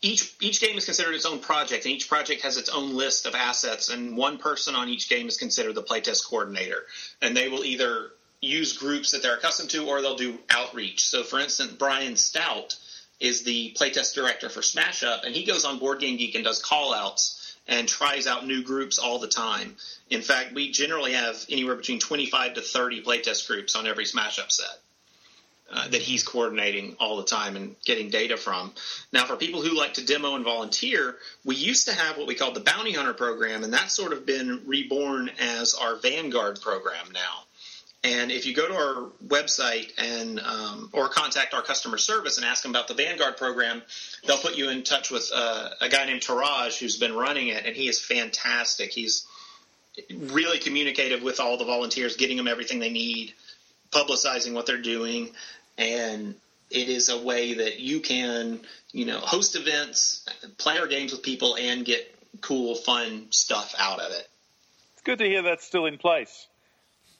each each game is considered its own project, and each project has its own list of assets. And one person on each game is considered the playtest coordinator, and they will either use groups that they're accustomed to, or they'll do outreach. So, for instance, Brian Stout is the playtest director for Smash Up, and he goes on Board Game Geek and does call outs and tries out new groups all the time. In fact, we generally have anywhere between 25 to 30 playtest groups on every Smash Up set. Uh, that he's coordinating all the time and getting data from. Now, for people who like to demo and volunteer, we used to have what we called the Bounty Hunter program, and that's sort of been reborn as our Vanguard program now. And if you go to our website and um, or contact our customer service and ask them about the Vanguard program, they'll put you in touch with uh, a guy named Taraj who's been running it, and he is fantastic. He's really communicative with all the volunteers, getting them everything they need, publicizing what they're doing, and it is a way that you can, you know, host events, play our games with people, and get cool, fun stuff out of it. It's good to hear that's still in place.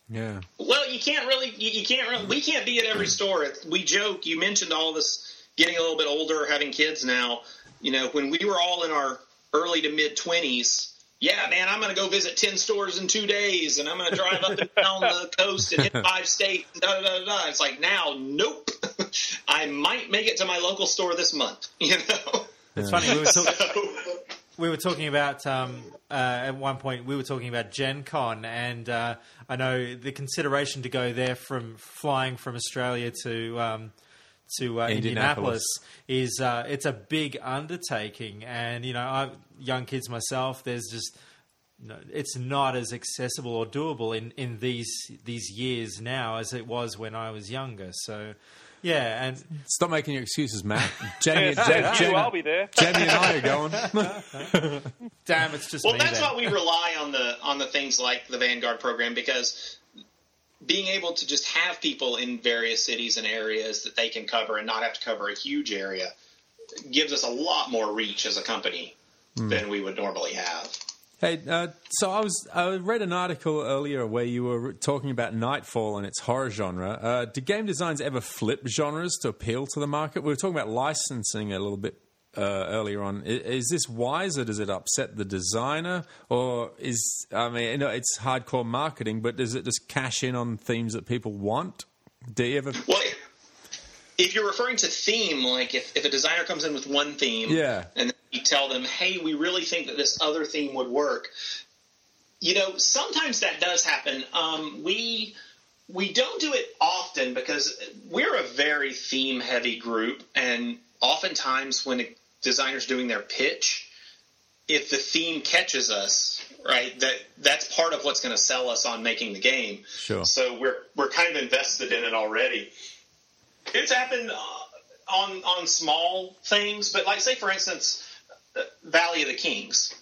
Yeah. Well, you can't really, you, you can't really, we can't be at every store. We joke. You mentioned all this getting a little bit older, having kids now. You know, when we were all in our early to mid twenties, yeah, man, I'm going to go visit ten stores in two days, and I'm going to drive up and down the coast and hit five states. Da da da da. It's like now, nope. I might make it to my local store this month. You know. It's funny. We were, talk- So, we were talking about um, uh, at one point. We were talking about Gen Con, and uh, I know the consideration to go there from flying from Australia to um, to uh, Indianapolis. Indianapolis is uh, it's a big undertaking, and you know, I young kids myself. There's just no, it's not as accessible or doable in, in these these years now as it was when I was younger. So Yeah, and Stop making your excuses, Matt. Jamie, Yeah, Jamie, Jamie, I'll be there. Jamie and I are going. damn, it's just Well, me that's then. why we rely on the on the things like the Vanguard program because being able to just have people in various cities and areas that they can cover and not have to cover a huge area gives us a lot more reach as a company hmm. than we would normally have. Hey, uh, so I was I read an article earlier where you were talking about Nightfall and its horror genre. Uh, do game designs ever flip genres to appeal to the market? We were talking about licensing a little bit uh, earlier on. I- Is this wise, or does it upset the designer, or is I mean, you know, it's hardcore marketing, but does it just cash in on themes that people want? Do you ever? Well, if you're referring to theme, like if, if a designer comes in with one theme, Yeah. and you tell them, "Hey, we really think that this other theme would work," you know, sometimes that does happen. Um, we we don't do it often because we're a very theme heavy group, and oftentimes when a designer's doing their pitch, if the theme catches us, right, that that's part of what's going to sell us on making the game. Sure. So we're we're kind of invested in it already. It's happened uh, on on small things, but like say for instance, Valley of the Kings.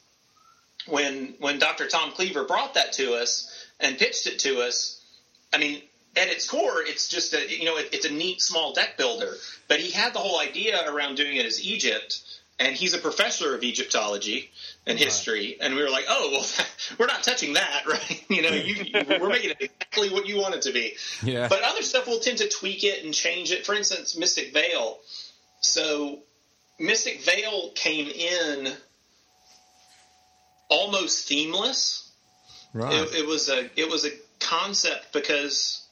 When when Dr. Tom Cleaver brought that to us and pitched it to us, I mean, at its core, it's just a you know it, it's a neat small deck builder. But he had the whole idea around doing it as Egypt, and he's a professor of Egyptology and history, and we were like, oh well, we're not touching that, right? You know, you, you, we're making it exactly what you want it to be. Yeah. But other stuff will tend to tweak it and change it. For instance, Mystic Vale. So Mystic Vale came in almost themeless. Right. It, it was a it was a concept because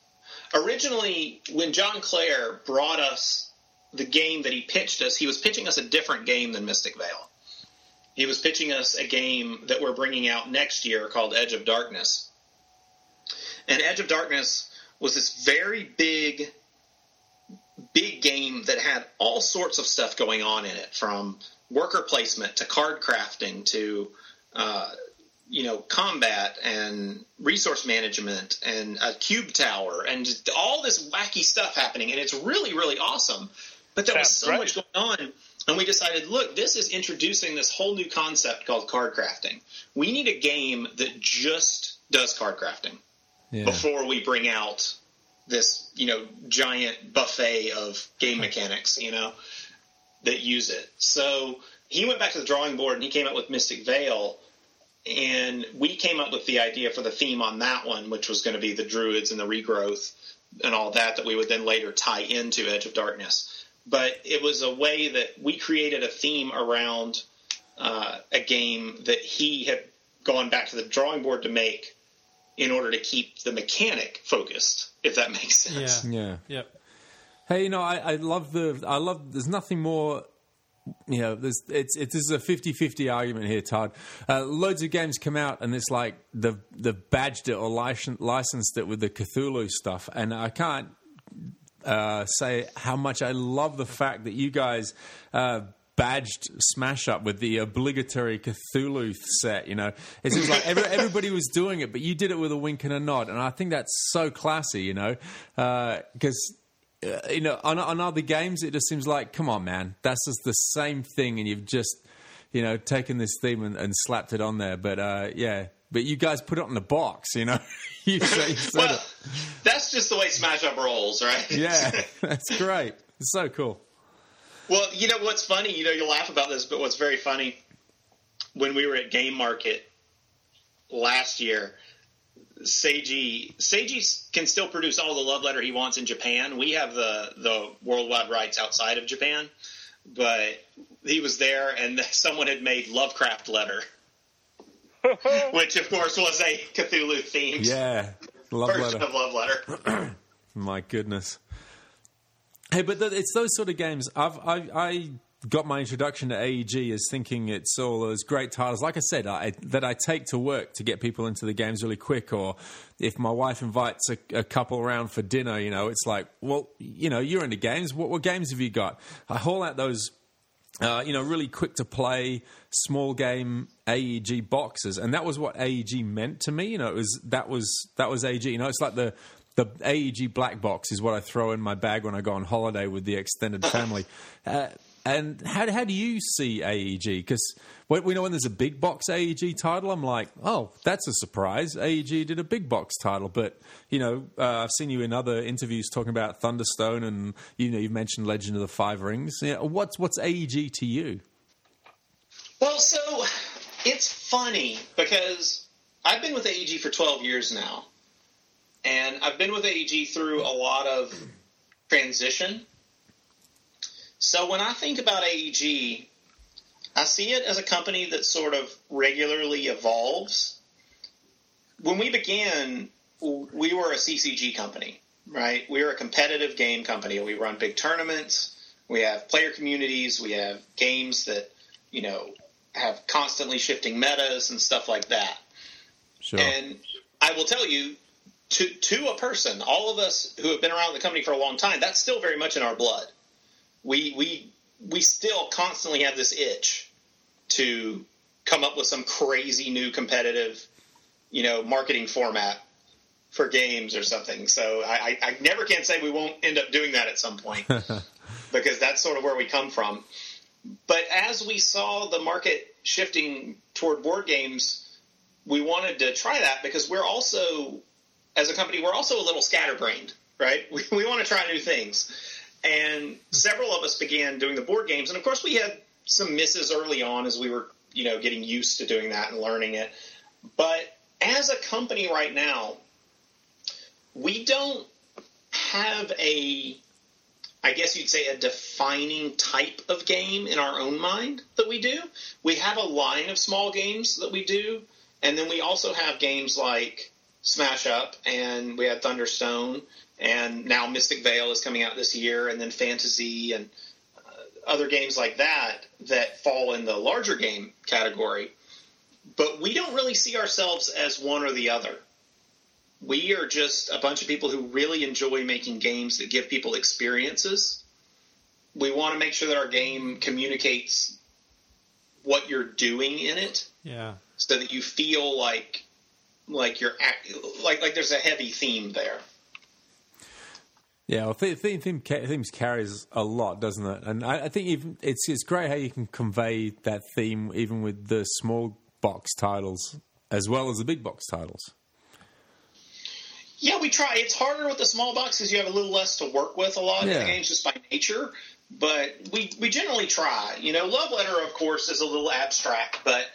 originally when John Clair brought us the game that he pitched us, he was pitching us a different game than Mystic Vale. He was pitching us a game that we're bringing out next year called Edge of Darkness. And Edge of Darkness was this very big big game that had all sorts of stuff going on in it from worker placement to card crafting to uh, you know combat and resource management and a cube tower and just all this wacky stuff happening and it's really really awesome but there was so great. much going on and we decided look this is introducing this whole new concept called card crafting we need a game that just does card crafting yeah. before we bring out this, you know, giant buffet of game mechanics, you know, that use it. So he went back to the drawing board and he came up with Mystic Vale. And we came up with the idea for the theme on that one, which was going to be the druids and the regrowth and all that, that we would then later tie into Edge of Darkness. But it was a way that we created a theme around uh, a game that he had gone back to the drawing board to make in order to keep the mechanic focused, if that makes sense. Yeah. Yeah. Yep. Hey, you know, I, I love the. I love. There's nothing more. You know, there's it's it, this is a 50-50 argument here, Todd. Uh, loads of games come out, and it's like they've they've badged it or licen- licensed it with the Cthulhu stuff, and I can't uh, say how much I love the fact that you guys uh, badged Smash Up with the obligatory Cthulhu set. You know, it seems like every, everybody was doing it, but you did it with a wink and a nod, and I think that's so classy. You know, because. Uh, you know, on, on other games, it just seems like, come on, man, that's just the same thing, and you've just, you know, taken this theme and, and slapped it on there. But uh, yeah, but you guys put it on the box, you know. you say, you Well, it. that's just the way Smash Up rolls, right? Yeah, that's great. It's so cool. Well, you know what's funny? You know, you'll laugh about this, but what's very funny when we were at Game Market last year, Seiji Seiji can still produce all the love letter he wants in Japan. We have the the worldwide rights outside of Japan, but he was there, and someone had made Lovecraft letter, which of course was a Cthulhu themed Yeah, love version letter. of love letter. My goodness. Hey, but it's those sort of games. I've I, I got my introduction to AEG as thinking it's all those great titles. Like I said, I, that I take to work to get people into the games really quick. Or if my wife invites a, a couple around for dinner, you know, it's like, well, you know, you're into games. What, what games have you got? I haul out those uh, you know, really quick to play, small game AEG boxes, and that was what AEG meant to me. You know, it was that was that was AEG. You know, it's like the the AEG black box is what I throw in my bag when I go on holiday with the extended family. uh, and how how do you see AEG? Because we know when there's a big box AEG title, I'm like, oh, that's a surprise. AEG did a big box title, but you know, uh, I've seen you in other interviews talking about Thunderstone, and you know, you've mentioned Legend of the Five Rings. Yeah, what's what's AEG to you? Well, so it's funny because I've been with AEG for 12 years now, and I've been with AEG through a lot of transition. So when I think about AEG, I see it as a company that sort of regularly evolves. When we began, we were a CCG company, right? We were a competitive game company. We run big tournaments. We have player communities. We have games that, you know, have constantly shifting metas and stuff like that. Sure. And I will tell you, to to a person, all of us who have been around the company for a long time, that's still very much in our blood. We we we still constantly have this itch to come up with some crazy new competitive, you know, marketing format for games or something. So I, I never can say we won't end up doing that at some point because that's sort of where we come from. But as we saw the market shifting toward board games, we wanted to try that because we're also, as a company, we're also a little scatterbrained, right? We, we want to try new things. And several of us began doing the board games. And of course, we had some misses early on as we were, you know, getting used to doing that and learning it. But as a company right now, we don't have a I guess you'd say a defining type of game in our own mind that we do. We have a line of small games that we do, and then we also have games like Smash Up, and we had Thunderstone, and now Mystic Vale is coming out this year, and then Fantahzee, and uh, other games like that that fall in the larger game category. But we don't really see ourselves as one or the other we are just a bunch of people who really enjoy making games that give people experiences. We want to make sure that our game communicates what you're doing in it. Yeah. So that you feel like like you're act, like like there's a heavy theme there. Yeah, well, theme, theme, theme themes carries a lot, doesn't it? And I, I think even it's it's great how you can convey that theme even with the small box titles as well as the big box titles. Yeah, we try. It's harder with the small box because you have a little less to work with a lot Yeah. of the games just by nature. But we we generally try. You know, Love Letter, of course, is a little abstract, but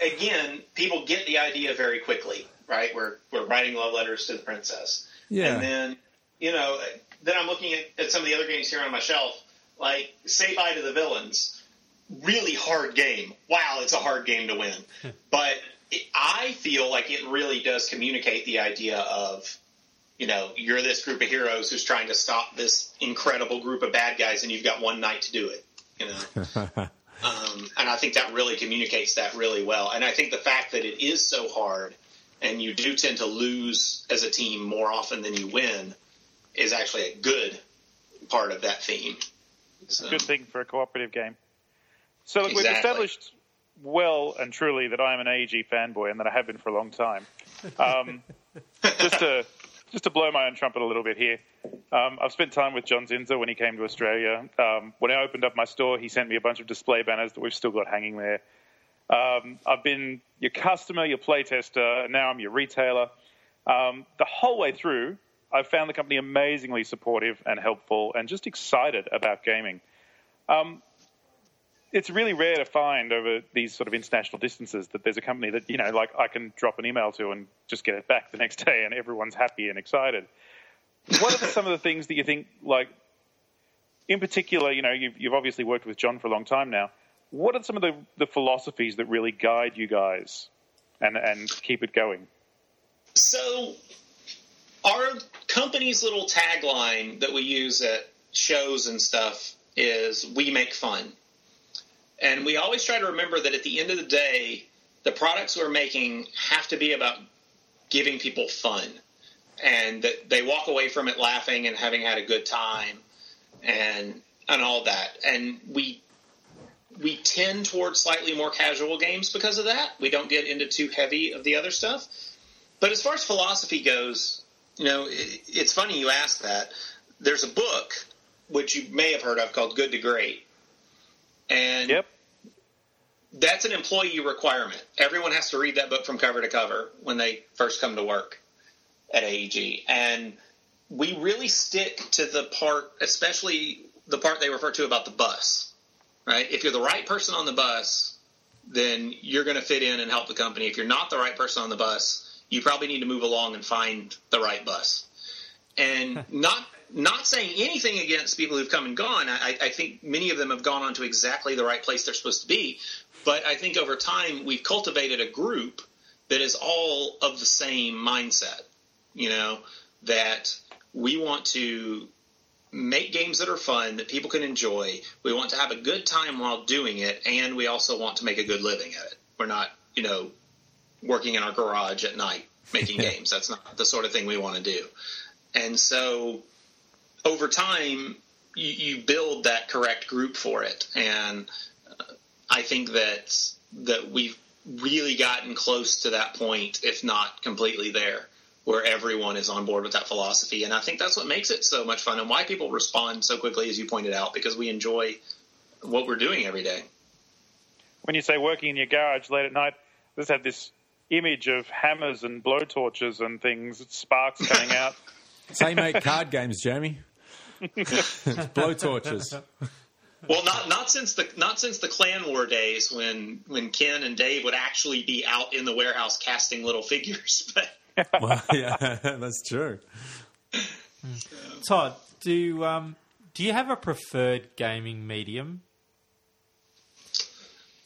again, people get the idea very quickly, right? We're we're writing love letters to the princess, Yeah. and then you know, then I'm looking at, at some of the other games here on my shelf, like Say Bye to the Villains. Really hard game. Wow, it's a hard game to win, hmm. but it, I feel like it really does communicate the idea of, you know, you're this group of heroes who's trying to stop this incredible group of bad guys, and you've got one night to do it. You know, um, and I think that really communicates that really well. And I think the fact that it is so hard, and you do tend to lose as a team more often than you win, is actually a good part of that theme. So, good thing for a cooperative game. So look, we've established well and truly that I am an AEG fanboy and that I have been for a long time. Um, just to just to blow my own trumpet a little bit here, um, I've spent time with John Zinser when he came to Australia. Um, when I opened up my store, he sent me a bunch of display banners that we've still got hanging there. Um, I've been your customer, your playtester, and now I'm your retailer. Um, the whole way through, I've found the company amazingly supportive and helpful, and just excited about gaming. Um, it's really rare to find over these sort of international distances that there's a company that you know, like I can drop an email to and just get it back the next day, and everyone's happy and excited. What are some of the things that you think, like, in particular, you know, you've, you've obviously worked with John for a long time now. What are some of the, the philosophies that really guide you guys and and keep it going? So, our company's little tagline that we use at shows and stuff is "We make fun," and we always try to remember that at the end of the day, the products we're making have to be about giving people fun, and that they walk away from it laughing and having had a good time, and and all that. And we we tend towards slightly more casual games because of that. We don't get into too heavy of the other stuff. But as far as philosophy goes, you know, it, it's funny you ask that. There's a book which you may have heard of called Good to Great, and Yep. that's an employee requirement. Everyone has to read that book from cover to cover when they first come to work at AEG. And we really stick to the part, especially the part they refer to about the bus, right? If you're the right person on the bus, then you're going to fit in and help the company. If you're not the right person on the bus, you probably need to move along and find the right bus. And not not saying anything against people who've come and gone. I, I think many of them have gone on to exactly the right place they're supposed to be. But I think over time we've cultivated a group that is all of the same mindset. You know that we want to make games that are fun that people can enjoy. We want to have a good time while doing it, and we also want to make a good living at it. We're not, you know, working in our garage at night making games. That's not the sort of thing we want to do. And so over time, you, you build that correct group for it. And uh, I think that that we've really gotten close to that point, if not completely there, where everyone is on board with that philosophy. And I think that's what makes it so much fun and why people respond so quickly, as you pointed out, because we enjoy what we're doing every day. When you say working in your garage late at night, I just have this image of hammers and blowtorches and things, sparks coming out. Same make card games, Jamie. Blowtorches. Well, not not since the not since the Clan War days when when Ken and Dave would actually be out in the warehouse casting little figures. But Well, yeah, that's true. Todd, do um, do you have a preferred gaming medium?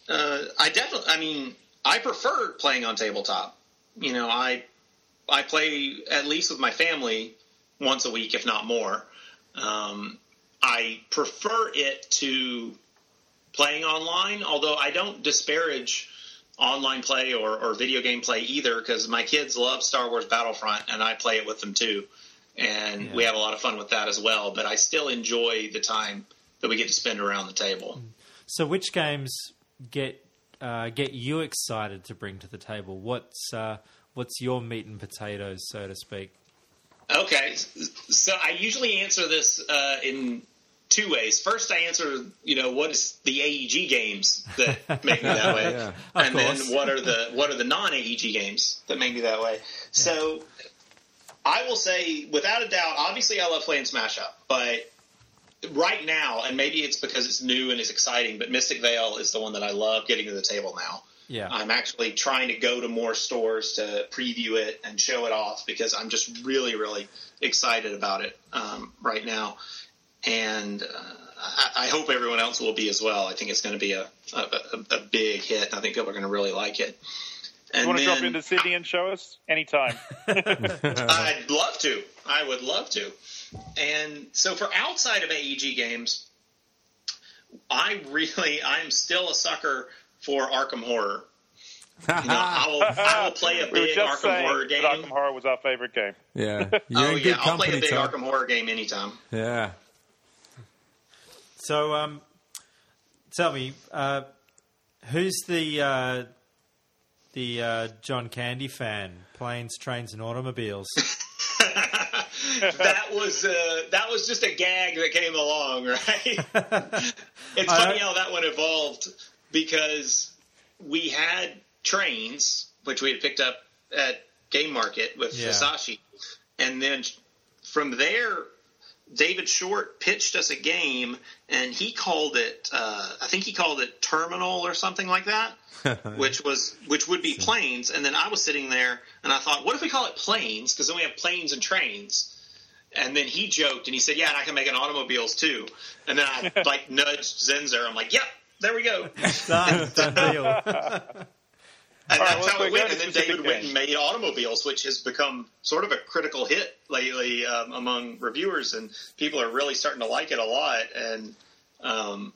uh, I definitely, I mean, I prefer playing on tabletop. You know, I I play at least with my family once a week, if not more. Um, I prefer it to playing online, although I don't disparage online play or, or video game play either because my kids love Star Wars Battlefront and I play it with them too. And we have a lot of fun with that as well. But I still enjoy the time that we get to spend around the table. So, which games get uh, get you excited to bring to the table? What's uh, what's your meat and potatoes, so to speak? Okay, so I usually answer this uh, in two ways. First, I answer, you know, what is the AEG games that make me that way, Yeah. And course. then what are the what are the non AEG games that make me that way. So, I will say, without a doubt, obviously, I love playing Smash Up, but right now, and maybe it's because it's new and it's exciting, but Mystic Vale is the one that I love getting to the table now. Yeah, I'm actually trying to go to more stores to preview it and show it off because I'm just really, really excited about it um, right now. And uh, I, I hope everyone else will be as well. I think it's going to be a, a, a, a big hit. and I think people are going to really like it. And You want to drop then- into Sydney and show us anytime? I'd love to. I would love to. And so for outside of AEG games, I really, I'm still a sucker for Arkham Horror. You know, I will, I will play a we big just Arkham saying Horror game. Arkham Horror was our favorite game. Yeah, you're oh in yeah, good I'll play company, a big Todd. Arkham Horror game anytime. Yeah. So, um, tell me, uh, who's the uh, the uh, John Candy fan? Planes, trains, and automobiles. that was uh, that was just a gag that came along, right? it's funny how that one evolved because we had trains, which we had picked up at Game Market with Yeah. Hisashi, and then from there, David Short pitched us a game, and he called it, uh, I think he called it Terminal or something like that. which was which would be planes. And then I was sitting there and I thought, what if we call it planes? Because then we have planes and trains. And then he joked and he said, yeah, and I can make an automobiles too. And then I like nudged Zinser. I'm like, yep, there we go. done, done deal. And right, that's well, how it went. And then David went games. and made automobiles, which has become sort of a critical hit lately um, among reviewers, and people are really starting to like it a lot. And um,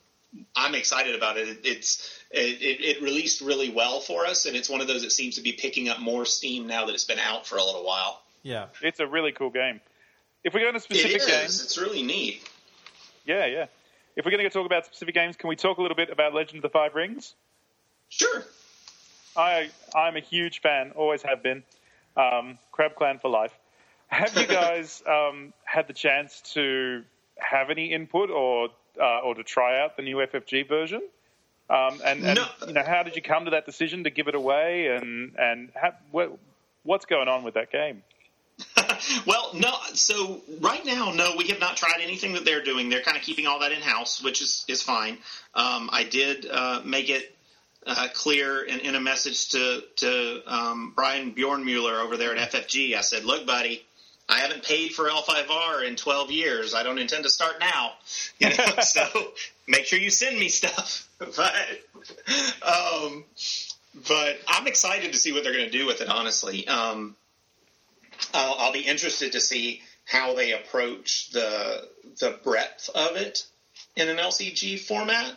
I'm excited about it. It's it, it, it released really well for us, and it's one of those that seems to be picking up more steam now that it's been out for a little while. Yeah. It's a really cool game. If we go going to It specific is. games, It's really neat. yeah, yeah. If we're going to talk about specific games, can we talk a little bit about Legend of the Five Rings? Sure. I I'm a huge fan, always have been. Um, Crab Clan for life. have you guys um, had the chance to have any input or uh, or to try out the new FFG version? Um, and and No. you know, how did you come to that decision to give it away? And and ha- what, what's going on with that game? Well, no. So right now, no, we have not tried anything that they're doing. They're kind of keeping all that in house, which is is fine. Um, I did uh, make it uh, clear in, in a message to to um, Brian Bjornmuller over there at FFG. I said, "Look, buddy." I haven't paid for L5R in 12 years. I don't intend to start now. You know, so make sure you send me stuff. But, um, but I'm excited to see what they're going to do with it. Honestly, um, I'll, I'll be interested to see how they approach the the breadth of it in an LCG format.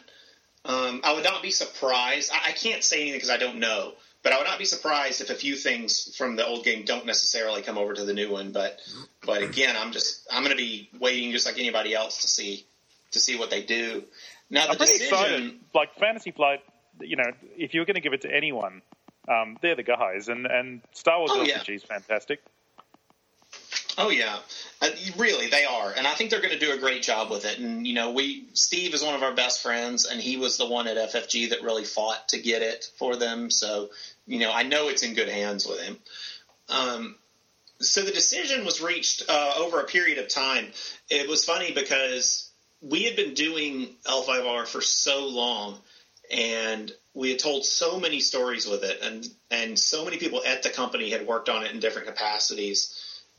Um, I would not be surprised. I, I can't say anything because I don't know, but I would not be surprised if a few things from the old game don't necessarily come over to the new one. But but again, I'm just I'm going to be waiting just like anybody else to see to see what they do. Now the I'm pretty decision. excited. Like Fantasy Flight, you know, if you were going to give it to anyone, um, they're the guys, and and Star Wars Oh, LCG yeah. is fantastic. Oh yeah, uh, really they are, and I think they're going to do a great job with it. And you know, we Steve is one of our best friends, and he was the one at FFG that really fought to get it for them. So you know, I know it's in good hands with him. Um, so the decision was reached uh, over a period of time. It was funny because we had been doing L5R for so long, and we had told so many stories with it, and and so many people at the company had worked on it in different capacities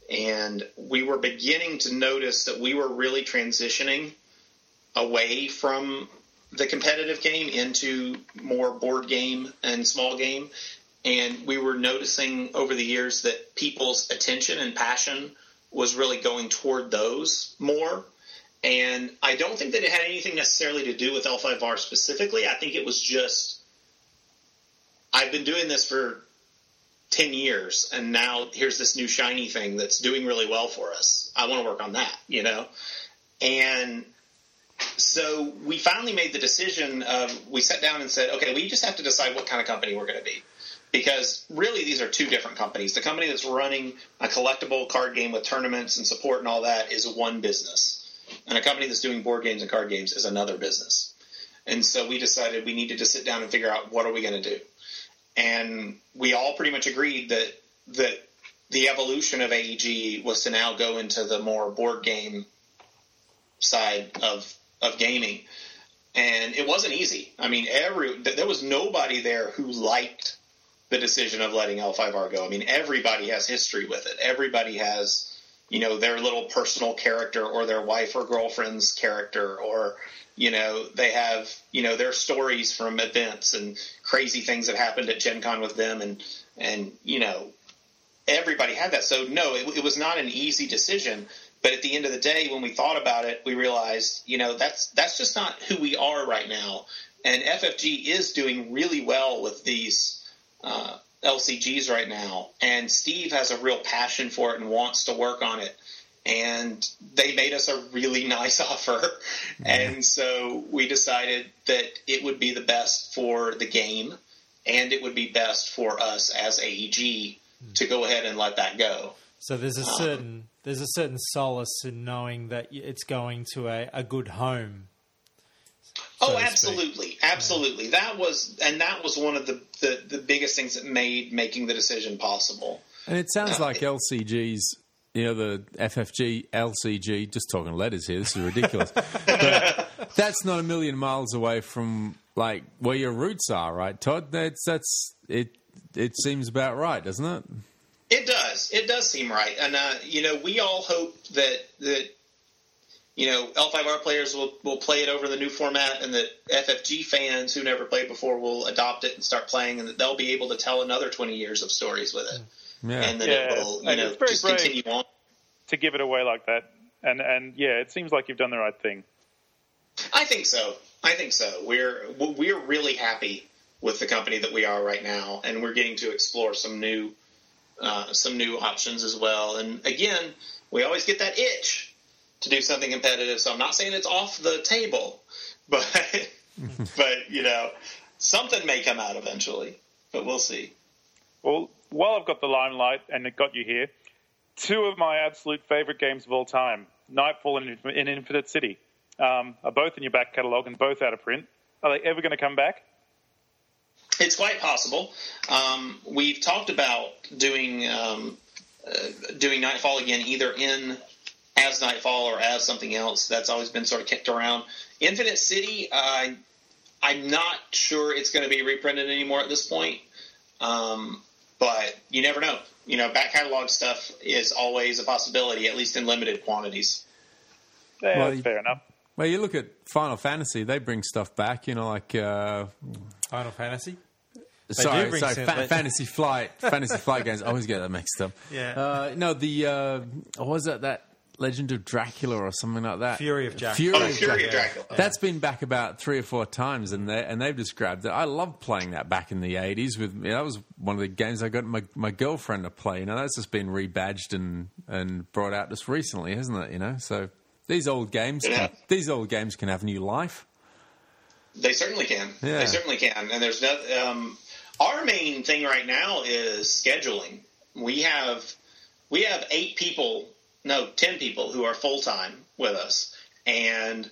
and we were beginning to notice that we were really transitioning away from the competitive game into more board game and small game and we were noticing over the years that people's attention and passion was really going toward those more and I don't think that it had anything necessarily to do with L5R specifically. I think it was just I've been doing this for 10 years and now here's this new shiny thing that's doing really well for us. I want to work on that, you know? And so we finally made the decision of we sat down and said, okay, we just have to decide what kind of company we're going to be. Because really, these are two different companies. The company that's running a collectible card game with tournaments and support and all that is one business. And a company that's doing board games and card games is another business. And so we decided we needed to sit down and figure out what are we going to do and we all pretty much agreed that that the evolution of AEG was to now go into the more board game side of of gaming, and it wasn't easy. I mean, every there was nobody there who liked the decision of letting L5R go. I mean, everybody has history with it. Everybody has you know their little personal character or their wife or girlfriend's character or you know they have you know their stories from events and crazy things that happened at gen con with them and and you know everybody had that. So no it, it was not an easy decision. But at the end of the day when we thought about it we realized you know that's that's just not who we are right now. And ffg is doing really well with these uh, lcgs right now. And steve has a real passion for it and wants to work on it and they made us a really nice offer. And so we decided that it would be the best for the game and it would be best for us as AEG hmm. to go ahead and let that go. So there's a um, certain there's a certain solace in knowing that it's going to a, a good home. Oh, so speak. absolutely, absolutely. That was, and that was one of the, the, the biggest things that made making the decision possible. And it sounds uh, like LCGs, you know, the FFG, LCG, just talking letters here, this is ridiculous. but that's not a million miles away from like where your roots are, right, Todd? That's, that's, it, it seems about right, doesn't it? It does. It does seem right, and uh, you know, we all hope that that you know L5R players will will play it over the new format, and that FFG fans who never played before will adopt it and start playing, and that they'll be able to tell another twenty years of stories with it, Yeah. and that Yeah, it will you know it's very just brave. continue on. to give it away like that. And and yeah, it seems like you've done the right thing. I think so. I think so. We're we're really happy with the company that we are right now, and we're getting to explore some new uh, some new options as well. And again, we always get that itch to do something competitive. So I'm not saying it's off the table, but but you know something may come out eventually. But we'll see. Well, while I've got the limelight and it got you here, two of my absolute favorite games of all time, Nightfall and In- in Infinite City, um, are both in your back catalogue and both out of print. Are they ever going to come back? It's quite possible. Um, we've talked about doing um, uh, doing Nightfall again, either in as Nightfall or as something else. That's always been sort of kicked around. Infinite City, uh, I'm not sure it's going to be reprinted anymore at this point, um, but you never know. You know, back catalog stuff is always a possibility, at least in limited quantities. Yeah, Well, that's fair enough. Well, you look at Final Fantasy; they bring stuff back. You know, like uh, Final Fantasy. sorry, sorry, some- fa- Fantasy Flight, Fantasy Flight games. I always get that mixed up. Yeah. Uh, no, the uh, what was that that Legend of Dracula or something like that? Fury of Dracula. Fury, Oh, of, Fury of Dracula. Dracula. That's been back about three or four times, and they and they've described it. I love playing that back in the eighties. With you know, that was one of the games I got my my girlfriend to play. You know, that's just been rebadged and and brought out just recently, hasn't it? You know, so these old games, Yeah. can, these old games can have new life. They certainly can. Yeah. They certainly can. And there's no. Um, our main thing right now is scheduling. We have we have eight people, no, ten people who are full time with us, and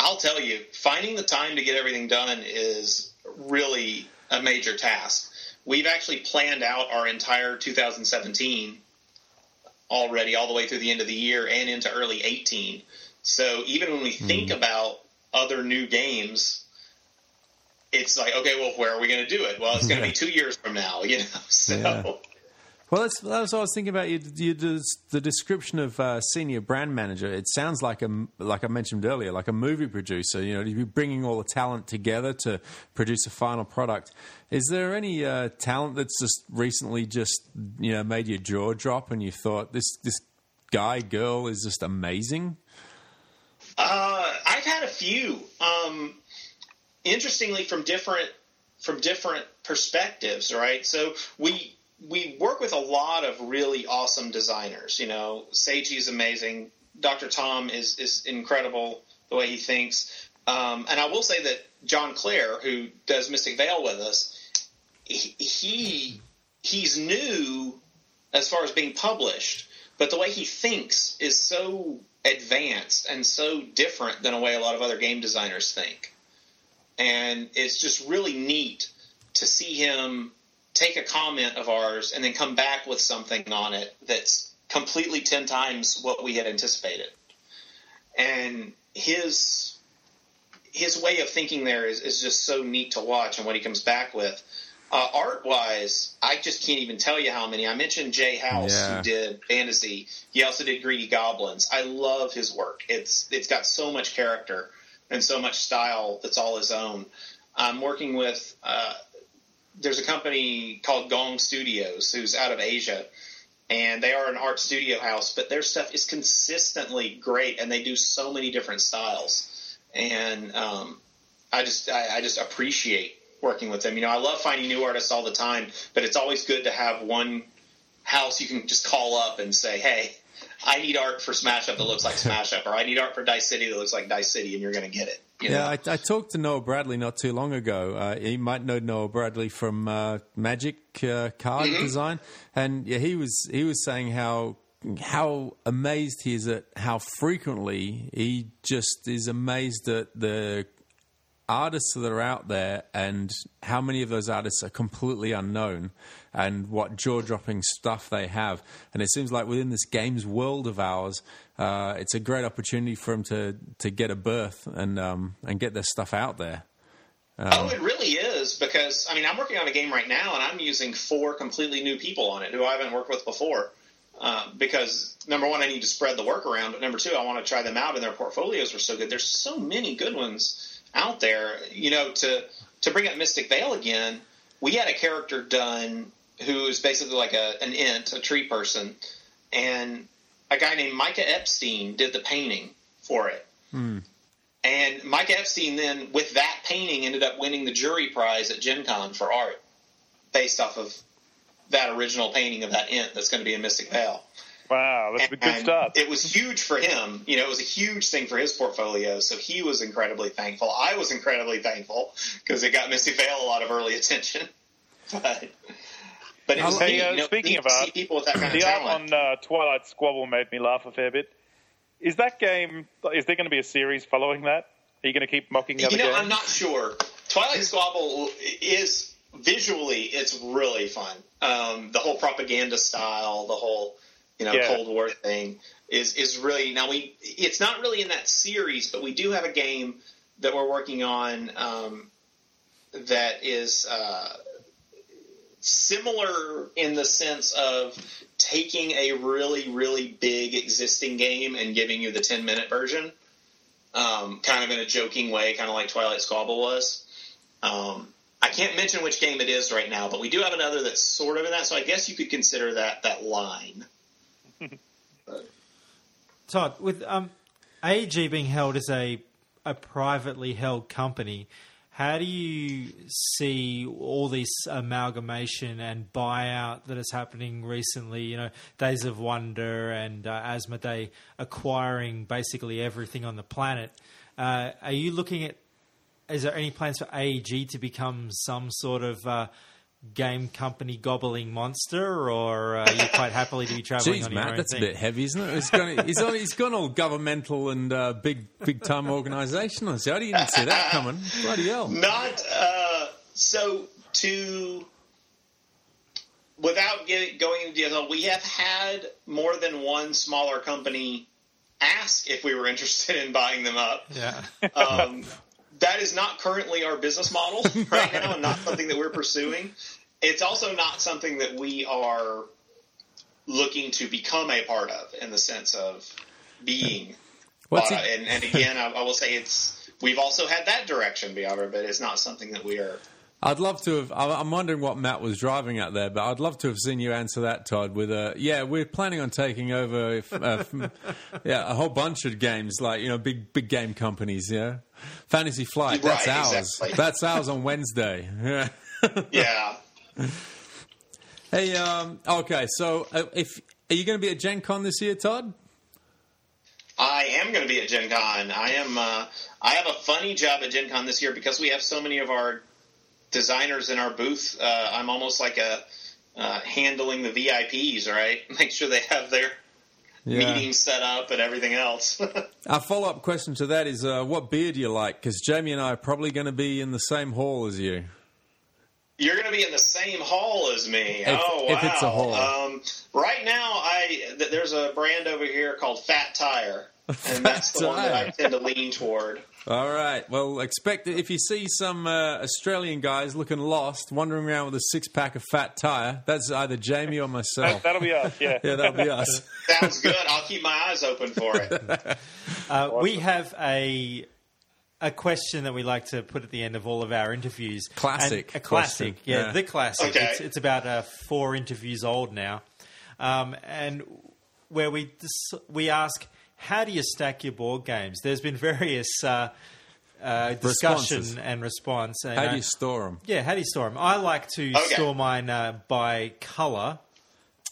I'll tell you, finding the time to get everything done is really a major task. We've actually planned out our entire 2017 already, all the way through the end of the year and into early 18. So even when we hmm. think about other new games, it's like, okay, well, where are we going to do it? Well, it's going to Yeah. be two years from now, you know. So Yeah. Well, that's, that's what I was thinking about. You, you, the description of uh, senior brand manager. It sounds like a like I mentioned earlier, like a movie producer. You know, you're bringing all the talent together to produce a final product. Is there any uh, talent that's just recently just you know made your jaw drop and you thought this this guy girl is just amazing? Uh, I've had a few. Um, interestingly, from different from different perspectives, right? So we we work with a lot of really awesome designers. You know, Seiji's amazing. Dr. Tom is is incredible the way he thinks. Um, and I will say that John Clair, who does Mystic Vale with us, he, he he's new as far as being published, but the way he thinks is so advanced and so different than a way a lot of other game designers think. And it's just really neat to see him take a comment of ours and then come back with something on it that's completely 10 times what we had anticipated. And his his way of thinking there is, is just so neat to watch and what he comes back with. Uh, art wise, I just can't even tell you how many. I mentioned Jay House Yeah. who did Fantahzee. He also did Greedy Goblins. I love his work. It's it's got so much character and so much style that's all his own. I'm working with uh, there's a company called Gong Studios who's out of Asia, and they are an art studio house, but their stuff is consistently great, and they do so many different styles, and um, I just I, I just appreciate working with them. You know, I love finding new artists all the time, but it's always good to have one house you can just call up and say, hey. I need art for Smash Up that looks like Smash Up, or I need art for Dice City that looks like Dice City, and you're going to get it. you Yeah, know? I, I talked to Noah Bradley not too long ago. Uh, you might know Noah Bradley from uh, Magic uh, card design, and yeah, he was he was saying how how amazed he is at how frequently he just is amazed at the artists that are out there and how many of those artists are completely unknown and what jaw-dropping stuff they have and it seems like within this games world of ours uh, it's a great opportunity for them to, to get a berth and um, and get their stuff out there oh, it really is because I mean I'm working on a game right now and I'm using four completely new people on it who I haven't worked with before. Uh, because number one, I need to spread the work around, but number two, I want to try them out, and their portfolios are so good. There's so many good ones out there. You know, to to bring up Mystic Vale again, we had a character done who is basically like a an ent, a tree person, and a guy named Micah Epstein did the painting for it. Hmm. And Mike Epstein then, with that painting, ended up winning the jury prize at Gen Con for art based off of that original painting of that ent that's going to be in Mystic Vale. Wow, that's a good And start. It was huge for him. You know, it was a huge thing for his portfolio. So he was incredibly thankful. I was incredibly thankful because it got Mystic Vale a lot of early attention. But But it was uh, you know, speaking of art, people with that kind of the art on uh, Twilight Squabble made me laugh a fair bit. Is that game? Is there going to be a series following that? Are you going to keep mocking the You other know, games? I'm not sure. Twilight Squabble is visually, it's really fun. Um, the whole propaganda style, the whole you know Yeah. Cold War thing is is really now we. It's not really in that series, but we do have a game that we're working on um, that is. Uh, Similar in the sense of taking a really, really big existing game and giving you the 10 minute version um, kind of in a joking way, kind of like Twilight Squabble was. Um, I can't mention which game it is right now, but we do have another that's sort of in that, so I guess you could consider that that line. Todd, with um, AEG being held as a a privately held company, how do you see all this amalgamation and buyout that is happening recently? You know, Days of Wonder and uh, Asmodee acquiring basically everything on the planet. Uh, are you looking at? Is there any plans for AEG to become some sort of uh, game company gobbling monster, or uh, are quite happily to be traveling Jeez, on your Matt, own that's thing? a bit heavy, isn't it? He's gone, he's, on, he's gone all governmental and uh, big, big time organisation. I see. I didn't see that coming. Bloody hell! Not uh, so to without getting, going into detail. We have had more than one smaller company ask if we were interested in buying them up. Yeah. Um, that is not currently our business model right now, and not something that we're pursuing. It's also not something that we are looking to become a part of in the sense of being. What's uh, out. and, and again, I, I will say it's we've also had that direction be over, but it's not something that we are. I'd love to have. I'm wondering what Matt was driving at there, but I'd love to have seen you answer that, Todd. With a yeah, we're planning on taking over, if, uh, yeah, a whole bunch of games like you know big big game companies. Yeah, Fantasy Flight. That's ours. exactly. That's ours on Wednesday. Yeah. Yeah. Hey, um, okay. So, uh, if are you going to be at Gen Con this year, Todd? I am going to be at Gen Con. I am. Uh, I have a funny job at Gen Con this year because we have so many of our designers in our booth. Uh, I'm almost like a uh, handling the VIPs, right? Make sure they have their meetings set up and everything else. Our follow up question to that is, uh, what beer do you like? Because Jamie and I are probably going to be in the same hall as you. You're going to be in the same hall as me. If- oh, wow. if it's a hall. Um, right now, I th- there's a brand over here called Fat Tire, and that's the one that I tend to lean toward. All right. Well, expect if you see some uh, Australian guys looking lost, wandering around with a six pack of fat tire. That's either Jamie or myself. that'll be us. Yeah. yeah, that'll be us. Sounds good. I'll keep my eyes open for it. Uh, we have a a question that we like to put at the end of all of our interviews. Classic And a classic, question. yeah, Yeah. the classic. Okay. It's, it's about uh, four interviews old now, um, and where we dis- we ask, how do you stack your board games? There's been various uh, uh, discussion Responses. and response. And, How do you store them? yeah, how do you store them? I like to Okay. store mine uh, by color,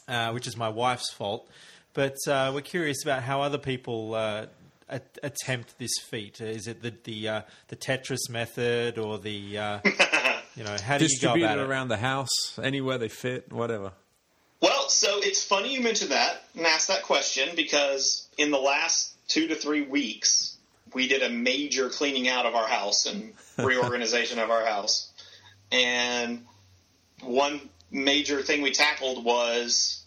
uh, which is my wife's fault. But uh, we're curious about how other people uh, a- attempt this feat. Is it the the, uh, the Tetris method or the uh, you know how do you go Distribute about it it? around the house, anywhere they fit, whatever. Well, so it's funny you mentioned that and asked that question because in the last two to three weeks, we did a major cleaning out of our house and reorganization of our house. And one major thing we tackled was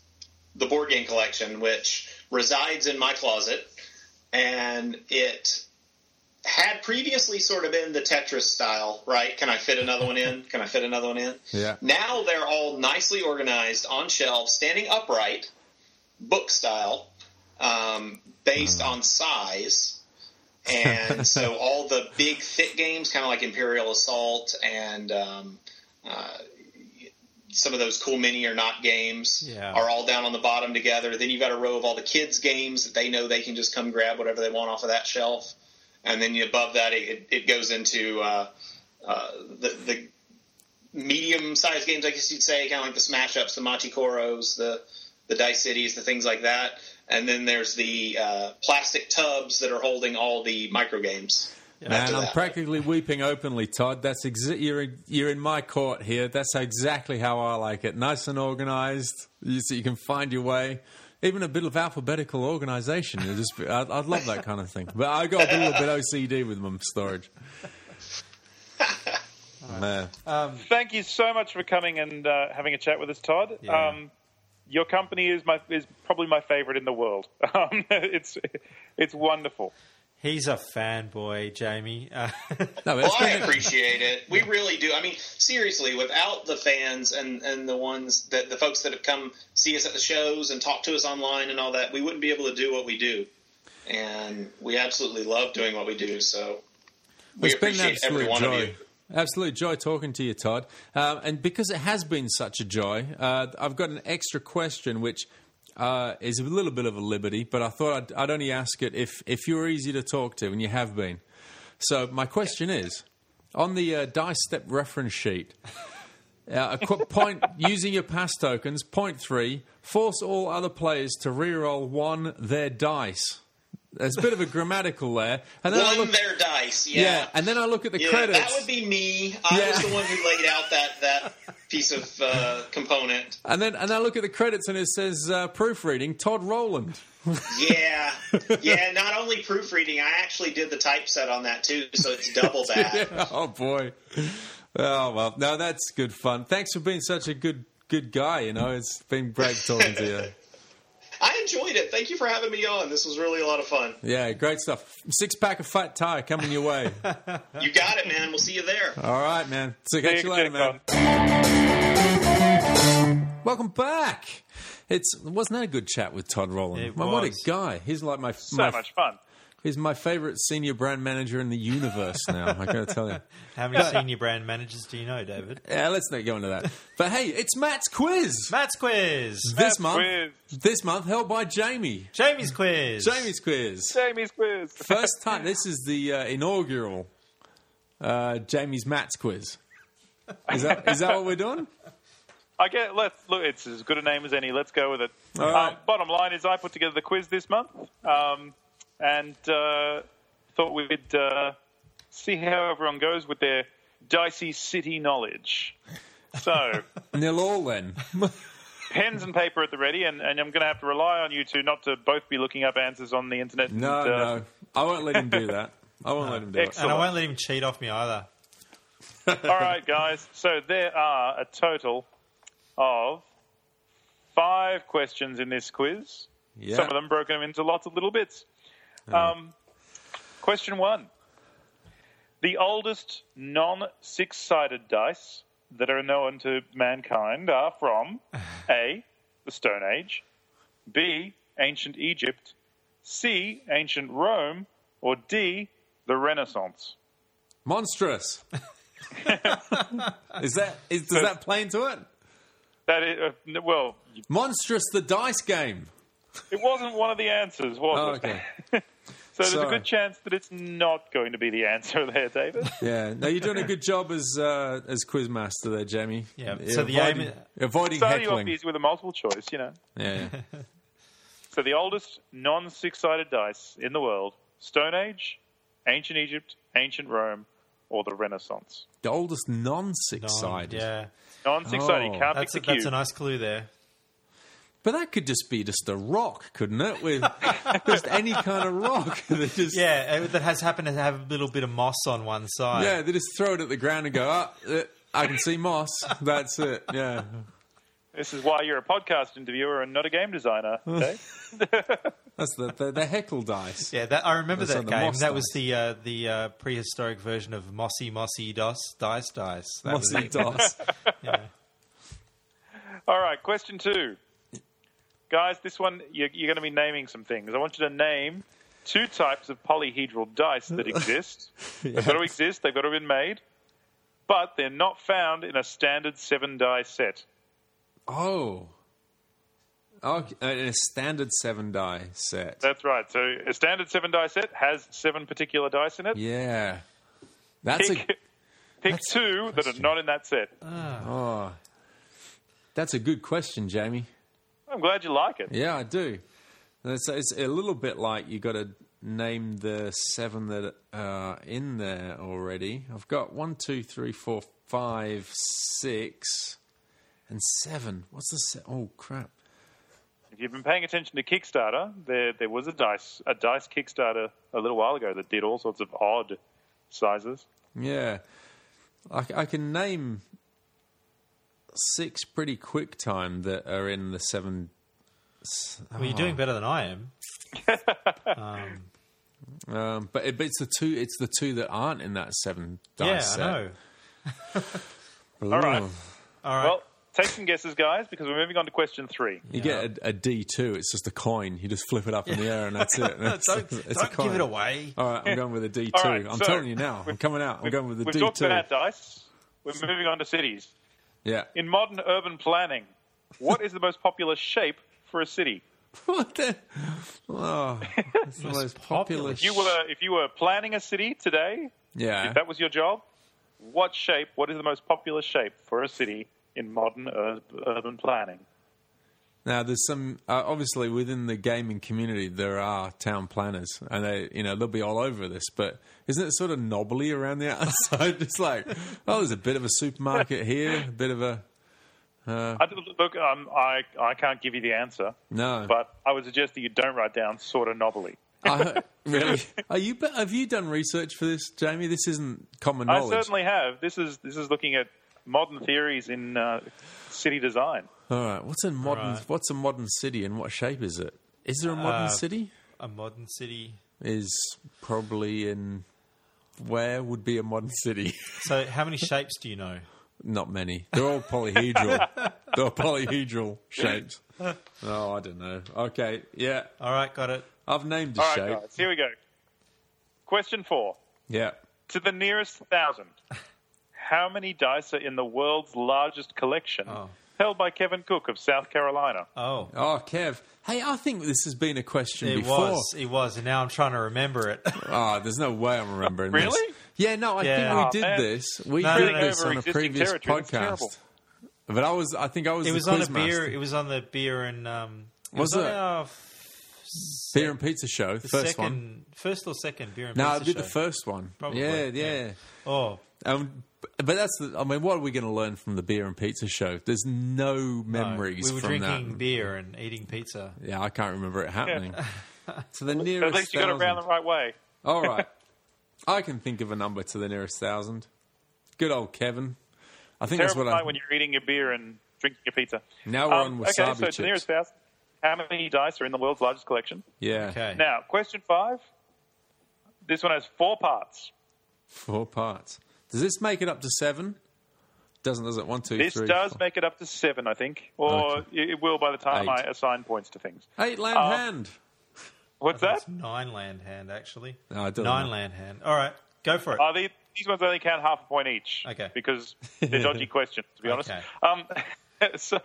the board game collection, which resides in my closet. And it had previously sort of been the Tetris style, right? Can I fit another one in? Can I fit another one in? Yeah. Now they're all nicely organized on shelves, standing upright, book style, um, based on size. And so all the big, thick games, kind of like Imperial Assault and um, uh, some of those cool mini or not games, Yeah. are all down on the bottom together. Then you've got a row of all the kids' games that they know they can just come grab whatever they want off of that shelf. And then above that, it, it goes into uh, uh, the, the medium-sized games, I guess you'd say, kind of like the Smash Ups, the Machi Koros, the the Dice Cities, the things like that. And then there's the uh, plastic tubs that are holding all the micro games. Man, I'm practically weeping openly, Todd. That's exa- you're you're in my court here. That's exactly how I like it. Nice and organized, you, so you can find your way. Even a bit of alphabetical organization. Just, I'd, I'd love that kind of thing. But I got a little bit OCD with my storage. Man, Thank you so much for coming and uh, having a chat with us, Todd. Yeah. Um, your company is my is probably my favorite in the world. Um, it's it's wonderful. He's a fanboy, Jamie. Uh, no, Well, it's I appreciate it. We really do. I mean, seriously, without the fans and, and the ones that the folks that have come see us at the shows and talk to us online and all that, we wouldn't be able to do what we do. And we absolutely love doing what we do. So we It's been an appreciate every absolute one joy. of you. Absolute joy talking to you, Todd. Um, and because it has been such a joy, uh, I've got an extra question, which uh, is a little bit of a liberty, but I thought I'd, I'd only ask it if, if you're easy to talk to, and you have been. So my question is, on the uh, dice step reference sheet, uh, a qu- point using your pass tokens. Point three: force all other players to reroll one their dice. There's a bit of a grammatical there, and then I One look, their dice, yeah. yeah. and then I look at the Yeah, credits. that would be me. I Yeah. was the one who laid out that that piece of uh, component. And then and I look at the credits and it says uh, proofreading Todd Rowland. Yeah, yeah. Not only proofreading, I actually did the typeset on that too, so it's double bad. oh boy. Oh well, no, that's good fun. Thanks for being such a good good guy. You know, it's been great talking to you. I enjoyed it. Thank you for having me on. This was really a lot of fun. Yeah, great stuff. Six pack of fat tire coming your way. You got it, man. We'll see you there. All right, man. So catch See you you, later, man. Welcome back. It's wasn't that a good chat with Todd Rowland? It Man, what a guy. He's like my So my, much fun. He's my favorite senior brand manager in the universe now. I gotta tell you. how many senior brand managers do you know, David? Yeah, let's not go into that. But hey, it's Matt's quiz. Matt's quiz. this Matt's month, quiz. this month held by Jamie. Jamie's quiz. Jamie's quiz. Jamie's quiz. First time. This is the uh, inaugural uh, Jamie's Matt's quiz. Is that is that what we're doing? I get. Let's look. It's as good a name as any. Let's go with it. All Um, right. bottom line is, I put together the quiz this month, um, and uh, thought we'd uh, see how everyone goes with their Dice City knowledge. So, Nil all then. pens and paper at the ready, and, and I'm going to have to rely on you two not to both be looking up answers on the internet. No, and, uh, no, I won't let him do that. I won't let him do it. And I won't let him cheat off me either. All right, guys. So there are a total of five questions in this quiz. Yeah. Some of them broken into lots of little bits. Um, question one. The oldest non six sided dice that are known to mankind are from A, the Stone Age, B, ancient Egypt, C, ancient Rome, or D, the Renaissance. Monstrous. is that is, does that play into it? That is, uh, well, Monstrous, the dice game. it wasn't one of the answers, was Oh, it? okay. So there's a good chance that it's not going to be the answer there, David. Yeah. No, you're doing a good job as uh, as quizmaster there, Jamie. Yeah, You're so the avoiding, aim- avoiding Starting off heckling. easy with a multiple choice, you know. Yeah, yeah. So the oldest non-six-sided dice in the world: Stone Age, ancient Egypt, ancient Rome, or the Renaissance. The oldest non-six-sided. Yeah, Non-six-sided. Oh. you can't that's a, pick the that's a nice clue there. But that could just be just a rock, couldn't it? With just any kind of rock. They just, Yeah, uh, that has happened to have a little bit of moss on one side. yeah, they just throw it at the ground and go, ah, uh, I can see moss. That's it. Yeah. This is why you're a podcast interviewer and not a game designer, Dave. That's the, the, the heckle dice. Yeah, that, I remember That's that game. moss That was the uh, the uh, prehistoric version of Mossy Mossy Dos Dice Dice. That was Mossy it. dice. All right, question two. Guys, this one, you're, you're going to be naming some things. I want you to name two types of polyhedral dice that exist. They've got to exist, they've got to have been made, but they're not found in a standard seven die set. Oh. Oh, in a standard seven die set. That's right. So a standard seven die set has seven particular dice in it. Yeah. That's a Pick, pick that's a two that are not in that set. Ah. oh, that's a good question, Jamie. I'm glad you like it. Yeah, I do. It's, it's a little bit like you got to name the seven that are in there already. I've got one, two, three, four, five, six, and seven. What's the se- oh crap? If you've been paying attention to Kickstarter, there there was a dice a dice Kickstarter a little while ago that did all sorts of odd sizes. Yeah, I, I can name six pretty quick time that are in the seven. s- Well, you're doing better than I am. Um, but, it, but it's the two. It's the two that aren't in that seven dice yeah, set. I know. All right. All right. Well, take some guesses, guys, because we're moving on to question three. You get a, a D two. It's just a coin. You just flip it up in the air, and that's it. And it's, don't it's don't a coin. give it away. All right, I'm going with a D two. All right, I'm so- telling you now. I'm coming out. I'm going with a We've D talked two. about dice. We're moving on to cities. Yeah. In modern urban planning, what is the most popular shape for a city? What the? Oh, it's the most popular. If you were if you were planning a city today, yeah. if that was your job, what shape? What is the most popular shape for a city in modern ur- urban planning? Now, there's some uh, obviously within the gaming community there are town planners, and they, you know, they'll be all over this. But isn't it sort of knobbly around the outside? It's like, oh, there's a bit of a supermarket here, a bit of a I, look, um, I I can't give you the answer, no. but I would suggest that you don't write down sort of knobbly. I, really, are you? Have you done research for this, Jamie? This isn't common knowledge. I certainly have. This is this is looking at modern theories in uh, city design. All right, what's a modern? Right. What's a modern city, and what shape is it? Is there a modern Uh, city? A modern city. Is probably in. Where would be a modern city? So, how many shapes do you know? Not many. They're all polyhedral. They're all polyhedral shapes. Oh, I don't know. Okay, yeah, All right, got it. I've named a All right, shape. guys, here we go. Question four: Yeah, To the nearest thousand, how many dice are in the world's largest collection, Oh. Held by Kevin Cook of South Carolina? Oh, Oh, Kev. Hey, I think this has been a question before. it before. was. It was, and now I'm trying to remember it. Oh, there's no way I'm remembering this. Really? Yeah, no, I Yeah. think we did man. this. We No, did no, no. this Over on a existing previous territory, that's terrible. podcast. But I was, I think I was it the was on a quiz beer. master. It was on the beer and um. It Was was, on it? our beer and pizza show, the first second, one. first or second beer and No, pizza it'd be show. the first one. Probably, Yeah, yeah. yeah. Oh, Um, but that's the. I mean, what are we going to learn from the beer and pizza show? There's no no. memories We were from drinking that. beer and eating pizza. Yeah, I can't remember it happening. to the nearest. At least you got it thousand. around the right way. All right, I can think of a number to the nearest thousand. Good old Kevin. I think that's what I. When you're eating your beer and drinking your pizza. Now we're on Um, wasabi okay, so chips. to the nearest thousand, how many dice are in the world's largest collection? yeah, Okay. Now, question five. This one has four parts. four parts. Does this make it up to seven? Doesn't does it? One, two, This three, does four. make it up to seven, I think, or it it will by the time Eight. I assign points to things. eight land Uh, hand. What's that? It's nine land hand actually. No, it doesn't Nine matter. land hand. All right, go for it. Uh, these, these ones only count half a point each. Okay. Because they're dodgy questions, to be honest. Okay. Um, so,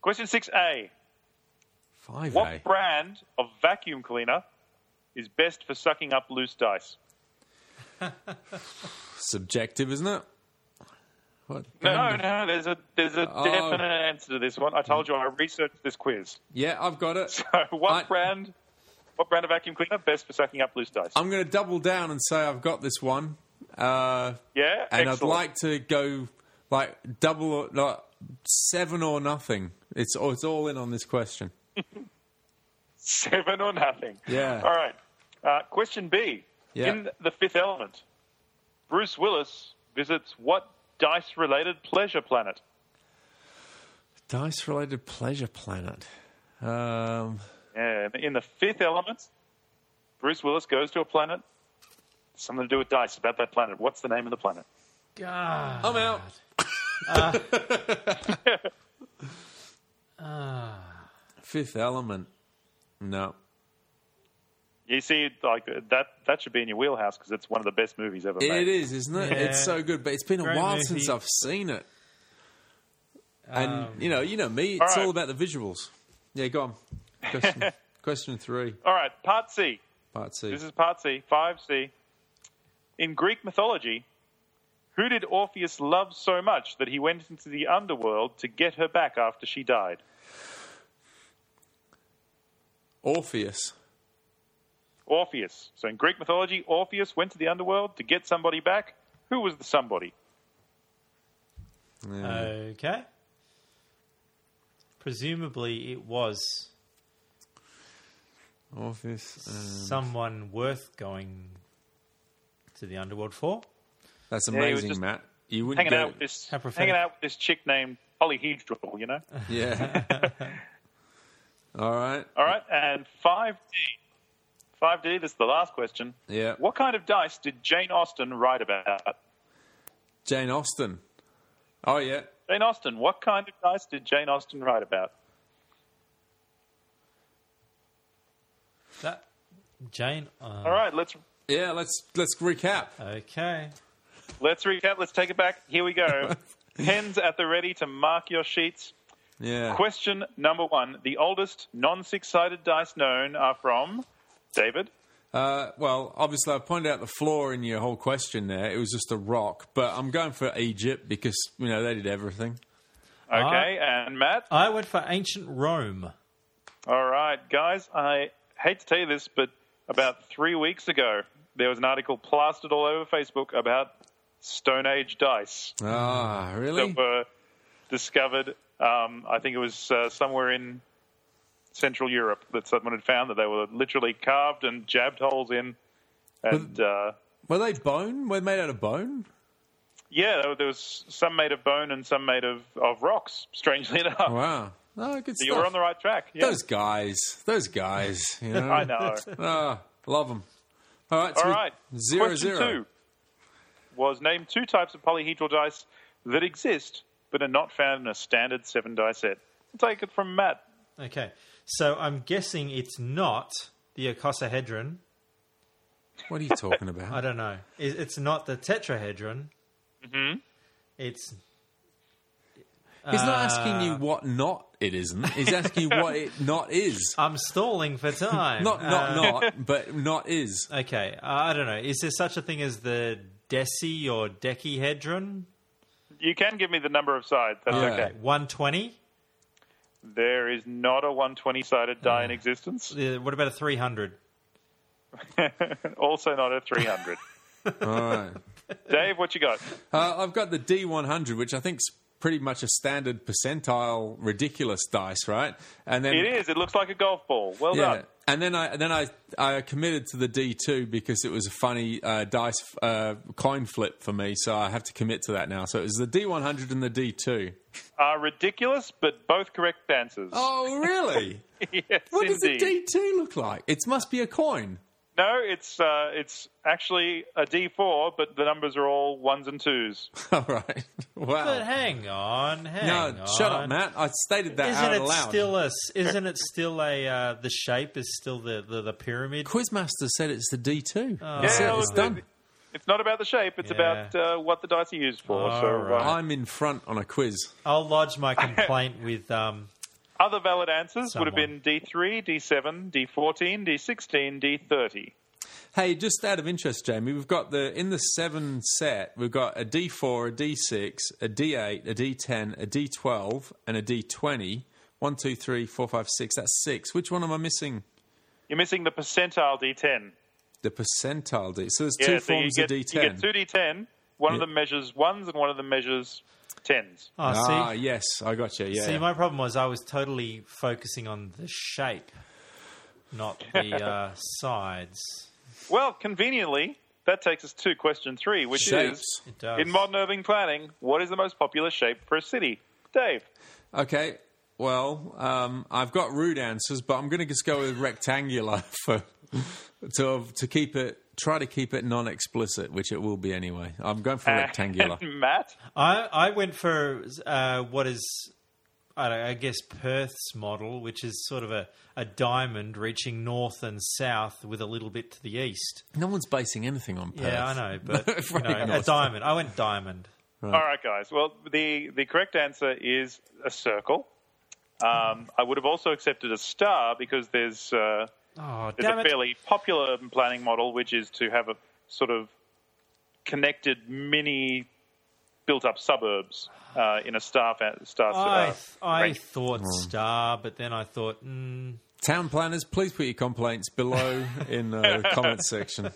question 6A. Five What brand of vacuum cleaner is best for sucking up loose dice? Subjective, isn't it? What? No, no, there's a there's a Oh. definite answer to this one. I told you I researched this quiz. Yeah, I've got it. So, what I- brand? What brand of vacuum cleaner best for sucking up loose dice? I'm going to double down and say I've got this one. Uh, yeah, and excellent. I'd like to go like double or like seven or nothing. It's it's all in on this question. seven or nothing. Yeah. All right. Uh, question B. Yeah. In The Fifth Element, Bruce Willis visits what dice-related pleasure planet? Dice related pleasure planet. Um, Yeah, in The Fifth Element, Bruce Willis goes to a planet. Something to do with dice about that planet. What's the name of the planet? God. I'm out. Fifth Element. No. You see, like that. That should be in your wheelhouse because it's one of the best movies ever made. It is, isn't it? Yeah. It's so good, but it's been a Great while movie. since I've seen it. And um, you know, you know me. It's All right. all about the visuals. Yeah, go on. Question, question three, All right, Part C. part C. This is Part C, five C. In Greek mythology, who did Orpheus love so much that he went into the underworld to get her back after she died? Orpheus. Orpheus. So in Greek mythology, Orpheus went to the underworld to get somebody back. Who was the somebody? Okay. Presumably, it was Orpheus. Um, someone worth going to the underworld for. that's Yeah, he was amazing, just Matt. You wouldn't Hanging get out with this, How prophetic. hanging out with this chick named Polyhedral, you know. Yeah. All right. All right, and five D. Five D. This is the last question. Yeah. What kind of dice did Jane Austen write about? Jane Austen. Oh yeah. Jane Austen. What kind of dice did Jane Austen write about? That Jane. Uh, All right, let's Yeah. Let's let's recap. Okay. let's recap. Let's take it back. Here we go. Pens at the ready to mark your sheets. Yeah. Question number one: The oldest non-six-sided dice known are from David. Uh, well, obviously, I pointed out the flaw in your whole question there. It was just a rock, but I'm going for Egypt because you know they did everything. Okay, and Matt. I went for ancient Rome. All right, guys. I hate to tell you this, but about three weeks ago, there was an article plastered all over Facebook about Stone Age dice Ah, really? that were discovered. Um, I think it was uh, somewhere in Central Europe that someone had found that they were literally carved and jabbed holes in. And uh, Were they bone? Were they made out of bone? yeah, there- there was some made of bone and some made of, of rocks. Strangely enough, Wow. Oh, good so stuff. you were on the right track. Yeah. Those guys. Those guys. You know. I know. Ah, love them. All right. So All we- right. Zero Question zero. two was name two types of polyhedral dice that exist but are not found in a standard seven die set. I'll take it from Matt. Okay. So I'm guessing it's not the icosahedron. What are you talking about? I don't know. It's not the tetrahedron. Mm-hmm. It's He's not asking Uh, you what not it isn't. He's asking you what it not is. I'm stalling for time. Not not Uh, not, but not is. Okay. Uh, I don't know. Is there such a thing as the deci or decihedron? You can give me the number of sides. That's Yeah. okay. 120? There is not a 120 sided die in existence. Uh, what about a 300? also not a 300. All right. Dave, what you got? Uh, I've got the D100, which I think's pretty much a standard percentile ridiculous dice, right? And then It is. It looks like a golf ball. Well Yeah, done. and then I then I I committed to the D two because it was a funny uh, dice uh, coin flip for me, so I have to commit to that now. So it was the D one hundred and the D two. Are ridiculous, but both correct answers. Oh, really? yes, what does the. D two look like? It must be a coin. No, it's uh, it's actually a D4, but the numbers are all ones and twos. All right. Wow. But hang on, hang No, on. shut up, Matt. I stated that Isn't out it loud. still a? Isn't it still a? Uh, the shape is still the the, the pyramid. Quizmaster said it's the D two. Oh. That's it. Yeah, It's well, done. It's not about the shape; it's Yeah. about uh, what the dice are used for. All so, right. uh, I'm in front on a quiz. I'll lodge my complaint with. Um, other valid answers would have been D3, D7, D14, D16, D30. Hey, just out of interest, Jamie, we've got the in the seven set. We've got a D four, a D six, a D eight, a D ten, a D twelve, and a D twenty. One, two, three, four, five, six. That's six. Which one am I missing? You're missing the percentile D10. The percentile D. So there's Yeah, two so forms get, of D10. you get two D10. One of Yeah. them measures ones, and one of them measures tens. oh, see, ah, yes, I got you. Yeah. see, my problem was I was totally focusing on the shape, not the uh, sides. Well, conveniently, that takes us to question three, which Shapes. is It does. in modern urban planning, what is the most popular shape for a city? Dave. Okay. Well, um, I've got rude answers, but I'm going to just go with rectangular for to to keep it. Try to keep it non-explicit, which it will be anyway. I'm going for rectangular. And Matt. I I went for uh, what is. I, don't I guess Perth's model, which is sort of a, a diamond reaching north and south with a little bit to the east. No one's basing anything on Perth. Yeah, I know, but you know, a diamond. I went diamond. All right, guys. Well, the, the correct answer is a circle. Um, I would have also accepted a star because there's uh, Oh, there's damn a it! fairly popular planning model, which is to have a sort of connected mini built up suburbs uh, in a star fa- star. I, uh, I rank. thought Star, but then I thought, mm, Town planners, please put your complaints below in the comments section.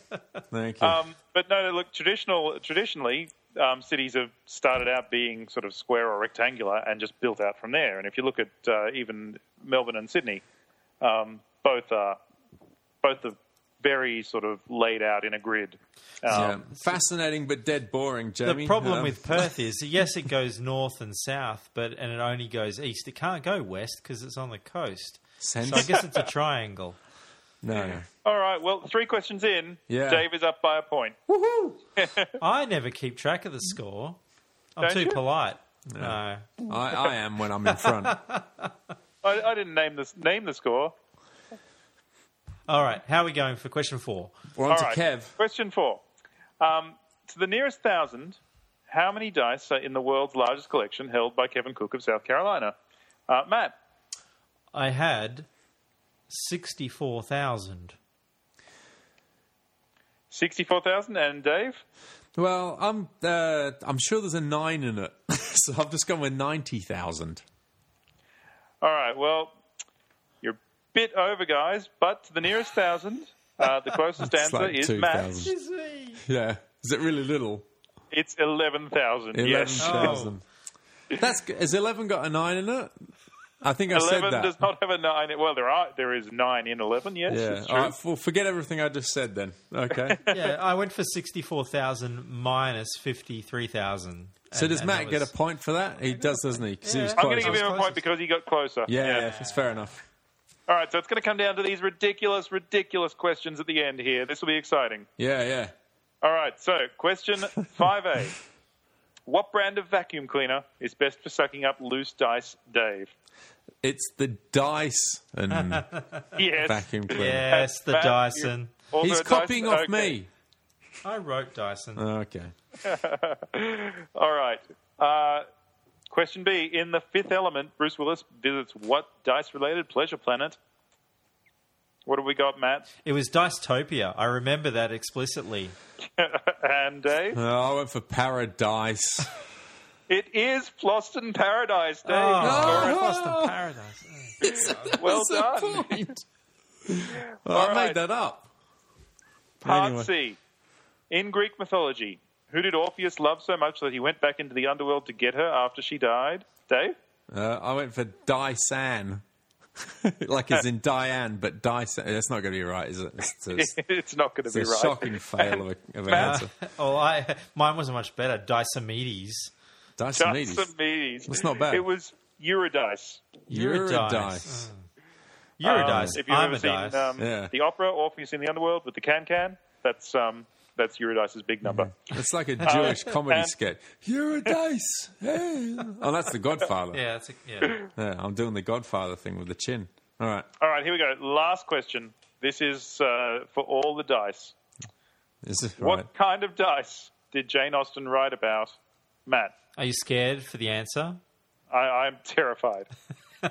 Thank you. Um, but no, look, traditional traditionally, um, cities have started out being sort of square or rectangular and just built out from there. And if you look at uh, even Melbourne and Sydney, um, both are both are very sort of laid out in a grid. yeah. Um, Fascinating but dead boring, Jamie. the problem Um, with Perth is, yes, it goes north and south, but and it only goes east. It can't go west because it's on the coast. Sense? So I guess it's a triangle. no. All right, well, three questions in. Yeah. Dave is up by a point. Woohoo! I never keep track of the score. I'm Don't too you? polite. No. I, I am when I'm in front. I, I didn't name this name the score. All right. How are we going for question four? We're on All to right, Kev. Question four. Um, to the nearest thousand, how many dice are in the world's largest collection held by Kevin Cook of South Carolina? Uh, Matt, I had 64,000. sixty-four thousand, and Dave. Well, I'm uh, I'm sure there's a nine in it, so I've just gone with ninety thousand. All right, well, you're a bit over, guys, but to the nearest thousand, uh, the closest answer like is 2,000. Matt's. Yeah, is it really little? It's eleven thousand. Eleven Yes, thousand. That's g- has eleven got a nine in it? I think I said eleven that. does not have a nine. Well, there are there is nine in eleven. Yes, yeah. All right. Well, forget everything I just said then. Okay. Yeah, I went for 64,000 minus 53,000. so does Matt that get a point for that? He does, doesn't he? 'Cause he was Yeah. I'm going to give him a closest. point because he got closer. Yeah, yeah, it's fair enough. All right, so it's going to come down to these ridiculous, ridiculous questions at the end here. This will be exciting. Yeah, yeah. All right, so question 5A. what brand of vacuum cleaner is best for sucking up loose dice, Dave? It's the dice and Yes. vacuum cleaner. Yes, the Matt, Dyson. Also He's copying Dyson? off Okay. me. I wrote Dyson. Okay. All right. Uh, question B. In The Fifth Element, Bruce Willis visits what dice related pleasure planet? What have we got, Matt? It was Dicetopia. I remember that explicitly. and Dave? Oh, I went for paradise. It is Fhloston Paradise, Dave. Oh, You Lost in Paradise. scored it. well done. Well, I right. made that up. Part Anyway. C. In Greek mythology, who did Orpheus love so much that he went back into the underworld to get her after she died? Dave? Uh, I went for Dyson. like as in Diane, but Dyson. That's not going to be right, is it? It's, it's, it's not going to it's be a right. shocking fail of, a, of an answer. Oh, I mine wasn't much better. Dysomedes. Dysomedes. Diomedes. That's not bad. It was Eurydice. Eurydice. Eurydice. Um, if you've I'm ever a seen dice. um, Yeah. the opera Orpheus in the Underworld with the can can, that's um, that's Eurydice's big number. It's like a Jewish comedy and- sketch. Eurydice. Hey. Oh, that's the Godfather. yeah, that's a, yeah. Yeah, I'm doing the Godfather thing with the chin. All right. All right, here we go. Last question. This is uh, for all the dice. Is this What right? kind of dice did Jane Austen write about? Matt, Are you scared for the answer? I, I'm terrified. I,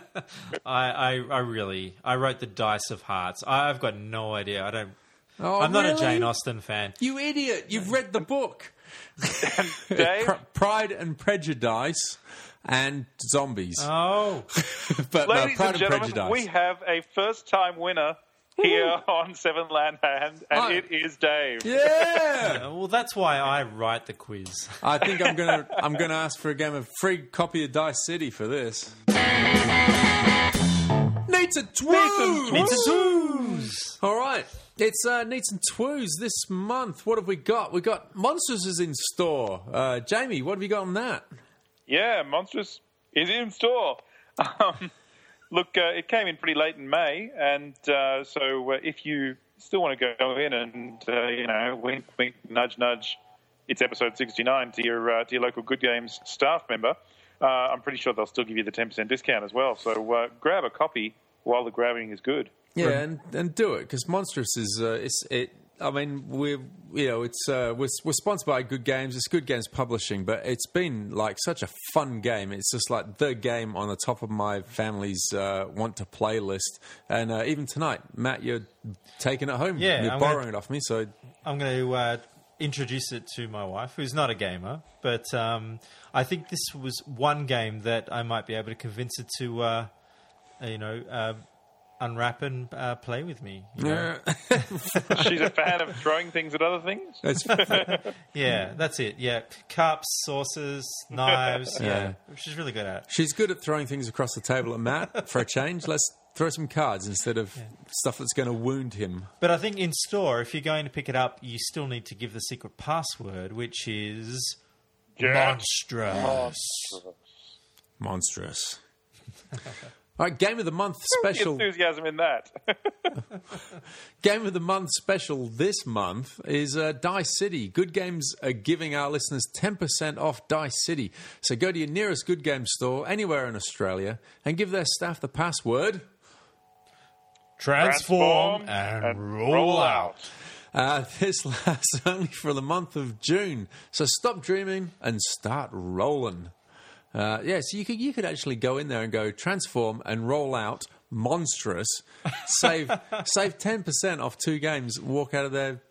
I, I really, I wrote the Dice of Hearts. I, I've got no idea. I don't. Oh, I'm not a? Jane Austen fan. You idiot! You've read the book. Dave? Pr- Pride and Prejudice and Zombies. Oh, but no, Ladies Pride and and, gentlemen, Prejudice. we have a first time winner here on Seven Land Hand, and Oh. it is Dave. yeah. Uh, well, that's why I write the quiz. I think I'm gonna I'm gonna ask for a game of free copy of Dice City for this. Needs and Twoos. Needs and twos. All right. It's uh, Needs and Twoos this month. What have we got? We've got Monstrous is in store. Uh, Jamie, what have you got on that? Yeah, Monstrous is in store. Um, look, uh, it came in pretty late in May, and uh, so uh, if you still want to go in and uh, you know wink, wink, nudge, nudge, it's episode sixty-nine to your uh, to your local Good Games staff member. Uh, I'm pretty sure they'll still give you the ten percent discount as well. So uh, grab a copy while the grabbing is good. Yeah, and, and do it because Monstrous is uh, it's it. I mean, we're you know it's uh, we're, we're sponsored by Good Games. It's Good Games Publishing, but it's been like such a fun game. It's just like the game on the top of my family's uh, want to play list. And uh, even tonight, Matt, you're taking it home. Yeah, you're I'm borrowing gonna- it off me. So I'm going to uh, introduced it to my wife, who's not a gamer, but um, I think this was one game that I might be able to convince her to, uh, you know, uh, unwrap and uh, play with me. you know? She's a fan of throwing things at other things. That's- Yeah, that's it. Yeah, cups, saucers, knives. yeah. Yeah. she's really good at it. She's good at throwing things across the table at Matt for a change. Let's throw some cards instead of stuff that's going to wound him. But I think in store, if you're going to pick it up, you still need to give the secret password, which is Yeah. monstrous. Monstrous. All right, game of the month The special. enthusiasm in that. Game of the month special this month is uh, Dice City. Good Games are giving our listeners 10% off Dice City. So go to your nearest Good Game store anywhere in Australia and give their staff the password. Transform, Transform and, and roll, roll out. Uh, this lasts only for the month of June. So stop dreaming and start rolling. Uh, yeah, so you could you could actually go in there and go transform and roll out monstrous, save save ten percent off two games, walk out of there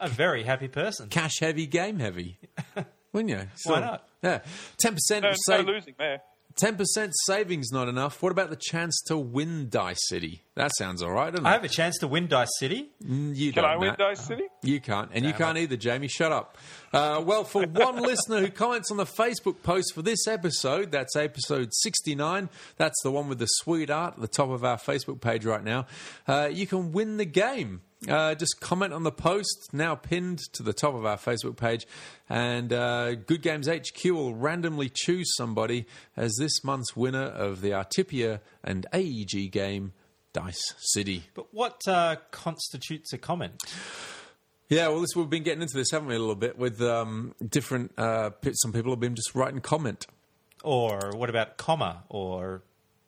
A very happy person. cash heavy, game heavy, wouldn't you? Why not? Yeah, ten percent no, no losing there. Ten percent savings not enough. What about the chance to win Dice City? That sounds all right, doesn't it? I have a chance to win Dice City. you Can don't, I win Matt. Dice City? You can't, and you can't either, Jamie. Shut up. Uh, well, for one listener who comments on the Facebook post for this episode, that's episode 69, that's the one with the sweet art at the top of our Facebook page right now, uh, you can win the game. Uh, just comment on the post, now pinned to the top of our Facebook page, and uh, Good Games HQ will randomly choose somebody as this month's winner of the Artipia and AEG game, Dice City. But what uh, constitutes a comment? Yeah, well, this we've been getting into this, haven't we, a little bit with um, different. Uh, some people have been just writing comment. Or what about comma? Or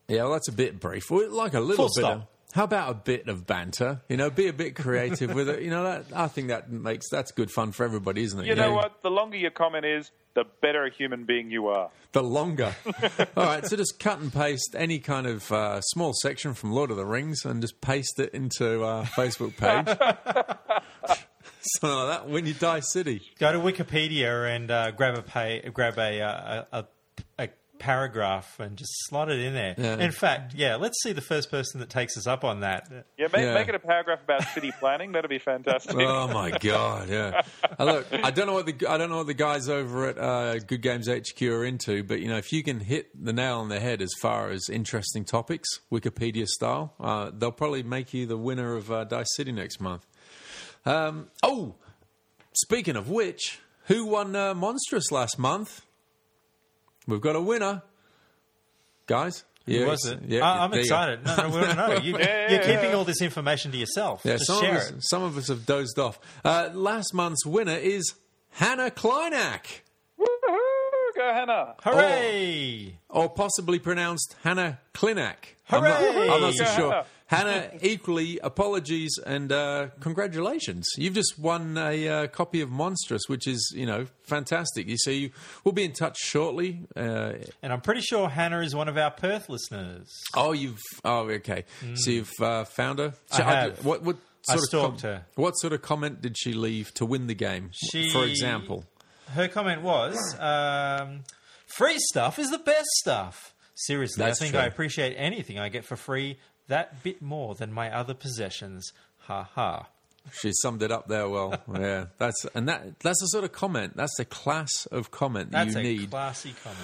Yeah, well, that's a bit brief. Like a little Full bit. stop. Of, how about a bit of banter? You know, be a bit creative with it. You know, that I think that makes that's good fun for everybody, isn't it? You know what? The longer your comment is, the better a human being you are. The longer. All right, so just cut and paste any kind of uh, small section from Lord of the Rings and just paste it into our Facebook page. Something like that. When you die city. go to Wikipedia and uh, grab a pay, grab a, uh, a, a a paragraph and just slot it in there. Yeah. In fact, yeah, let's see the first person that takes us up on that. Yeah, make, Yeah. make it a paragraph about city planning. That'd be fantastic. Oh my god! Yeah. Uh, look, I don't know what the I don't know what the guys over at uh, Good Games HQ are into, but you know, if you can hit the nail on the head as far as interesting topics, Wikipedia style, uh, they'll probably make you the winner of uh, Dice City next month. Um, oh, speaking of which, who won uh, Monstrous last month? We've got a winner, guys. Who was it? I, I'm there you go. excited. No, no, we want to know. You, Yeah, you're yeah, keeping all this information to yourself. Yeah, Just some of, share us, it. some of us have dozed off. Uh, last month's winner is Hannah Kleinak, Woohoo! Go Hannah. Hooray! or possibly pronounced Hannah Klinak. Hooray! I'm not, I'm not so sure. Hannah. Hannah, equally apologies and uh, congratulations. You've just won a uh, copy of Monstrous, which is you know fantastic. You see, we'll be in touch shortly. Uh, And I'm pretty sure Hannah is one of our Perth listeners. oh, you've oh okay. So you've uh, found her. I have. what what I sort of stalked her. What sort of comment did she leave to win the game? She- For example. Her comment was, um, "Free stuff is the best stuff." Seriously, That's I think true. I appreciate anything I get for free that bit more than my other possessions. Ha ha. She summed it up there well. Yeah, that's and that that's the sort of comment. That's the class of comment that That's you a need. classy comment.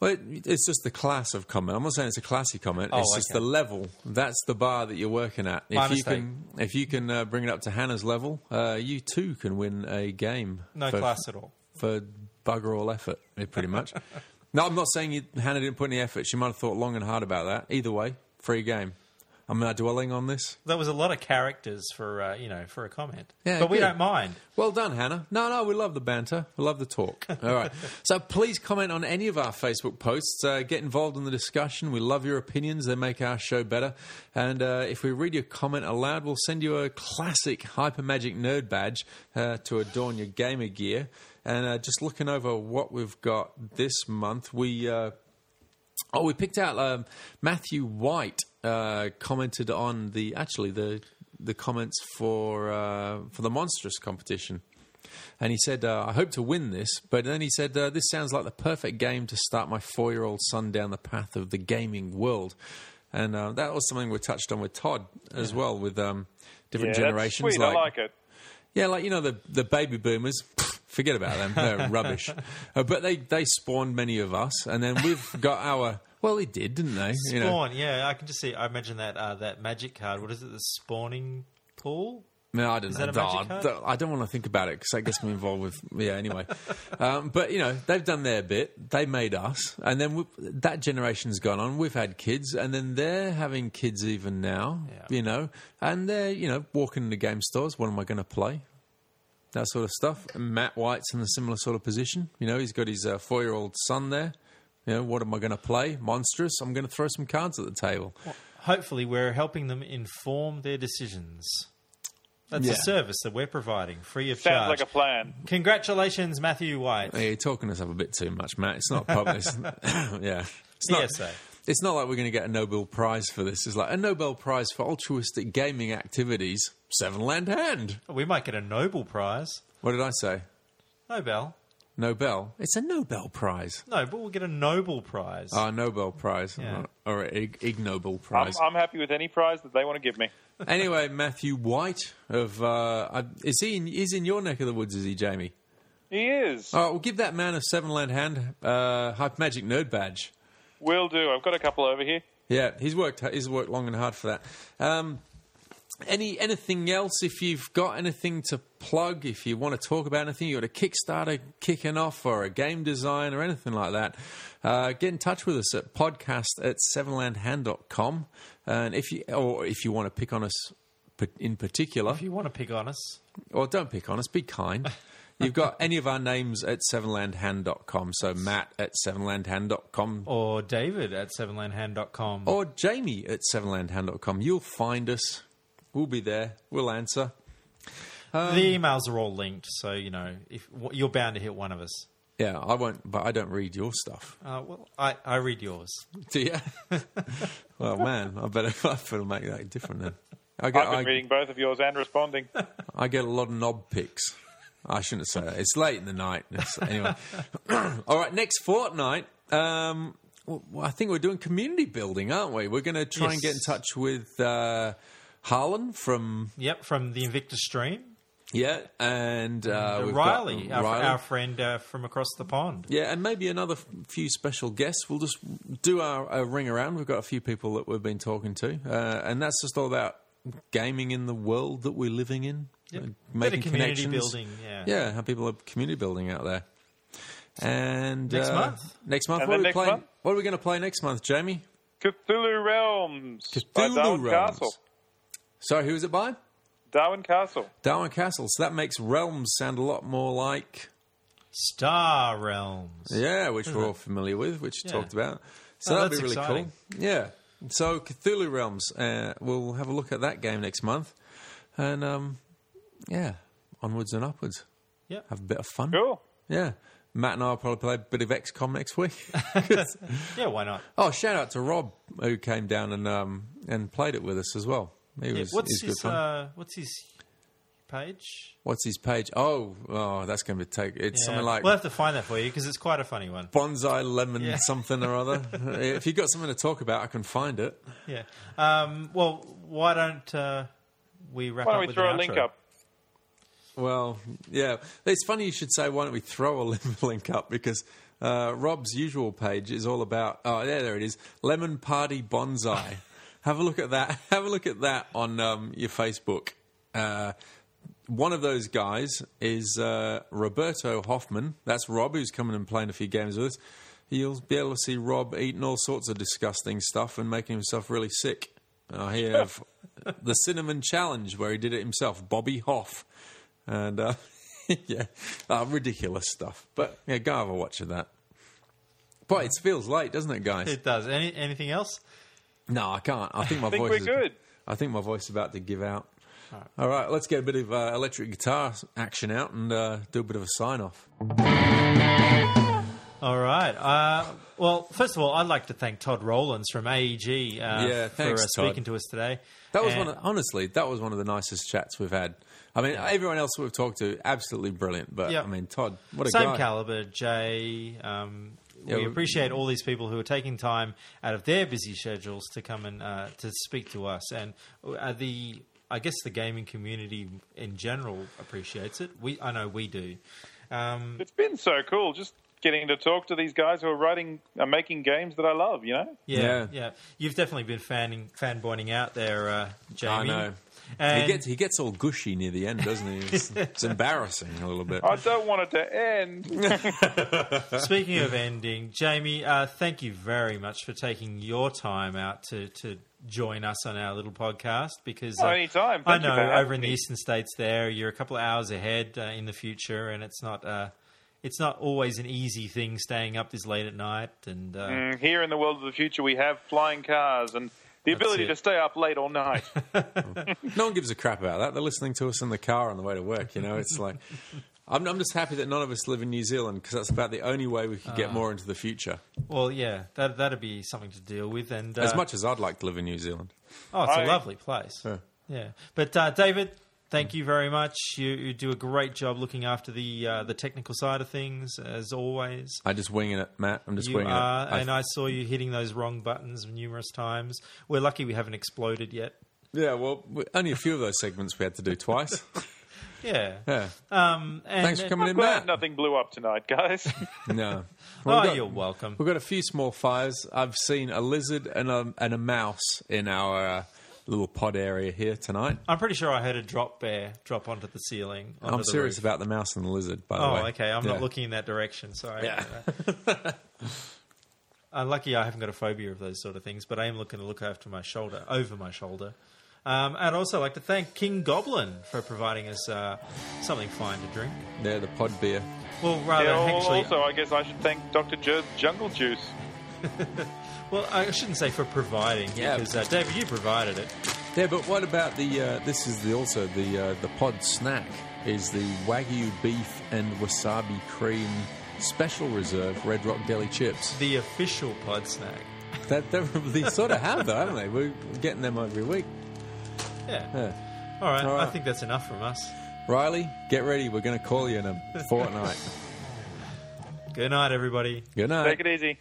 well, it, it's just the class of comment. I'm not saying it's a classy comment. Oh, it's just the level. That's the bar that you're working at. My if you mistake. can, if you can uh, bring it up to Hannah's level, uh, you too can win a game. No for, class at all. for bugger all effort, pretty much. no, I'm not saying you, Hannah didn't put any effort. She might have thought long and hard about that. Either way, free game. I'm not dwelling on this. There was a lot of characters for uh, you know for a comment, Yeah, but we good. don't mind. Well done, Hannah. No, no, we love the banter. We love the talk. All right. So please comment on any of our Facebook posts. Uh, get involved in the discussion. We love your opinions. They make our show better. And uh, if we read your comment aloud, we'll send you a classic Hyper Magic Nerd badge uh, to adorn your gamer gear. And uh, just looking over what we've got this month, we. Oh, we picked out um, Matthew White uh, commented on the actually the the comments for uh, for the monstrous competition. And he said, uh, I hope to win this. But then he said, uh, This sounds like the perfect game to start my four year old son down the path of the gaming world. And uh, that was something we touched on with Todd as well, with um, different yeah, generations. sweet. I like it. Yeah, like you know the the baby boomers. Forget about them; they're rubbish. Uh, but they they spawned many of us, and then we've got our. Well, they did, didn't they? You know, yeah, I can just see. I imagine that uh, that magic card. What is it? The spawning pool. No, I don't Is know. that a magic Oh, card? I don't want to think about it because that gets me involved with. Yeah, anyway. um, but, you know, they've done their bit. They made us. And then we, that generation's gone on. We've had kids. And then they're having kids even now, Yeah. you know. And they're, you know, walking into game stores. What am I going to play? That sort of stuff. And Matt White's in a similar sort of position. You know, he's got his uh, four year old son there. You know, what am I going to play? Monstrous. I'm going to throw some cards at the table. Hopefully, we're helping them inform their decisions. That's Yeah. a service that we're providing free of Sounds charge. like a plan. Congratulations, Matthew White. Yeah, you're talking us up a bit too much, Matt. It's not public. yeah. It's not, PSA. it's not like we're going to get a Nobel Prize for this. It's like a Nobel Prize for altruistic gaming activities. Seven Land Hand. We might get a Nobel Prize. What did I say? Nobel. Nobel. It's a Nobel Prize. No, but we'll get a Nobel Prize. Oh, Nobel Prize. Yeah. Or an Ig, Ig Nobel I'm, Prize. I'm happy with any prize that they want to give me. anyway, Matthew White of uh, is he in, he's in your neck of the woods? Is he, Jamie? He is. All right, we'll give that man a Seven Land Hand uh, Hype Magic Nerd badge. Will do. I've got a couple over here. Yeah, he's worked. He's worked long and hard for that. Um, any anything else? If you've got anything to plug, if you want to talk about anything, you got a Kickstarter kicking off, or a game design, or anything like that, uh, get in touch with us at podcast at sevenlandhand.com. And if you or if you want to pick on us in particular, if you want to pick on us, or don't pick on us, be kind. You've got any of our names at sevenlandhand.com. So Matt at sevenlandhand.com or David at sevenlandhand.com. or Jamie at sevenlandhand.com. You'll find us. We'll be there. We'll answer. Um, the emails are all linked, so you know if you're bound to hit one of us. Yeah, I won't, but I don't read your stuff. Uh, well, I, I read yours. Do you? well, man, I better, I better make that different then. I get, I've been I, reading both of yours and responding. I get a lot of knob pics. I shouldn't say that. It's late in the night. It's- anyway. All right, next fortnight, um, well, I think we're doing community building, aren't we? We're going to try and get in touch with uh, Harlan from Yep, from the Invictus stream. Yeah, and uh, Uh, we've Riley, got our, Riley. our friend uh, from across the pond. yeah, and maybe another f- few special guests. We'll just do our, our ring around. We've got a few people that we've been talking to, uh, and that's just all about gaming in the world that we're living in, Yep. uh, Bit making of community connections. building, yeah. yeah, how people are community building out there. And Next uh, month. next month, And what are we playing? month? What are we going to play next month, Jamie? Cthulhu Realms Cthulhu Darwin Realms. Castle. Sorry, who is it by? Darwin Kastle. Darwin Kastle. So that makes Realms sound a lot more like Star Realms. Yeah, which we're all familiar with, which you Yeah. talked about. So Oh, that'd be really exciting. cool. Yeah. So Cthulhu Realms, uh, we'll have a look at that game next month, and um, yeah, onwards and upwards. Yeah. Have a bit of fun. Cool. Yeah. Matt and I will probably play a bit of XCOM next week. Yeah, why not? oh, shout out to Rob who came down and um, and played it with us as well. He Yeah, was, what's he's good his uh, What's his page? What's his page? Oh, oh, that's going to take. It's Yeah. something like we'll have to find that for you because it's quite a funny one. bonsai lemon Yeah. something or other. if you've got something to talk about, I can find it. Yeah. Um, well, why don't uh, we wrap Why up don't we with throw an a link up? Well, yeah. It's funny you should say, why don't we throw a link up? Because uh, Rob's usual page is all about, oh, yeah, there it is Lemon Party Bonsai. Have a look at that. Have a look at that on um, your Facebook. Uh, one of those guys is uh, Roberto Hoffman. That's Rob, who's coming and playing a few games with us. You'll be able to see Rob eating all sorts of disgusting stuff and making himself really sick. Uh, he have the Cinnamon Challenge, where he did it himself, Bobby Hoff. And uh, yeah, uh, ridiculous stuff. But yeah, go have a watch of that. Boy, it feels late, doesn't it, guys? It does. Any anything else? No, I can't. I think my I think voice we're is good. I think my voice is about to give out. All right, let's get a bit of uh, electric guitar action out and uh, do a bit of a sign off. All right. Uh, well, first of all, I'd like to thank Todd Rowlands from AEG uh, Yeah, for thanks, uh, Todd. speaking to us today. That was And- one. Of, honestly, that was one of the nicest chats we've had. I mean, everyone else we've talked to, absolutely brilliant. But Yeah. I mean, Todd, what a Same guy! caliber, Jay. Um, Yeah, we we- appreciate all these people who are taking time out of their busy schedules to come and uh, to speak to us, and uh, the I guess the gaming community in general appreciates it. We I know we do. Um, It's been so cool just getting to talk to these guys who are writing, are making games that I love. You know. yeah, Yeah. yeah, You've definitely been fanning fanboying out there, uh, Jamie. I know. And he gets he gets all gushy near the end, doesn't he? It's, it's embarrassing a little bit. I don't want it to end. Speaking of ending, Jamie, uh, thank you very much for taking your time out to, to join us on our little podcast because Oh, uh, anytime. I Thank you know over in the eastern states there you're a couple of hours ahead uh, in the future and it's not uh, it's not always an easy thing staying up this late at night and uh, Mm, Here in the world of the future, we have flying cars and the ability to stay up late all night. No one gives a crap about that. They're listening to us in the car on the way to work. You know, it's like I'm, I'm just happy that none of us live in New Zealand because that's about the only way we could Ah. get more into the future. well yeah that that'd be something to deal with and uh, As much as I'd like to live in New Zealand. oh it's a I- lovely place Yeah. yeah but uh, David thank you very much you, you do a great job looking after the uh, the technical side of things as always I just winging it, Matt. I'm just You winging are, it. I- and I saw you hitting those wrong buttons numerous times. We're lucky we haven't exploded yet. yeah, well, we- only a few of those segments we had to do twice. Yeah. Yeah. Um, and, Thanks for coming in, Glad Matt. nothing blew up tonight, guys. No. Oh, Well, we've got- you're welcome. We've got a few small fires. I've seen a lizard and a, and a mouse in our uh, little pod area here tonight. I'm pretty sure I heard a drop bear drop onto the ceiling. onto I'm the serious roof. about the mouse and the lizard, by the way. Oh, way. okay. I'm Yeah. not looking in that direction. Sorry. Yeah. I'm lucky I haven't got a phobia of those sort of things, but I am looking to look after my shoulder, over my shoulder. Um, I'd also like to thank King Goblin for providing us uh, something fine to drink. Yeah, the pod beer. Well, rather Yeah, actually, also, I guess I should thank Dr. Jerd's Jungle Juice. well, I shouldn't say for providing Yeah. because uh, David, you provided it. Yeah, but what about the? Uh, this is the also the uh, the pod snack is the wagyu beef and wasabi cream special reserve Red Rock Deli chips. The official pod snack. That they, they sort of have though, haven't they? We're getting them every week. Yeah. Yeah. All right. All I think that's enough from us. Riley, get ready. We're going to call you in a fortnight. Good night, everybody. Good night. Take it easy.